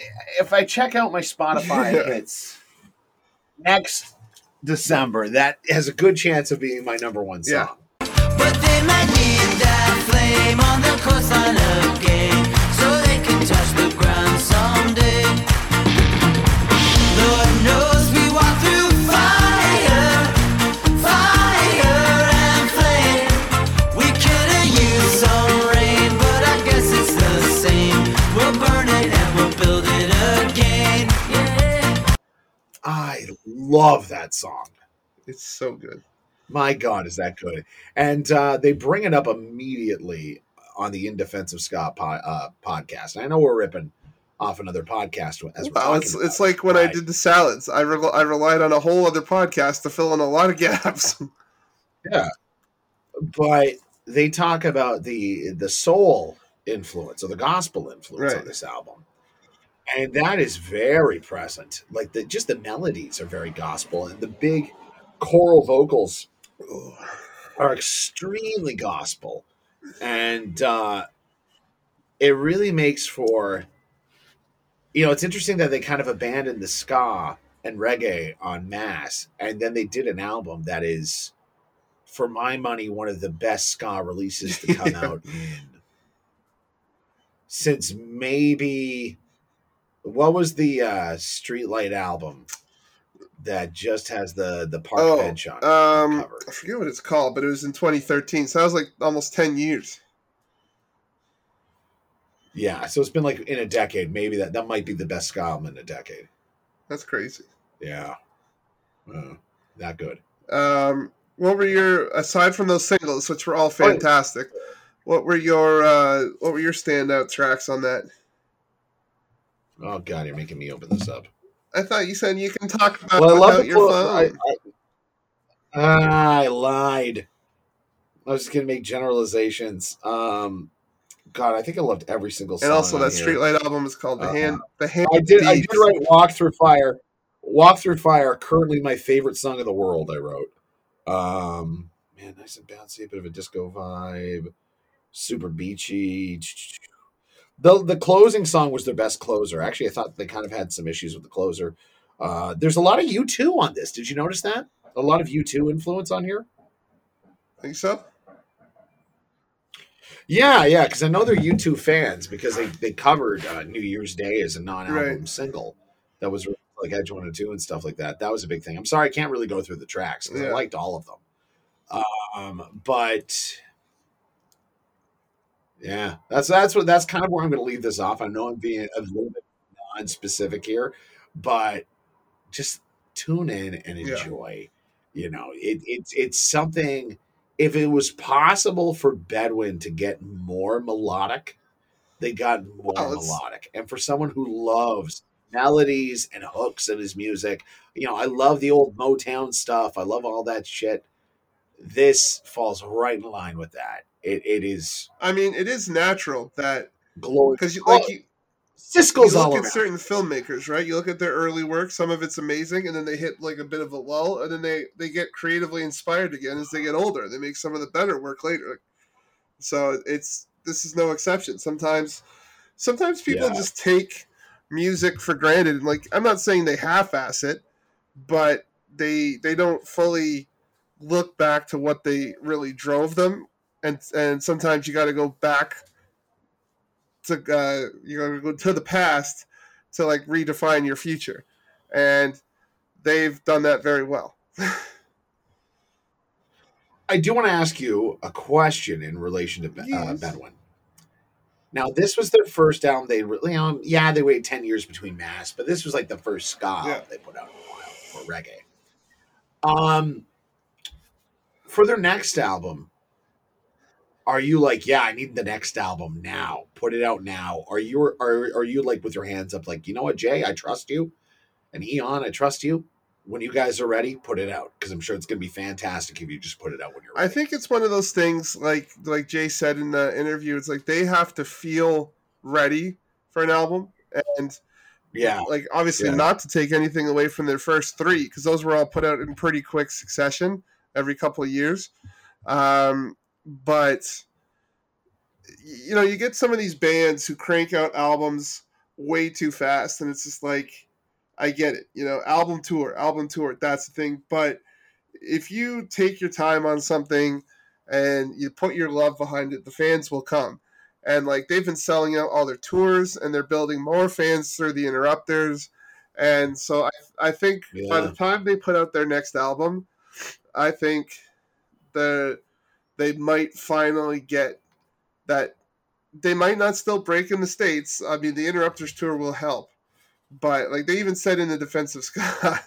if i check out my spotify [laughs] Yeah. hits next december that has a good chance of being my number one song. Yeah. But love that song. It's so good. My god is that good. And uh, they bring it up immediately on the in defense of ska po- uh, podcast. I know we're ripping off another podcast as well it's, it's it, like when i did the salads. I, rel I relied on a whole other podcast to fill in a lot of [laughs] gaps. Yeah, but they talk about the the soul influence or the gospel influence on this album and that is very present. Like the just the melodies are very gospel and the big choral vocals are extremely gospel. And uh it really makes for you know it's interesting that they kind of abandoned the ska and reggae on mass and then they did an album that is for my money one of the best ska releases to come [laughs] out in since maybe what was the uh streetlight album that just has the the park Oh, bench on, um, cover. I forget what it's called, but it was in 2013, so that was like almost 10 years. Yeah, so it's been like in a decade. Maybe that that might be the best ska album in a decade. That's crazy. Yeah, uh, that good. Um, what were your aside from those singles, which were all Oh, fantastic? What were your uh, what were your standout tracks on that? Oh god, you're making me open this up. I thought you said you can talk about Well, without your clo- phone. I, I, I lied. I was just gonna make generalizations. Um, God, I think I loved every single song. and also that here. Streetlight album is called the Uh, hand the hand. I did. I did write "Walk Through Fire." "Walk Through Fire," currently my favorite song of the world. I wrote. Um, man, nice and bouncy, a bit of a disco vibe, super beachy. The the closing song was their best closer. Actually, I thought they kind of had some issues with the closer. Uh, there's a lot of U two on this. Did you notice that? A lot of U two influence on here. Think so? Yeah, yeah, because I know they're U two fans because they they covered uh, New Year's Day as a non album Right. single that was like Edge One and Two and stuff like that. That was a big thing. I'm sorry I can't really go through the tracks because I liked all of them. Um, but yeah, that's that's what that's kind of where I'm going to leave this off. I know I'm being a little bit non-specific here, but just tune in and Yeah. enjoy. You know, it, it's it's something. If it was possible for Bedouin to get more melodic, they got more melodic. And for someone who loves melodies and hooks in his music, you know, I love the old Motown stuff. I love all that shit. This falls right in line with that. It it is I mean, it is natural that glorious. because you like you, Cisco's you look around. at certain filmmakers, right? You look at their early work; some of it's amazing, and then they hit like a bit of a lull, and then they they get creatively inspired again as they get older. They make some of the better work later. So it's this is no exception. Sometimes, sometimes people Yeah. just take music for granted, and like I'm not saying they half-ass it, but they they don't fully look back to what they really drove them, and and sometimes you got to go back to uh, you're going to go to the past to like redefine your future, and they've done that very well. [laughs] I do want to ask you a question in relation to uh, Bedouin. Now, this was their first album. They really, um, yeah, they waited ten years between Mass, but this was like the first ska Yeah. they put out in a while for reggae. Um, for their next album, are you like, yeah, I need the next album now. Put it out now. Are you are are you like with your hands up, like, you know what, Jay, I trust you, and Eon, I trust you. When you guys are ready, put it out because I'm sure it's going to be fantastic if you just put it out when you're Ready. I think it's one of those things like like Jay said in the interview. It's like they have to feel ready for an album, and yeah, like obviously Yeah. not to take anything away from their first three because those were all put out in pretty quick succession every couple of years. Um, but you know, you get some of these bands who crank out albums way too fast, and it's just like, I get it, you know, album tour, album tour, that's the thing. But if you take your time on something and you put your love behind it, the fans will come. And like they've been selling out all their tours, and they're building more fans through the Interrupters. And so I, I think by the time they put out their next album, I think that they might finally get that. They might not still break in the states. I mean, the Interrupters tour will help, but like they even said in the defense of [laughs] Ska,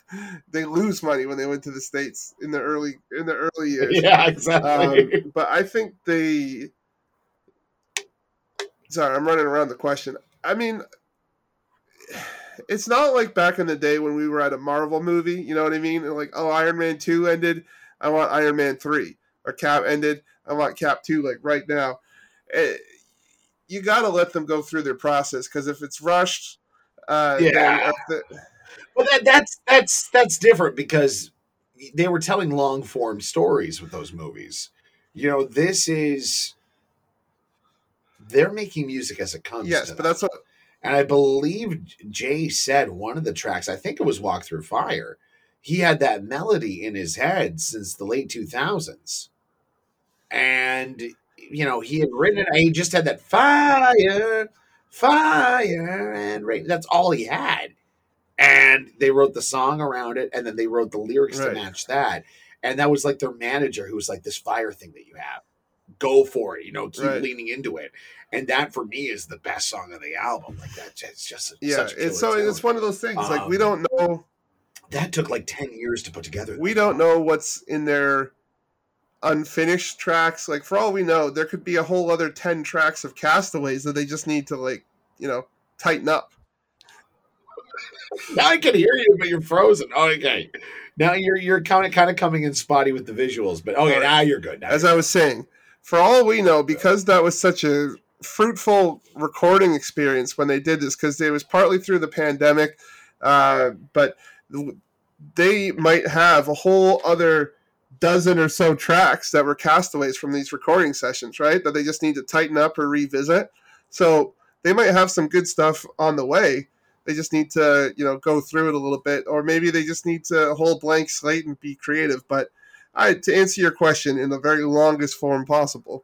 they lose money when they went to the states in the early in the early [laughs] years. yeah, exactly. Um, but I think they. Sorry, I'm running around the question. I mean, it's not like back in the day when we were at a Marvel movie. You know what I mean? Like, oh, Iron Man two ended. I want Iron Man three. Or Cap ended. I want Cap two. Like right now, Eh, you got to let them go through their process because if it's rushed, uh, Yeah. if the- Well, that, that's that's that's different because they were telling long form stories with those movies. You know, this is they're making music as it comes. yes, but that's what and I believe Jay said one of the tracks. I think it was "Walk Through Fire." He had that melody in his head since the late two thousands, and you know he had written it. He just had that fire, fire, and rain. That's all he had. and they wrote the song around it, and then they wrote the lyrics Right. to match that. And that was like their manager who was like, "This fire thing that you have, go for it. You know, keep Right. leaning into it." And that for me is the best song of the album. Like that, it's just Yeah, it's so tune. it's one of those things. like we Um, don't know that took like ten years to put together. we don't know what's in their unfinished tracks. Like for all we know, there could be a whole other ten tracks of Castaways that they just need to like you know tighten up. Now I can hear you, but you're frozen. Okay. Now you're you're kind of kind of coming in spotty with the visuals, but okay, now you're good. Now As you're I was saying, for all we know, because that was such a fruitful recording experience when they did this, because it was partly through the pandemic, uh, but they might have a whole other dozen or so tracks that were castaways from these recording sessions, right? That they just need to tighten up or revisit. So they might have some good stuff on the way. They just need to, you know, go through it a little bit, or maybe they just need to hold blank slate and be creative. But I, to answer your question in the very longest form possible,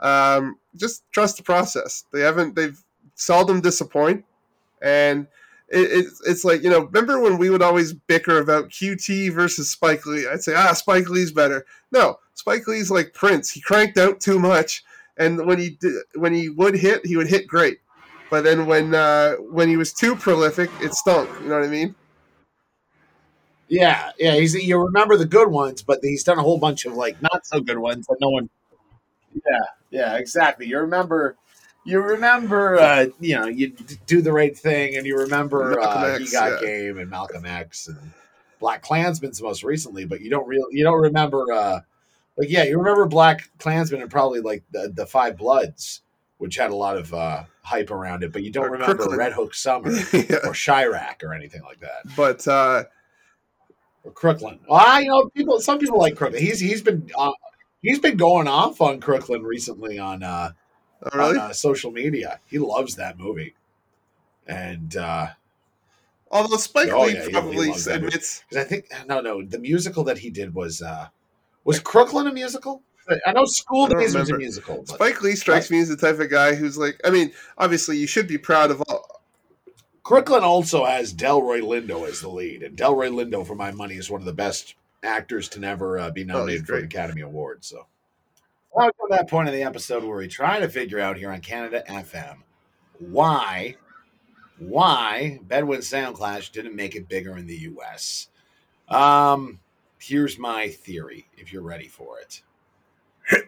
um, just trust the process. They haven't, they've seldom disappoint, and it, it's like you know, remember when we would always bicker about QT versus Spike Lee? I'd say ah, Spike Lee's better. No, Spike Lee's like Prince. He cranked out too much, and when he did, when he would hit, he would hit great. But then when uh, when he was too prolific, it stunk. You know what I mean? Yeah, yeah. He's you remember the good ones, but he's done a whole bunch of like not so good ones that no one. Yeah, yeah, exactly. You remember, you remember, uh, you know, you do the right thing, and you remember uh, X, he got yeah. game and Malcolm X and BlacKkKlansman's most recently, but you don't real you don't remember. uh Like, yeah, you remember BlacKkKlansman and probably like the the Five Bloods, which had a lot of uh hype around it, but you don't Or remember Crooklyn. Red Hook Summer [laughs] yeah. or Chi-Raq or anything like that. But uh, or Crooklyn. Well, I, you know, people. Some people like Crooklyn. He's he's been uh, he's been going off on Crooklyn recently on uh, oh, really? on uh, social media. He loves that movie, and uh, Although Spike Oh, Lee yeah, he- he probably loves that movie. admits 'cause I think no, no, the musical that he did was uh, was Crooklyn a musical? I know School I don't Days was a musical. But Spike Lee strikes me as the type of guy who's like, I mean, obviously you should be proud of all. Crooklyn also has Delroy Lindo as the lead, and Delroy Lindo, for my money, is one of the best actors to never uh, be nominated for an Oh. Academy Award. So, now to that point in the episode where we try to figure out here on Canada FM why, why Bedouin Soundclash didn't make it bigger in the U.S. Um, here's my theory. If you're ready for it.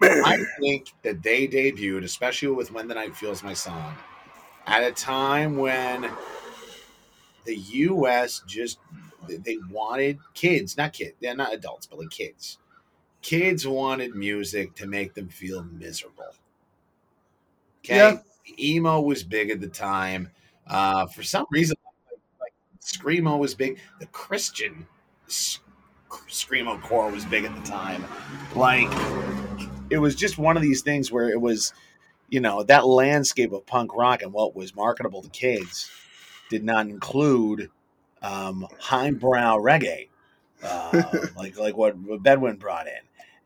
I [clears throat] think that they debuted, especially with When the Night Feels My Song, at a time when the U.S. just they wanted kids, not kids, they're not adults, but like kids. Kids wanted music to make them feel miserable. Okay, Yeah. emo was big at the time. Uh, for some reason, like, like screamo was big. The Christian screamo core was big at the time. Like it was just one of these things where it was, you know, that landscape of punk rock and what was marketable to kids did not include um, highbrow reggae, uh, [laughs] like like what, what Bedouin brought in,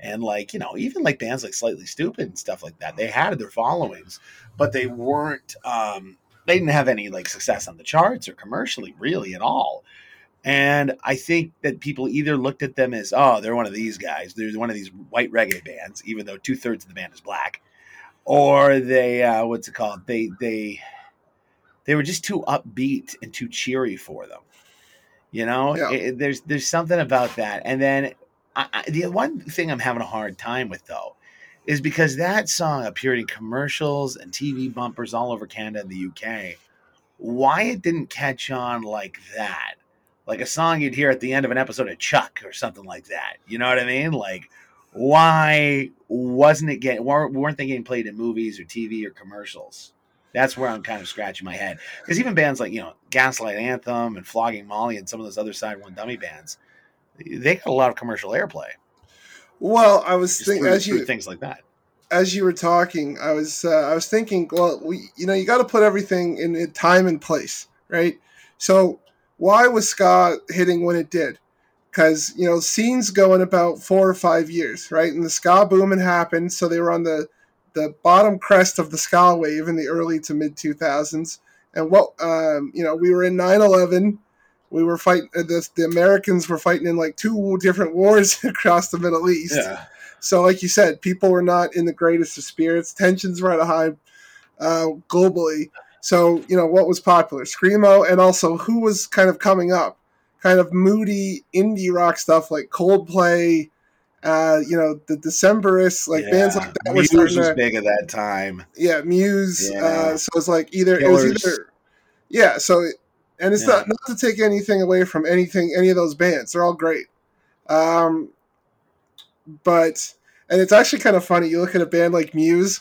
and like you know even like bands like Slightly Stoopid and stuff like that. They had their followings, but they weren't. Um, they didn't have any like success on the charts or commercially really at all. And I think that people either looked at them as, oh, they're one of these guys. They're one of these white reggae bands, even though two thirds of the band is black, or they, uh, what's it called? They they they were just too upbeat and too cheery for them. You know, Yeah. It- there's there's something about that. And then I, the one thing I'm having a hard time with though is because that song appeared in commercials and TV bumpers all over Canada and the UK. Why it didn't catch on like that? Like a song you'd hear at the end of an episode of Chuck or something like that. You know what I mean? Like, why wasn't it getting? Weren't weren't they getting played in movies or TV or commercials? That's where I'm kind of scratching my head because even bands like you know Gaslight Anthem and Flogging Molly and some of those other SideOneDummy bands, they got a lot of commercial airplay. Well, I was thinking as you things like that. as you were talking, I was uh, I was thinking, well, we you know you got to put everything in, in time and place, right? So why was ska hitting when it did? Because you know scenes go in about four or five years, right? And the ska boom had happened, so they were on the the bottom crest of the ska wave in the early to mid two thousands. And what um, you know, we were in 9-11 we were fighting. uh, The, the Americans were fighting in like two different [laughs] wars [laughs] across the Middle East. Yeah. So, like you said, people were not in the greatest of spirits. Tensions were at a high uh, globally. So, you know, what was popular? Screamo, and also who was kind of coming up? Kind of moody indie rock stuff like Coldplay, uh, you know, the Decemberists, like bands like that were Muse starting was to, big at that time. yeah, Muse. Yeah. Uh, so it's like either it was either, yeah. So, and it's Yeah. not not to take anything away from anything, any of those bands. They're all great. Um, but and it's actually kind of funny. You look at a band like Muse.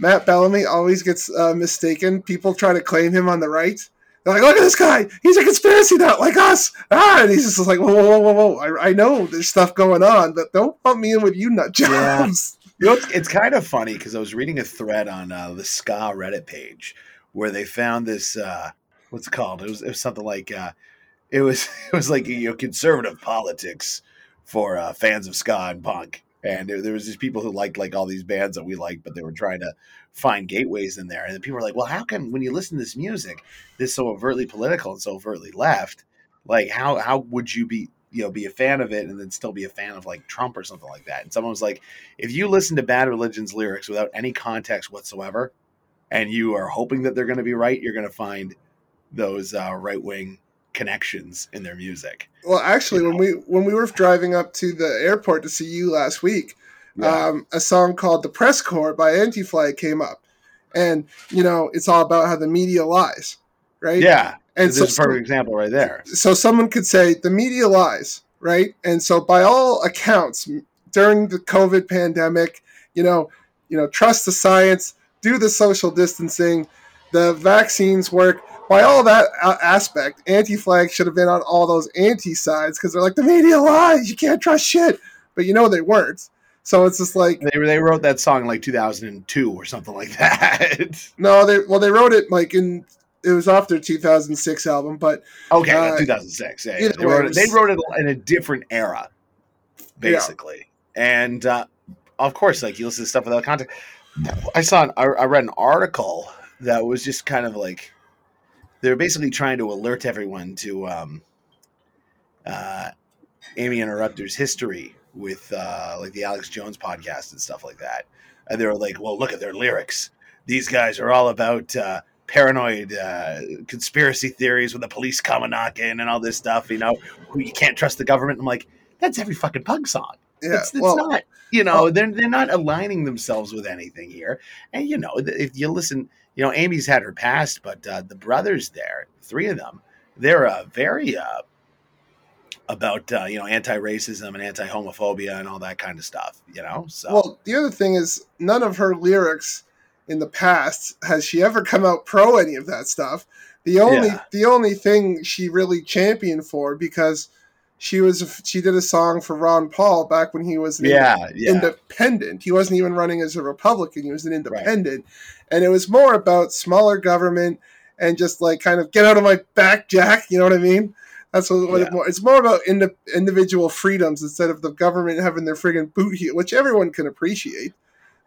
Matt Bellamy always gets uh, mistaken. People try to claim him on the right. They're like, "Look at this guy! He's a conspiracy nut like us!" Ah, and he's just like, "Whoa, whoa, whoa, whoa! I, I know there's stuff going on, but don't bump me in with you nut Yeah. jobs." [laughs] You know, it's, it's kind of funny because I was reading a thread on uh, the ska Reddit page where they found this. Uh, what's it called? It was it was something like uh, it was [laughs] it was like you know conservative politics for uh, fans of ska and punk. And there, there was these people who liked like all these bands that we liked, but they were trying to find gateways in there. And then people were like, "Well, how come when you listen to this music, this so overtly political and so overtly left? Like, how how would you be you know be a fan of it and then still be a fan of like Trump or something like that?" And someone was like, if you listen to Bad Religion's lyrics without any context whatsoever, and you are hoping that they're going to be right, you're going to find those uh, right wing connections in their music. Well, actually, when we when we were driving up to the airport to see you last week, Yeah. um, a song called "The Press Corps" by Anti-Flag came up, and you know it's all about how the media lies, right? yeah, and this so is a perfect example right there. so someone could say the media lies, right? And so by all accounts, during the COVID pandemic, you know, you know, trust the science, do the social distancing, the vaccines work. By all that aspect, anti-flag should have been on all those anti-sides because they're like the media lies, you can't trust shit, but you know they weren't. So it's just like They, they wrote that song in like 2002 or something like [laughs] that. no, they well they wrote it like in it was off their 2006 album, but okay, Uh, 2006. Yeah, yeah. They, wrote it they wrote it in a different era, basically. And uh, of course, like you listen to stuff without context. I saw, an, I, I read an article that was just kind of like they were basically trying to alert everyone to um, uh, Aimee Interrupter's history with uh, like the Alex Jones podcast and stuff like that. And they were like, "Well, look at their lyrics. These guys are all about uh, paranoid uh, conspiracy theories when the police come and knock in and all this stuff. You know, you can't trust the government." I'm like, "That's every fucking punk song." yeah, it's, it's well, not you know they're they're not aligning themselves with anything here and you know if you listen you know aimee's had her past but uh, the brothers there three of them they're uh, very uh, about uh, you know anti-racism and anti-homophobia and all that kind of stuff you know so Well, the other thing is, none of her lyrics in the past has she ever come out pro any of that stuff. The only Yeah. the only thing she really championed for because she was she did a song for Ron Paul back when he was an yeah yeah independent. He wasn't even running as a Republican; he was an independent, and it was more about smaller government and just like kind of get out of my back, Jack. You know what I mean? That's what, what Yeah. it more. It's more about indi- individual freedoms instead of the government having their friggin' boot heel, which everyone can appreciate.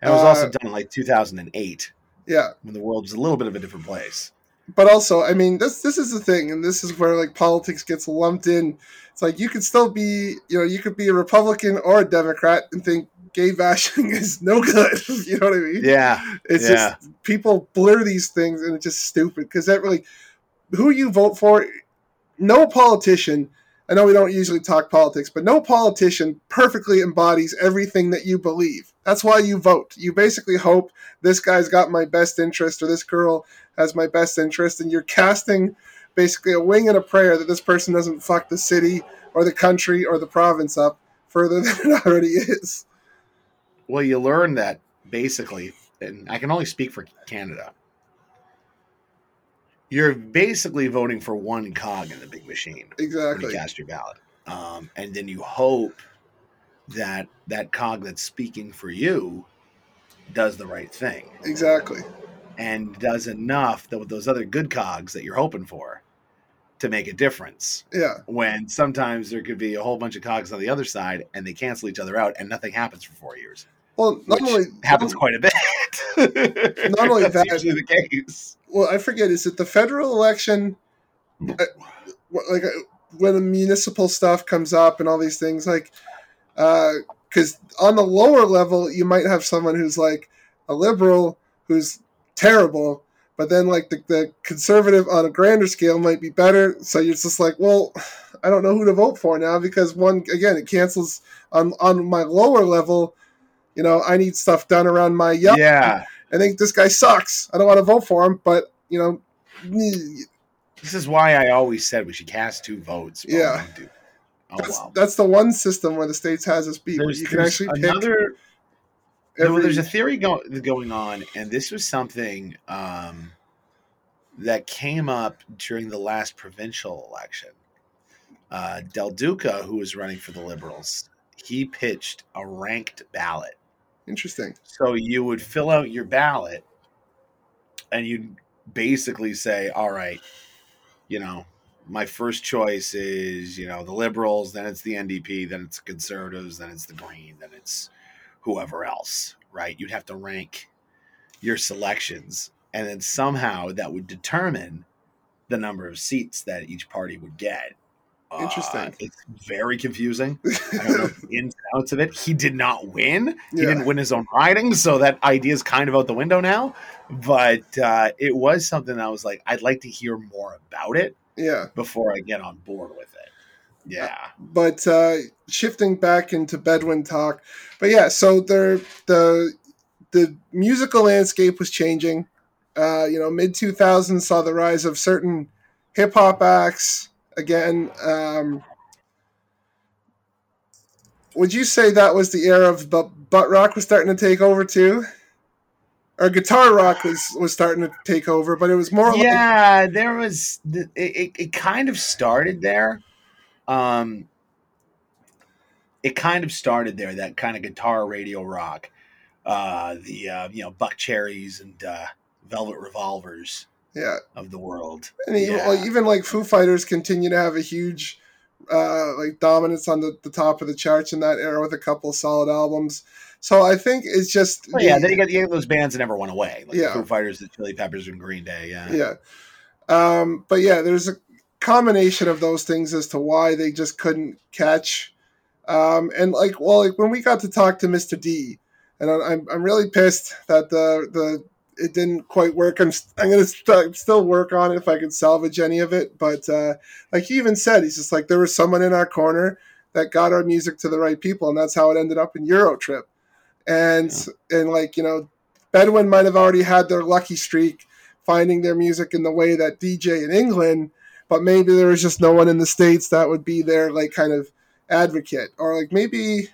and it was uh, also done in like 2008 Yeah, when the world was a little bit of a different place but also, I mean, this this is the thing, and this is where like politics gets lumped in. It's like you could still be, you know, you could be a Republican or a Democrat and think gay bashing [laughs] is no good. [laughs] you know what I mean? yeah It's Yeah. just people blur these things, and it's just stupid because that really, who you vote for, no politician. I know we don't usually talk politics, but no politician perfectly embodies everything that you believe. That's why you vote. You basically hope this guy's got my best interest or this girl has my best interest, and you're casting basically a wing and a prayer that this person doesn't fuck the city or the country or the province up further [laughs] than it already is. well you learn that basically and i can only speak for canada you're basically voting for one cog in the big machine when Exactly. you cast your ballot. Um, and then you hope that that cog that's speaking for you does the right thing Exactly. and does enough that with those other good cogs that you're hoping for to make a difference. Yeah. When sometimes there could be a whole bunch of cogs on the other side and they cancel each other out and nothing happens for four years, Well, not only happens quite a bit. [laughs] Not only That's that- usually the case. Well, I forget. Is it the federal election? Uh, what- like, uh, when the municipal stuff comes up and all these things, like, because on the lower level, you might have someone who's like a liberal who's terrible, but then like the, the conservative on a grander scale might be better. So you're just like, well, [sighs] I don't know who to vote for now because one again it cancels on on my lower level. You know, I need stuff done around my yard. Yeah. I think this guy sucks. I don't want to vote for him, but you know, This is why I always said we should cast two votes. Yeah. don't Oh that's, well. that's the one system where the states has us beat. Where There's, you can actually pick another. no, every. there's a theory go, going on, and this was something um, that came up during the last provincial election. Uh, Del Duca, who was running for the Liberals, he pitched a ranked ballot. Interesting. So you would fill out your ballot and you'd basically say, all right, you know, my first choice is, you know, the liberals, then it's the NDP, then it's conservatives, then it's the green, then it's whoever else, right? You'd have to rank your selections. And then somehow that would determine the number of seats that each party would get. Uh, Interesting. it's very confusing. I don't know [laughs] the ins and outs of it. He did not win. He Yeah. didn't win his own riding, so that idea is kind of out the window now. But uh, it was something that I was like, I'd like to hear more about it yeah. before I get on board with it. Yeah. but uh, shifting back into Bedouin talk, but yeah, so there the the musical landscape was changing. Uh, you know, mid two thousands saw the rise of certain hip hop acts again. Um, would you say that was the era of but butt rock was starting to take over too? Or guitar rock was was starting to take over, but it was more like Yeah, there was it, it, it kind of started there. Um it kind of started there, that kind of guitar radio rock. Uh the uh, you know, Buck Cherries and uh Velvet Revolvers yeah. of the world. And even, Yeah. like, even like Foo Fighters continue to have a huge uh, like dominance on the, the top of the charts in that era with a couple solid albums. So I think it's just Well, yeah, then you got, you got those bands that never went away, like Yeah. Foo Fighters, the Chili Peppers, and Green Day. Yeah, yeah. Um, but yeah, there's a combination of those things as to why they just couldn't catch. Um, and like, well, like when we got to talk to Mr. D, and I'm I'm really pissed that the the it didn't quite work. I'm st- I'm gonna st- still work on it if I can salvage any of it. But uh, like he even said, he's just like there was someone in our corner that got our music to the right people, and that's how it ended up in Eurotrip. And and like you know, Bedouin might have already had their lucky streak finding their music in the way that DJ in England, but maybe there was just no one in the states that would be their like kind of advocate, or like maybe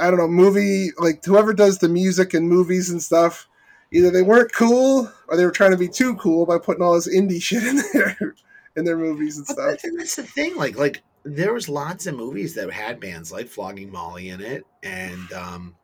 I don't know, movie like whoever does the music and movies and stuff. Either they weren't cool, or they were trying to be too cool by putting all this indie shit in there [laughs] in their movies and stuff. I that's the thing. Like, like there was lots of movies that had bands like Flogging Molly in it, and um,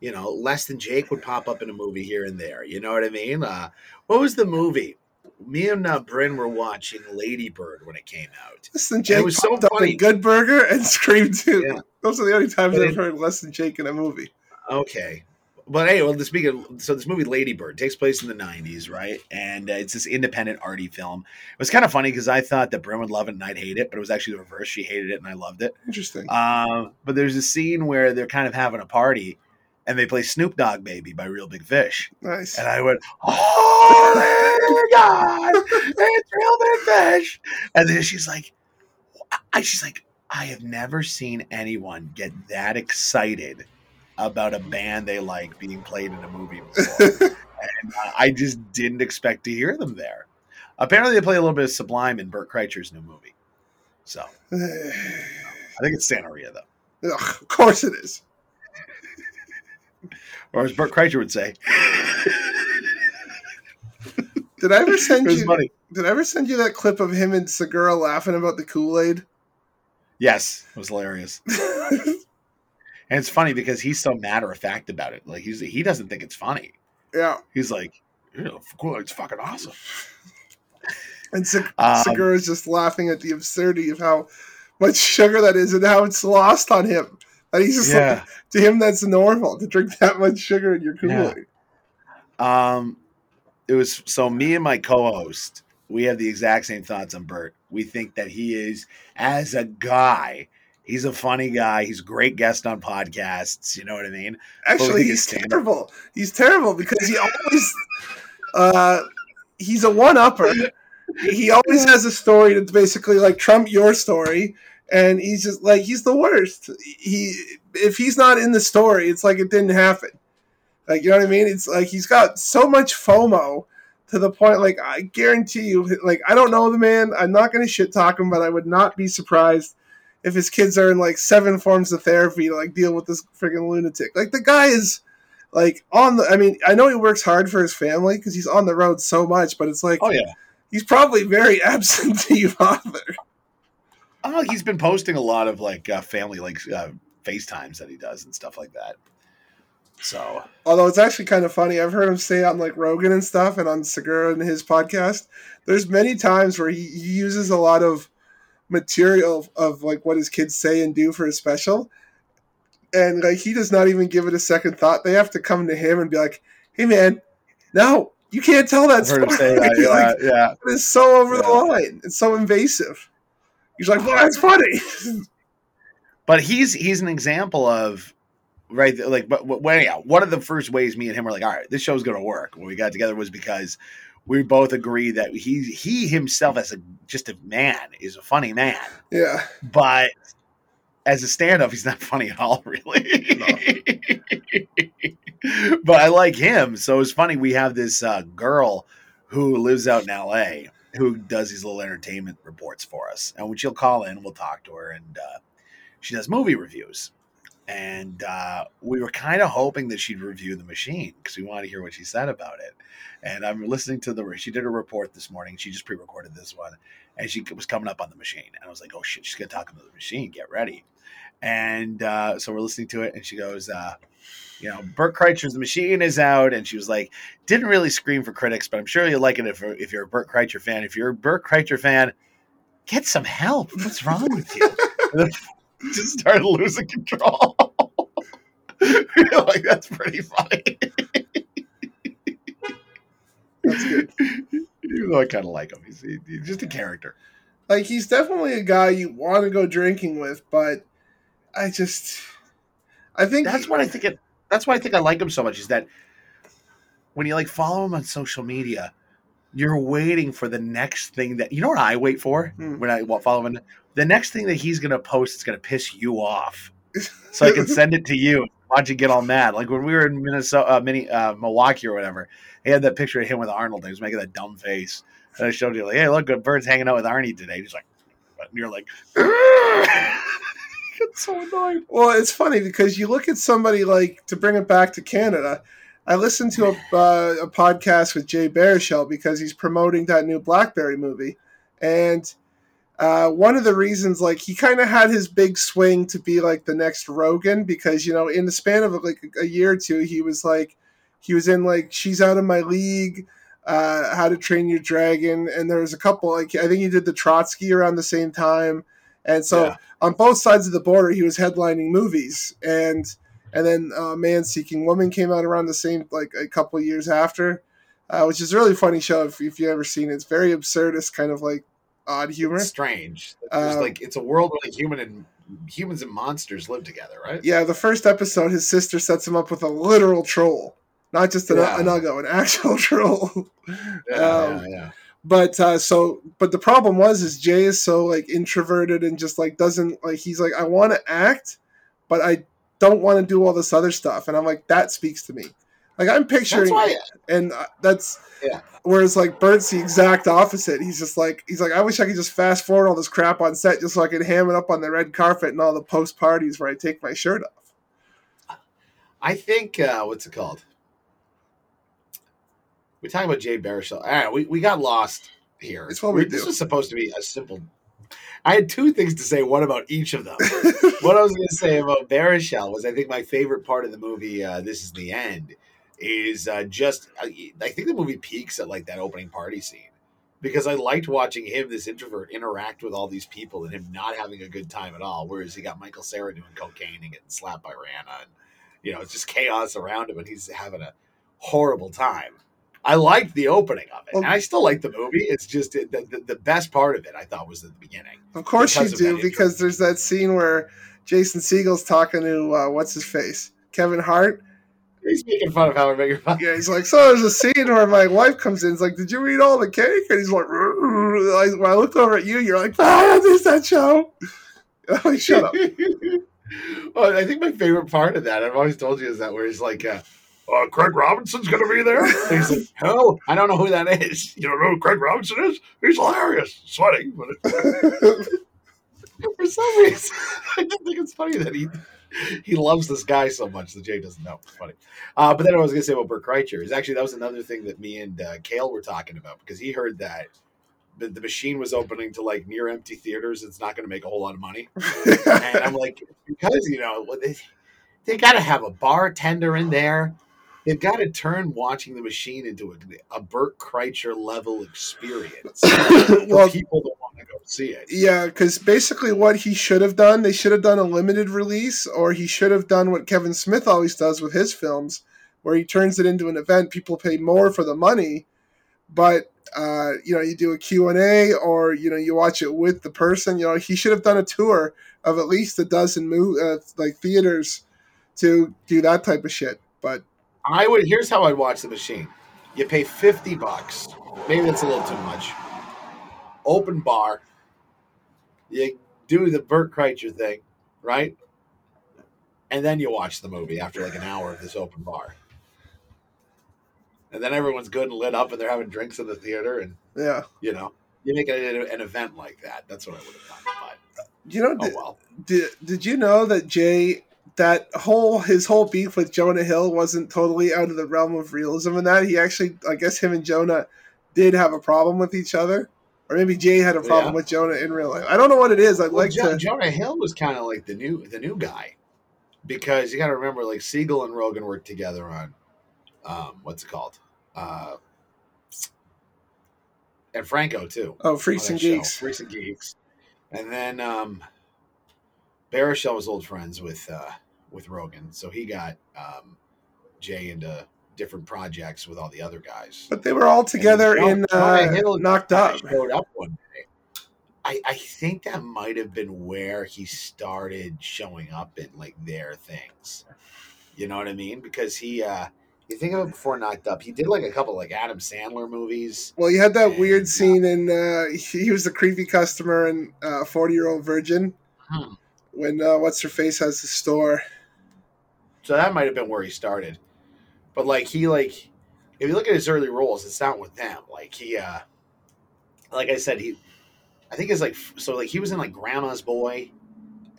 you know, Less Than Jake would pop up in a movie here and there. You know what I mean? Uh, what was the movie? Me and uh, Bryn were watching Lady Bird when it came out. Less than Jake was so funny. Good Burger and [laughs] Scream Two. Yeah. Those are the only times But I've it- heard Less than Jake in a movie. Okay. But hey, well, speak of so this movie Lady Bird takes place in the '90s, right? And uh, it's this independent arty film. It was kind of funny because I thought that Bryn would love it and I'd hate it, but it was actually the reverse. She hated it and I loved it. Interesting. Um, but there's a scene where they're kind of having a party and they play Snoop Dogg Baby by Real Big Fish. nice. And I went, Holy God, it's Real Big Fish. And then she's like, I, she's like, I have never seen anyone get that excited about a band they like being played in a movie [laughs] before. and uh, I just didn't expect to hear them there. Apparently, they play a little bit of Sublime in Bert Kreischer's new movie. So [sighs] I think it's Santeria, though. Ugh, of course it is. Or as Bert Kreischer would say, Did I ever [laughs] send you? funny. Did I ever send you that clip of him and Segura laughing about the Kool Aid? Yes, it was hilarious. [laughs] And it's funny because he's so matter of fact about it. Like he's he doesn't think it's funny. yeah, He's like, "Yeah, cool, it's fucking awesome. [laughs] and Seg- Um, Segura's just laughing at the absurdity of how much sugar that is and how it's lost on him. And he's just Yeah. like, to him, that's normal to drink that much sugar in your Kool Aid. Um, it was so me and my co-host we have the exact same thoughts on Bert. We think that he is, as a guy, he's a funny guy. He's a great guest on podcasts. You know what I mean? Actually, he's terrible. He's terrible because he always, uh, he's a one upper. He always has a story that's basically like trump your story, and he's just like he's the worst. He if he's not in the story, it's like it didn't happen. Like you know what I mean? It's like he's got so much FOMO to the point. Like I guarantee you, like I don't know the man. I'm not going to shit talk him, but I would not be surprised if his kids are in like seven forms of therapy to like deal with this freaking lunatic. Like the guy is like on the. I mean, I know he works hard for his family because he's on the road so much, but it's like Oh yeah. he's probably very [laughs] absentee father. Oh, he's been posting a lot of like uh, family like uh, FaceTimes that he does and stuff like that. So Although it's actually kind of funny. I've heard him say on like Rogan and stuff and on Segura and his podcast. There's many times where he, he uses a lot of material of like what his kids say and do for his special. And like he does not even give it a second thought. They have to come to him and be like, Hey man, no, you can't tell that I've story. that. [laughs] Like, Yeah, yeah. it's so over the line. It's so invasive. He's like, well, that's funny. [laughs] But he's he's an example of right like but but- well, anyhow, one of the first ways me and him were like all right this show's gonna work when we got together was because we both agree that he he himself as a just a man is a funny man. Yeah. but as a stand-up he's not [laughs] funny at all really. [laughs] But i like him. So it's funny we have this uh, girl who lives out in la who does these little entertainment reports for us. And when she'll call in we'll talk to her and uh, she does movie reviews and uh, we were kind of hoping that she'd review the machine because we wanted to hear what she said about it. And i'm listening to the she did a report this morning she just pre-recorded this one and she was coming up on the machine and i was like oh shit she's gonna talk about the machine get ready. And uh, so we're listening to it and she goes uh, you know bert kreischer's the machine is out and she was like didn't really scream for critics but i'm sure you'll like it if, if you're a bert kreischer fan. If you're a bert kreischer fan get some help. What's wrong with you [laughs] [laughs] [laughs] just started losing control [laughs] like that's pretty funny That's good. [laughs] Even though I kind of like him, he's, he's just a character. like he's definitely a guy you want to go drinking with, but I just I think That's what I think. It. That's why I think I like him so much. Is that when you like follow him on social media, you're waiting for the next thing that you know what I wait for Hmm. when I follow him. The next thing that he's gonna post is gonna piss you off, so I can [laughs] send it to you. And watch you get all mad. Like when we were in Minnesota, uh, mini uh, Milwaukee or whatever. He had that picture of him with Arnold. He was making that dumb face, and I showed you like, "Hey, look, good bird's hanging out with Arnie today." He's like, and you're like, [laughs] it's so annoying. Well, it's funny because you look at somebody like to bring it back to Canada. I listened to a, uh, a podcast with Jay Baruchel because he's promoting that new BlackBerry movie, and uh, one of the reasons, like, he kind of had his big swing to be like the next Rogen because you know, in the span of like a year or two, he was like, he was in like She's Out of My League, uh, How to Train Your Dragon, and there was a couple like I think he did the Trotsky around the same time, and so Yeah. on both sides of the border, he was headlining movies, and and then uh, Man Seeking Woman came out around the same like a couple years after, uh, which is a really funny show if, if you ever seen it. It's very absurdist, kind of like odd humor. It's strange. It's Um, like it's a world where like human and humans and monsters live together, right? Yeah, the first episode, his sister sets him up with a literal troll, not just an, Yeah. an uggo, an actual [laughs] troll. Yeah, Um, yeah, yeah. but uh, so but the problem was is Jay is so like introverted and just like doesn't like he's like I want to act, but I don't want to do all this other stuff, and I'm like that speaks to me. Like I'm picturing, why. and uh, that's Yeah. Whereas like Bert's the exact opposite. He's just like he's like I wish I could just fast forward all this crap on set just so I could ham it up on the red carpet and all the post parties where I take my shirt off. I think uh, what's it called? We're talking about Jay Baruchel. All right, we, we got lost here. It's what we This do. was supposed to be a simple. I had two things to say. One about each of them. [laughs] what I was going to say about Baruchel was I think my favorite part of the movie. Uh, this is the end. Is uh, just I, I think the movie peaks at like that opening party scene because I liked watching him, this introvert, interact with all these people and him not having a good time at all. Whereas he got Michael Cera doing cocaine and getting slapped by Rihanna, and you know it's just chaos around him, and he's having a horrible time. I liked the opening of it, and I still like the movie. It's just the, the, the best part of it. I thought was at the beginning. Of course you of do, because intro. there's that scene where Jason Segel's talking to uh, what's his face, Kevin Hart. He's making fun of how I make your. Yeah, he's like, so there's a scene where my wife comes in. He's like, did you eat all the cake? And he's like, like when I look over at you, you're like, ah, there's that show. [laughs] I'm like, shut up. [laughs] well, I think my favorite part of that, I've always told you, is that where he's like, uh, uh, Craig Robinson's going to be there? [laughs] And he's like, oh, I don't know who that is. You don't know who Craig Robinson is? He's hilarious. Sweaty. But for some reason, I just think it's funny that he [laughs] he loves this guy so much that Jay doesn't know. It's funny. Uh, but then I was going to say about Bert Kreischer is actually that was another thing that me and uh, Kale were talking about because he heard that the, the machine was opening to like near empty theaters. It's not going to make a whole lot of money. [laughs] And I'm like, because you know they, they got to have a bartender in there. They've got to turn watching the machine into a, a Bert Kreischer level experience [coughs] for well, people that want to go see it. yeah, because basically what he should have done, they should have done a limited release, or he should have done what Kevin Smith always does with his films, where he turns it into an event. People pay more for the money, but uh, you know, you do a Q&A or, you know, you watch it with the person. You know, he should have done a tour of at least a dozen mo- uh, like theaters to do that type of shit. But I would. Here's how I'd watch the machine. You pay fifty bucks. Maybe that's a little too much. Open bar. You do the Bert Kreischer thing, right? And then you watch the movie after like an hour of this open bar. And then everyone's good and lit up, and they're having drinks in the theater, and yeah, you know, you make it an, event like that. That's what I would have done. you know, But did, oh well. did, did you know that Jay that whole his whole beef with Jonah Hill wasn't totally out of the realm of realism in that he actually I guess him and Jonah did have a problem with each other. Or maybe Jay had a problem Yeah. with Jonah in real life. I don't know what it is. I'd Well, like Jo- to Jonah Hill was kind of like the new the new guy because you got to remember like Segel and Rogen worked together on um, what's it called uh, and Franco too. Oh Freaks and show, Geeks. Freaks and Geeks, and then um, Baruchel was old friends with uh, with Rogen, so he got um, Jay into different projects with all the other guys. But they were all together in uh, Hill Knocked Up. showed up one day. I, I think that might have been where he started showing up in like their things. You know what I mean? Because he uh you think of it before knocked up, he did like a couple like Adam Sandler movies. Well, you had that And, weird uh, scene in uh, [laughs] he was the creepy customer in uh, Forty Year Old Virgin Hmm. when uh, what's her face has the store. So that might have been where he started. But like he like if you look at his early roles, it's not with them. Like he uh like I said, he I think it's like so like he was in like Grandma's Boy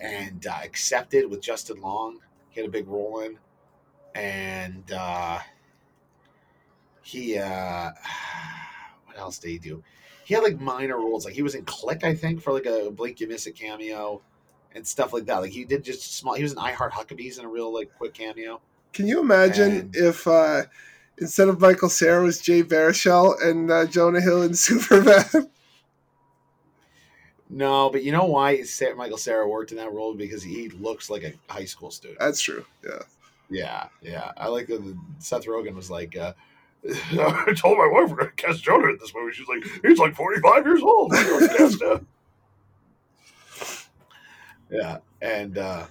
and uh, accepted with Justin Long. He had a big role in. And uh he uh [sighs] what else did he do? He had like minor roles. Like he was in Click, I think, for like a Blink You Miss It cameo and stuff like that. Like he did just small he was an I Heart Huckabees in a real like quick cameo. Can you imagine And- if uh, instead of Michael Cera was Jay Baruchel and uh, Jonah Hill in [laughs] Superman? No, but you know why Michael Cera worked in that role because he looks like a high school student. That's true. Yeah. Yeah, yeah. I like that the- Seth Rogen was like, uh, [laughs] I told my wife we're to cast Jonah in this movie. She's like, he's like 45 years old. We're gonna cast him." Yeah, and uh,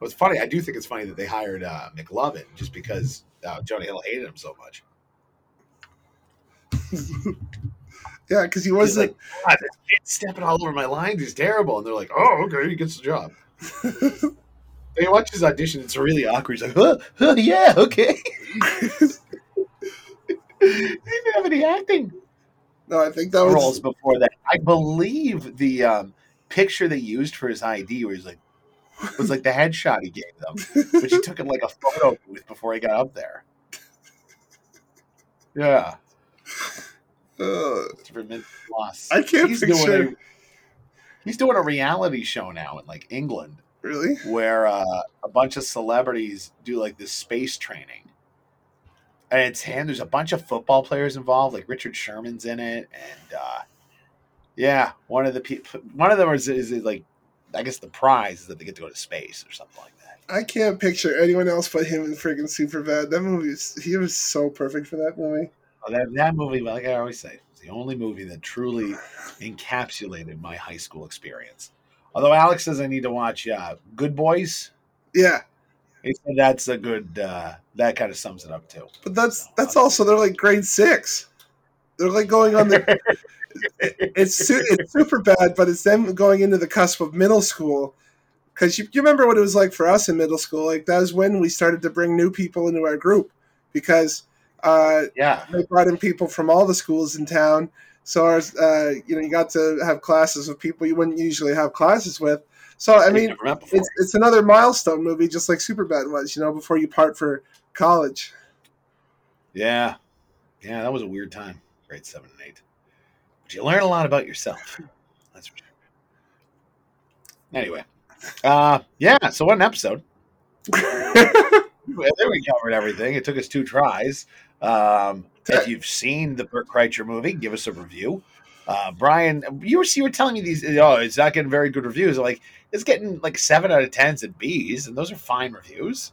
what's funny, I do think it's funny that they hired uh, McLovin just because uh, Jonah Hill hated him so much. [laughs] Yeah, because he wasn't. like, God, this kid's stepping all over my lines. He's terrible. And they're like, oh, okay, he gets the job. [laughs] They watch his audition. It's really awkward. He's like, huh, huh, yeah, okay. [laughs] he didn't have any acting no, I think that was. roles before that. I believe the um, picture they used for his ID, where he's like, was like the headshot he gave them, which he took in like a photo booth before he got up there. Yeah, Uh. I can't he's picture- Doing a, he's doing a reality show now in like England. really? where uh, a bunch of celebrities do like this space training. And it's him. There's a bunch of football players involved, like Richard Sherman's in it, and uh, yeah, one of the people, one of them is, is, is like, I guess the prize is that they get to go to space or something like that. I can't picture anyone else but him in friggin' Superbad. That movie is. He was so perfect for that movie. that, that movie, like I always say, is the only movie that truly encapsulated my high school experience. Although Alex says I need to watch uh, Good Boys, Yeah, he said that's a good. Uh, that kind of sums it up too. but that's that's also they're like grade six. They're like going on the. it- [laughs] it's it's super bad, but it's them going into the cusp of middle school. Because you, you remember what it was like for us in middle school? Like that was when we started to bring new people into our group because uh, Yeah, they brought in people from all the schools in town. So ours, uh, you know, you got to have classes with people you wouldn't usually have classes with. So I mean, never met before. it's it's another milestone movie, just like Superbad was. You know, before you part for college. Yeah. Yeah, that was a weird time, grade seven and eight. But you learn a lot about yourself. [laughs] That's for sure. Anyway. Uh yeah, so what an episode. Well, [laughs] there we covered everything. It took us two tries. Um, if you've seen the Bert Kreischer movie, give us a review. Uh, Brian, you were you were telling me these. Oh, it's not getting very good reviews. Like it's getting like seven out of tens and Bs, and those are fine reviews.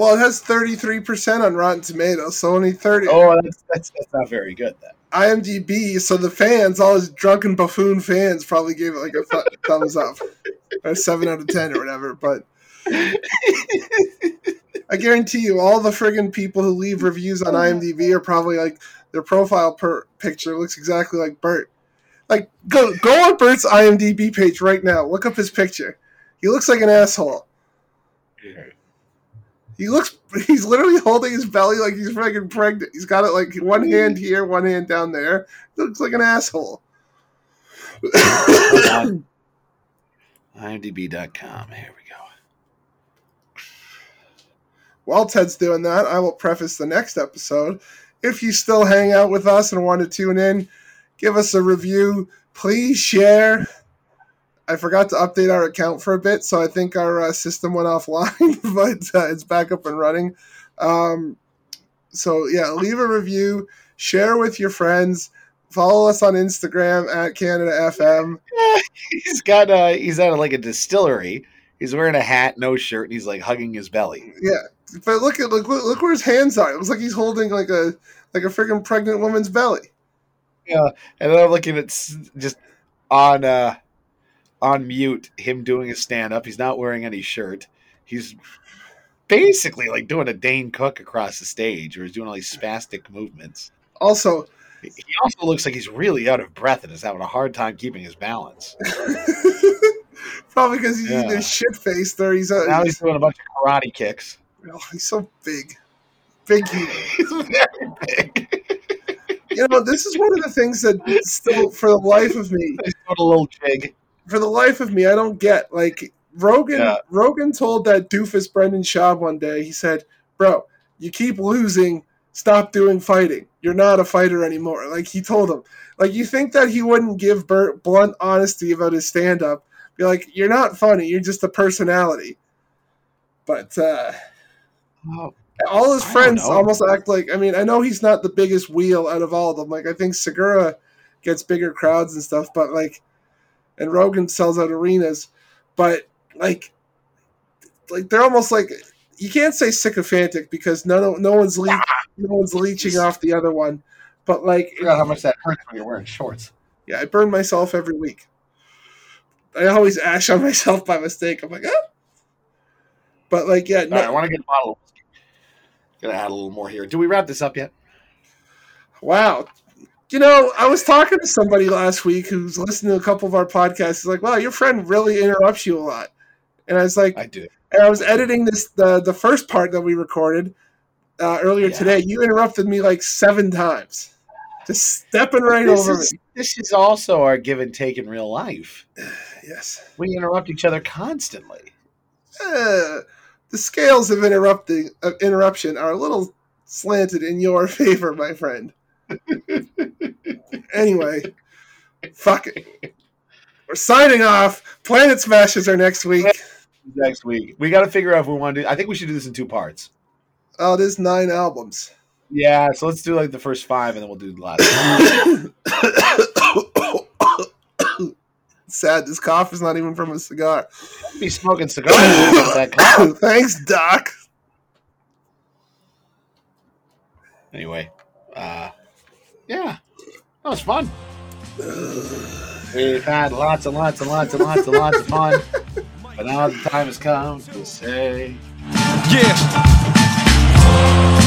Well, it has thirty three percent on Rotten Tomatoes, so only thirty. Oh, that's that's, that's not very good then. IMDb, so the fans, all his drunken buffoon fans, probably gave it like a th- [laughs] thumbs up, or seven out of ten or whatever. But I guarantee you, all the friggin' people who leave reviews on IMDb are probably like their profile per picture looks exactly like Bert. Like, go go on Bert's IMDb page right now. Look up his picture. He looks like an asshole. He looks. [laughs] He's literally holding his belly like he's freaking pregnant. He's got it like one hand here, one hand down there. He looks like an asshole. [coughs] IMDb.com. Here we go. While Ted's doing that, I will preface the next episode. If you still hang out with us and want to tune in, give us a review. Please share. I forgot to update our account for a bit, so I think our uh, system went [laughs] offline, but uh, it's back up and running. Um, so, yeah, leave a review, share with your friends, follow us on Instagram at Canada FM. [laughs] He's got a, he's at like a distillery. He's wearing a hat, no shirt, and he's like hugging his belly. Yeah, but look at look look where his hands are. It looks like he's holding like a like a freaking pregnant woman's belly. Yeah, and then I'm looking at just on uh on mute him doing a stand up. He's not wearing any shirt. He's basically like doing a Dane Cook across the stage, or he's doing all these spastic movements. Also, He also looks like he's really out of breath and is having a hard time keeping his balance. [laughs] probably because he's Yeah. either shit faced or he's, uh, Now he's doing a bunch of karate kicks. oh, he's so big, big. [laughs] He's very big. you know, this is one of the things that [laughs] still, for the life of me, he's doing a little jig. For the life of me, I don't get. Like Rogan, Yeah. Rogan told that doofus Brendan Schaub one day. He said, "Bro, you keep losing. Stop doing fighting. You're not a fighter anymore." Like he told him. Like you think that he wouldn't give Bert blunt honesty about his stand up? Be like, "You're not funny. You're just a personality." But uh, Oh, all his friends almost act like. I mean, I know he's not the biggest wheel out of all of them. Like I think Segura gets bigger crowds and stuff, but like, and Rogan sells out arenas, but like, like they're almost like you can't say sycophantic because no no one's le- no one's leeching off the other one, but like forgot how much that hurts when you're wearing shorts. yeah, I burn myself every week. I always ash on [laughs] myself by mistake. I'm like, ah. But like, yeah, no, right, I want to get a bottle of whiskey. Gonna add a little more here. Do we wrap this up yet? Wow. You know, I was talking to somebody last week who's listening to a couple of our podcasts. He's like, wow, your friend really interrupts you a lot. And I was like, I do. and I was editing this, the, the first part that we recorded uh, earlier Yeah. today. You interrupted me like seven times. Just stepping right This over is, me. this is also our give and take in real life. [sighs] Yes. We interrupt each other constantly. Uh, the scales of interrupting of interruption are a little slanted in your [laughs] favor, my friend. Anyway, fuck it. We're signing off. Planet Smashers are next week. Next week, we got to figure out if we want to do. I think we should do this in two parts. Oh, there's nine albums. Yeah, so let's do like the first five, and then we'll do the last. [coughs] Sad, this cough is not even from a cigar. Be smoking cigars. with that cough. [coughs] Thanks, Doc. anyway, uh, Yeah, that was fun. We've had lots and lots and lots and lots and lots of fun, but now the time has come to say Yeah.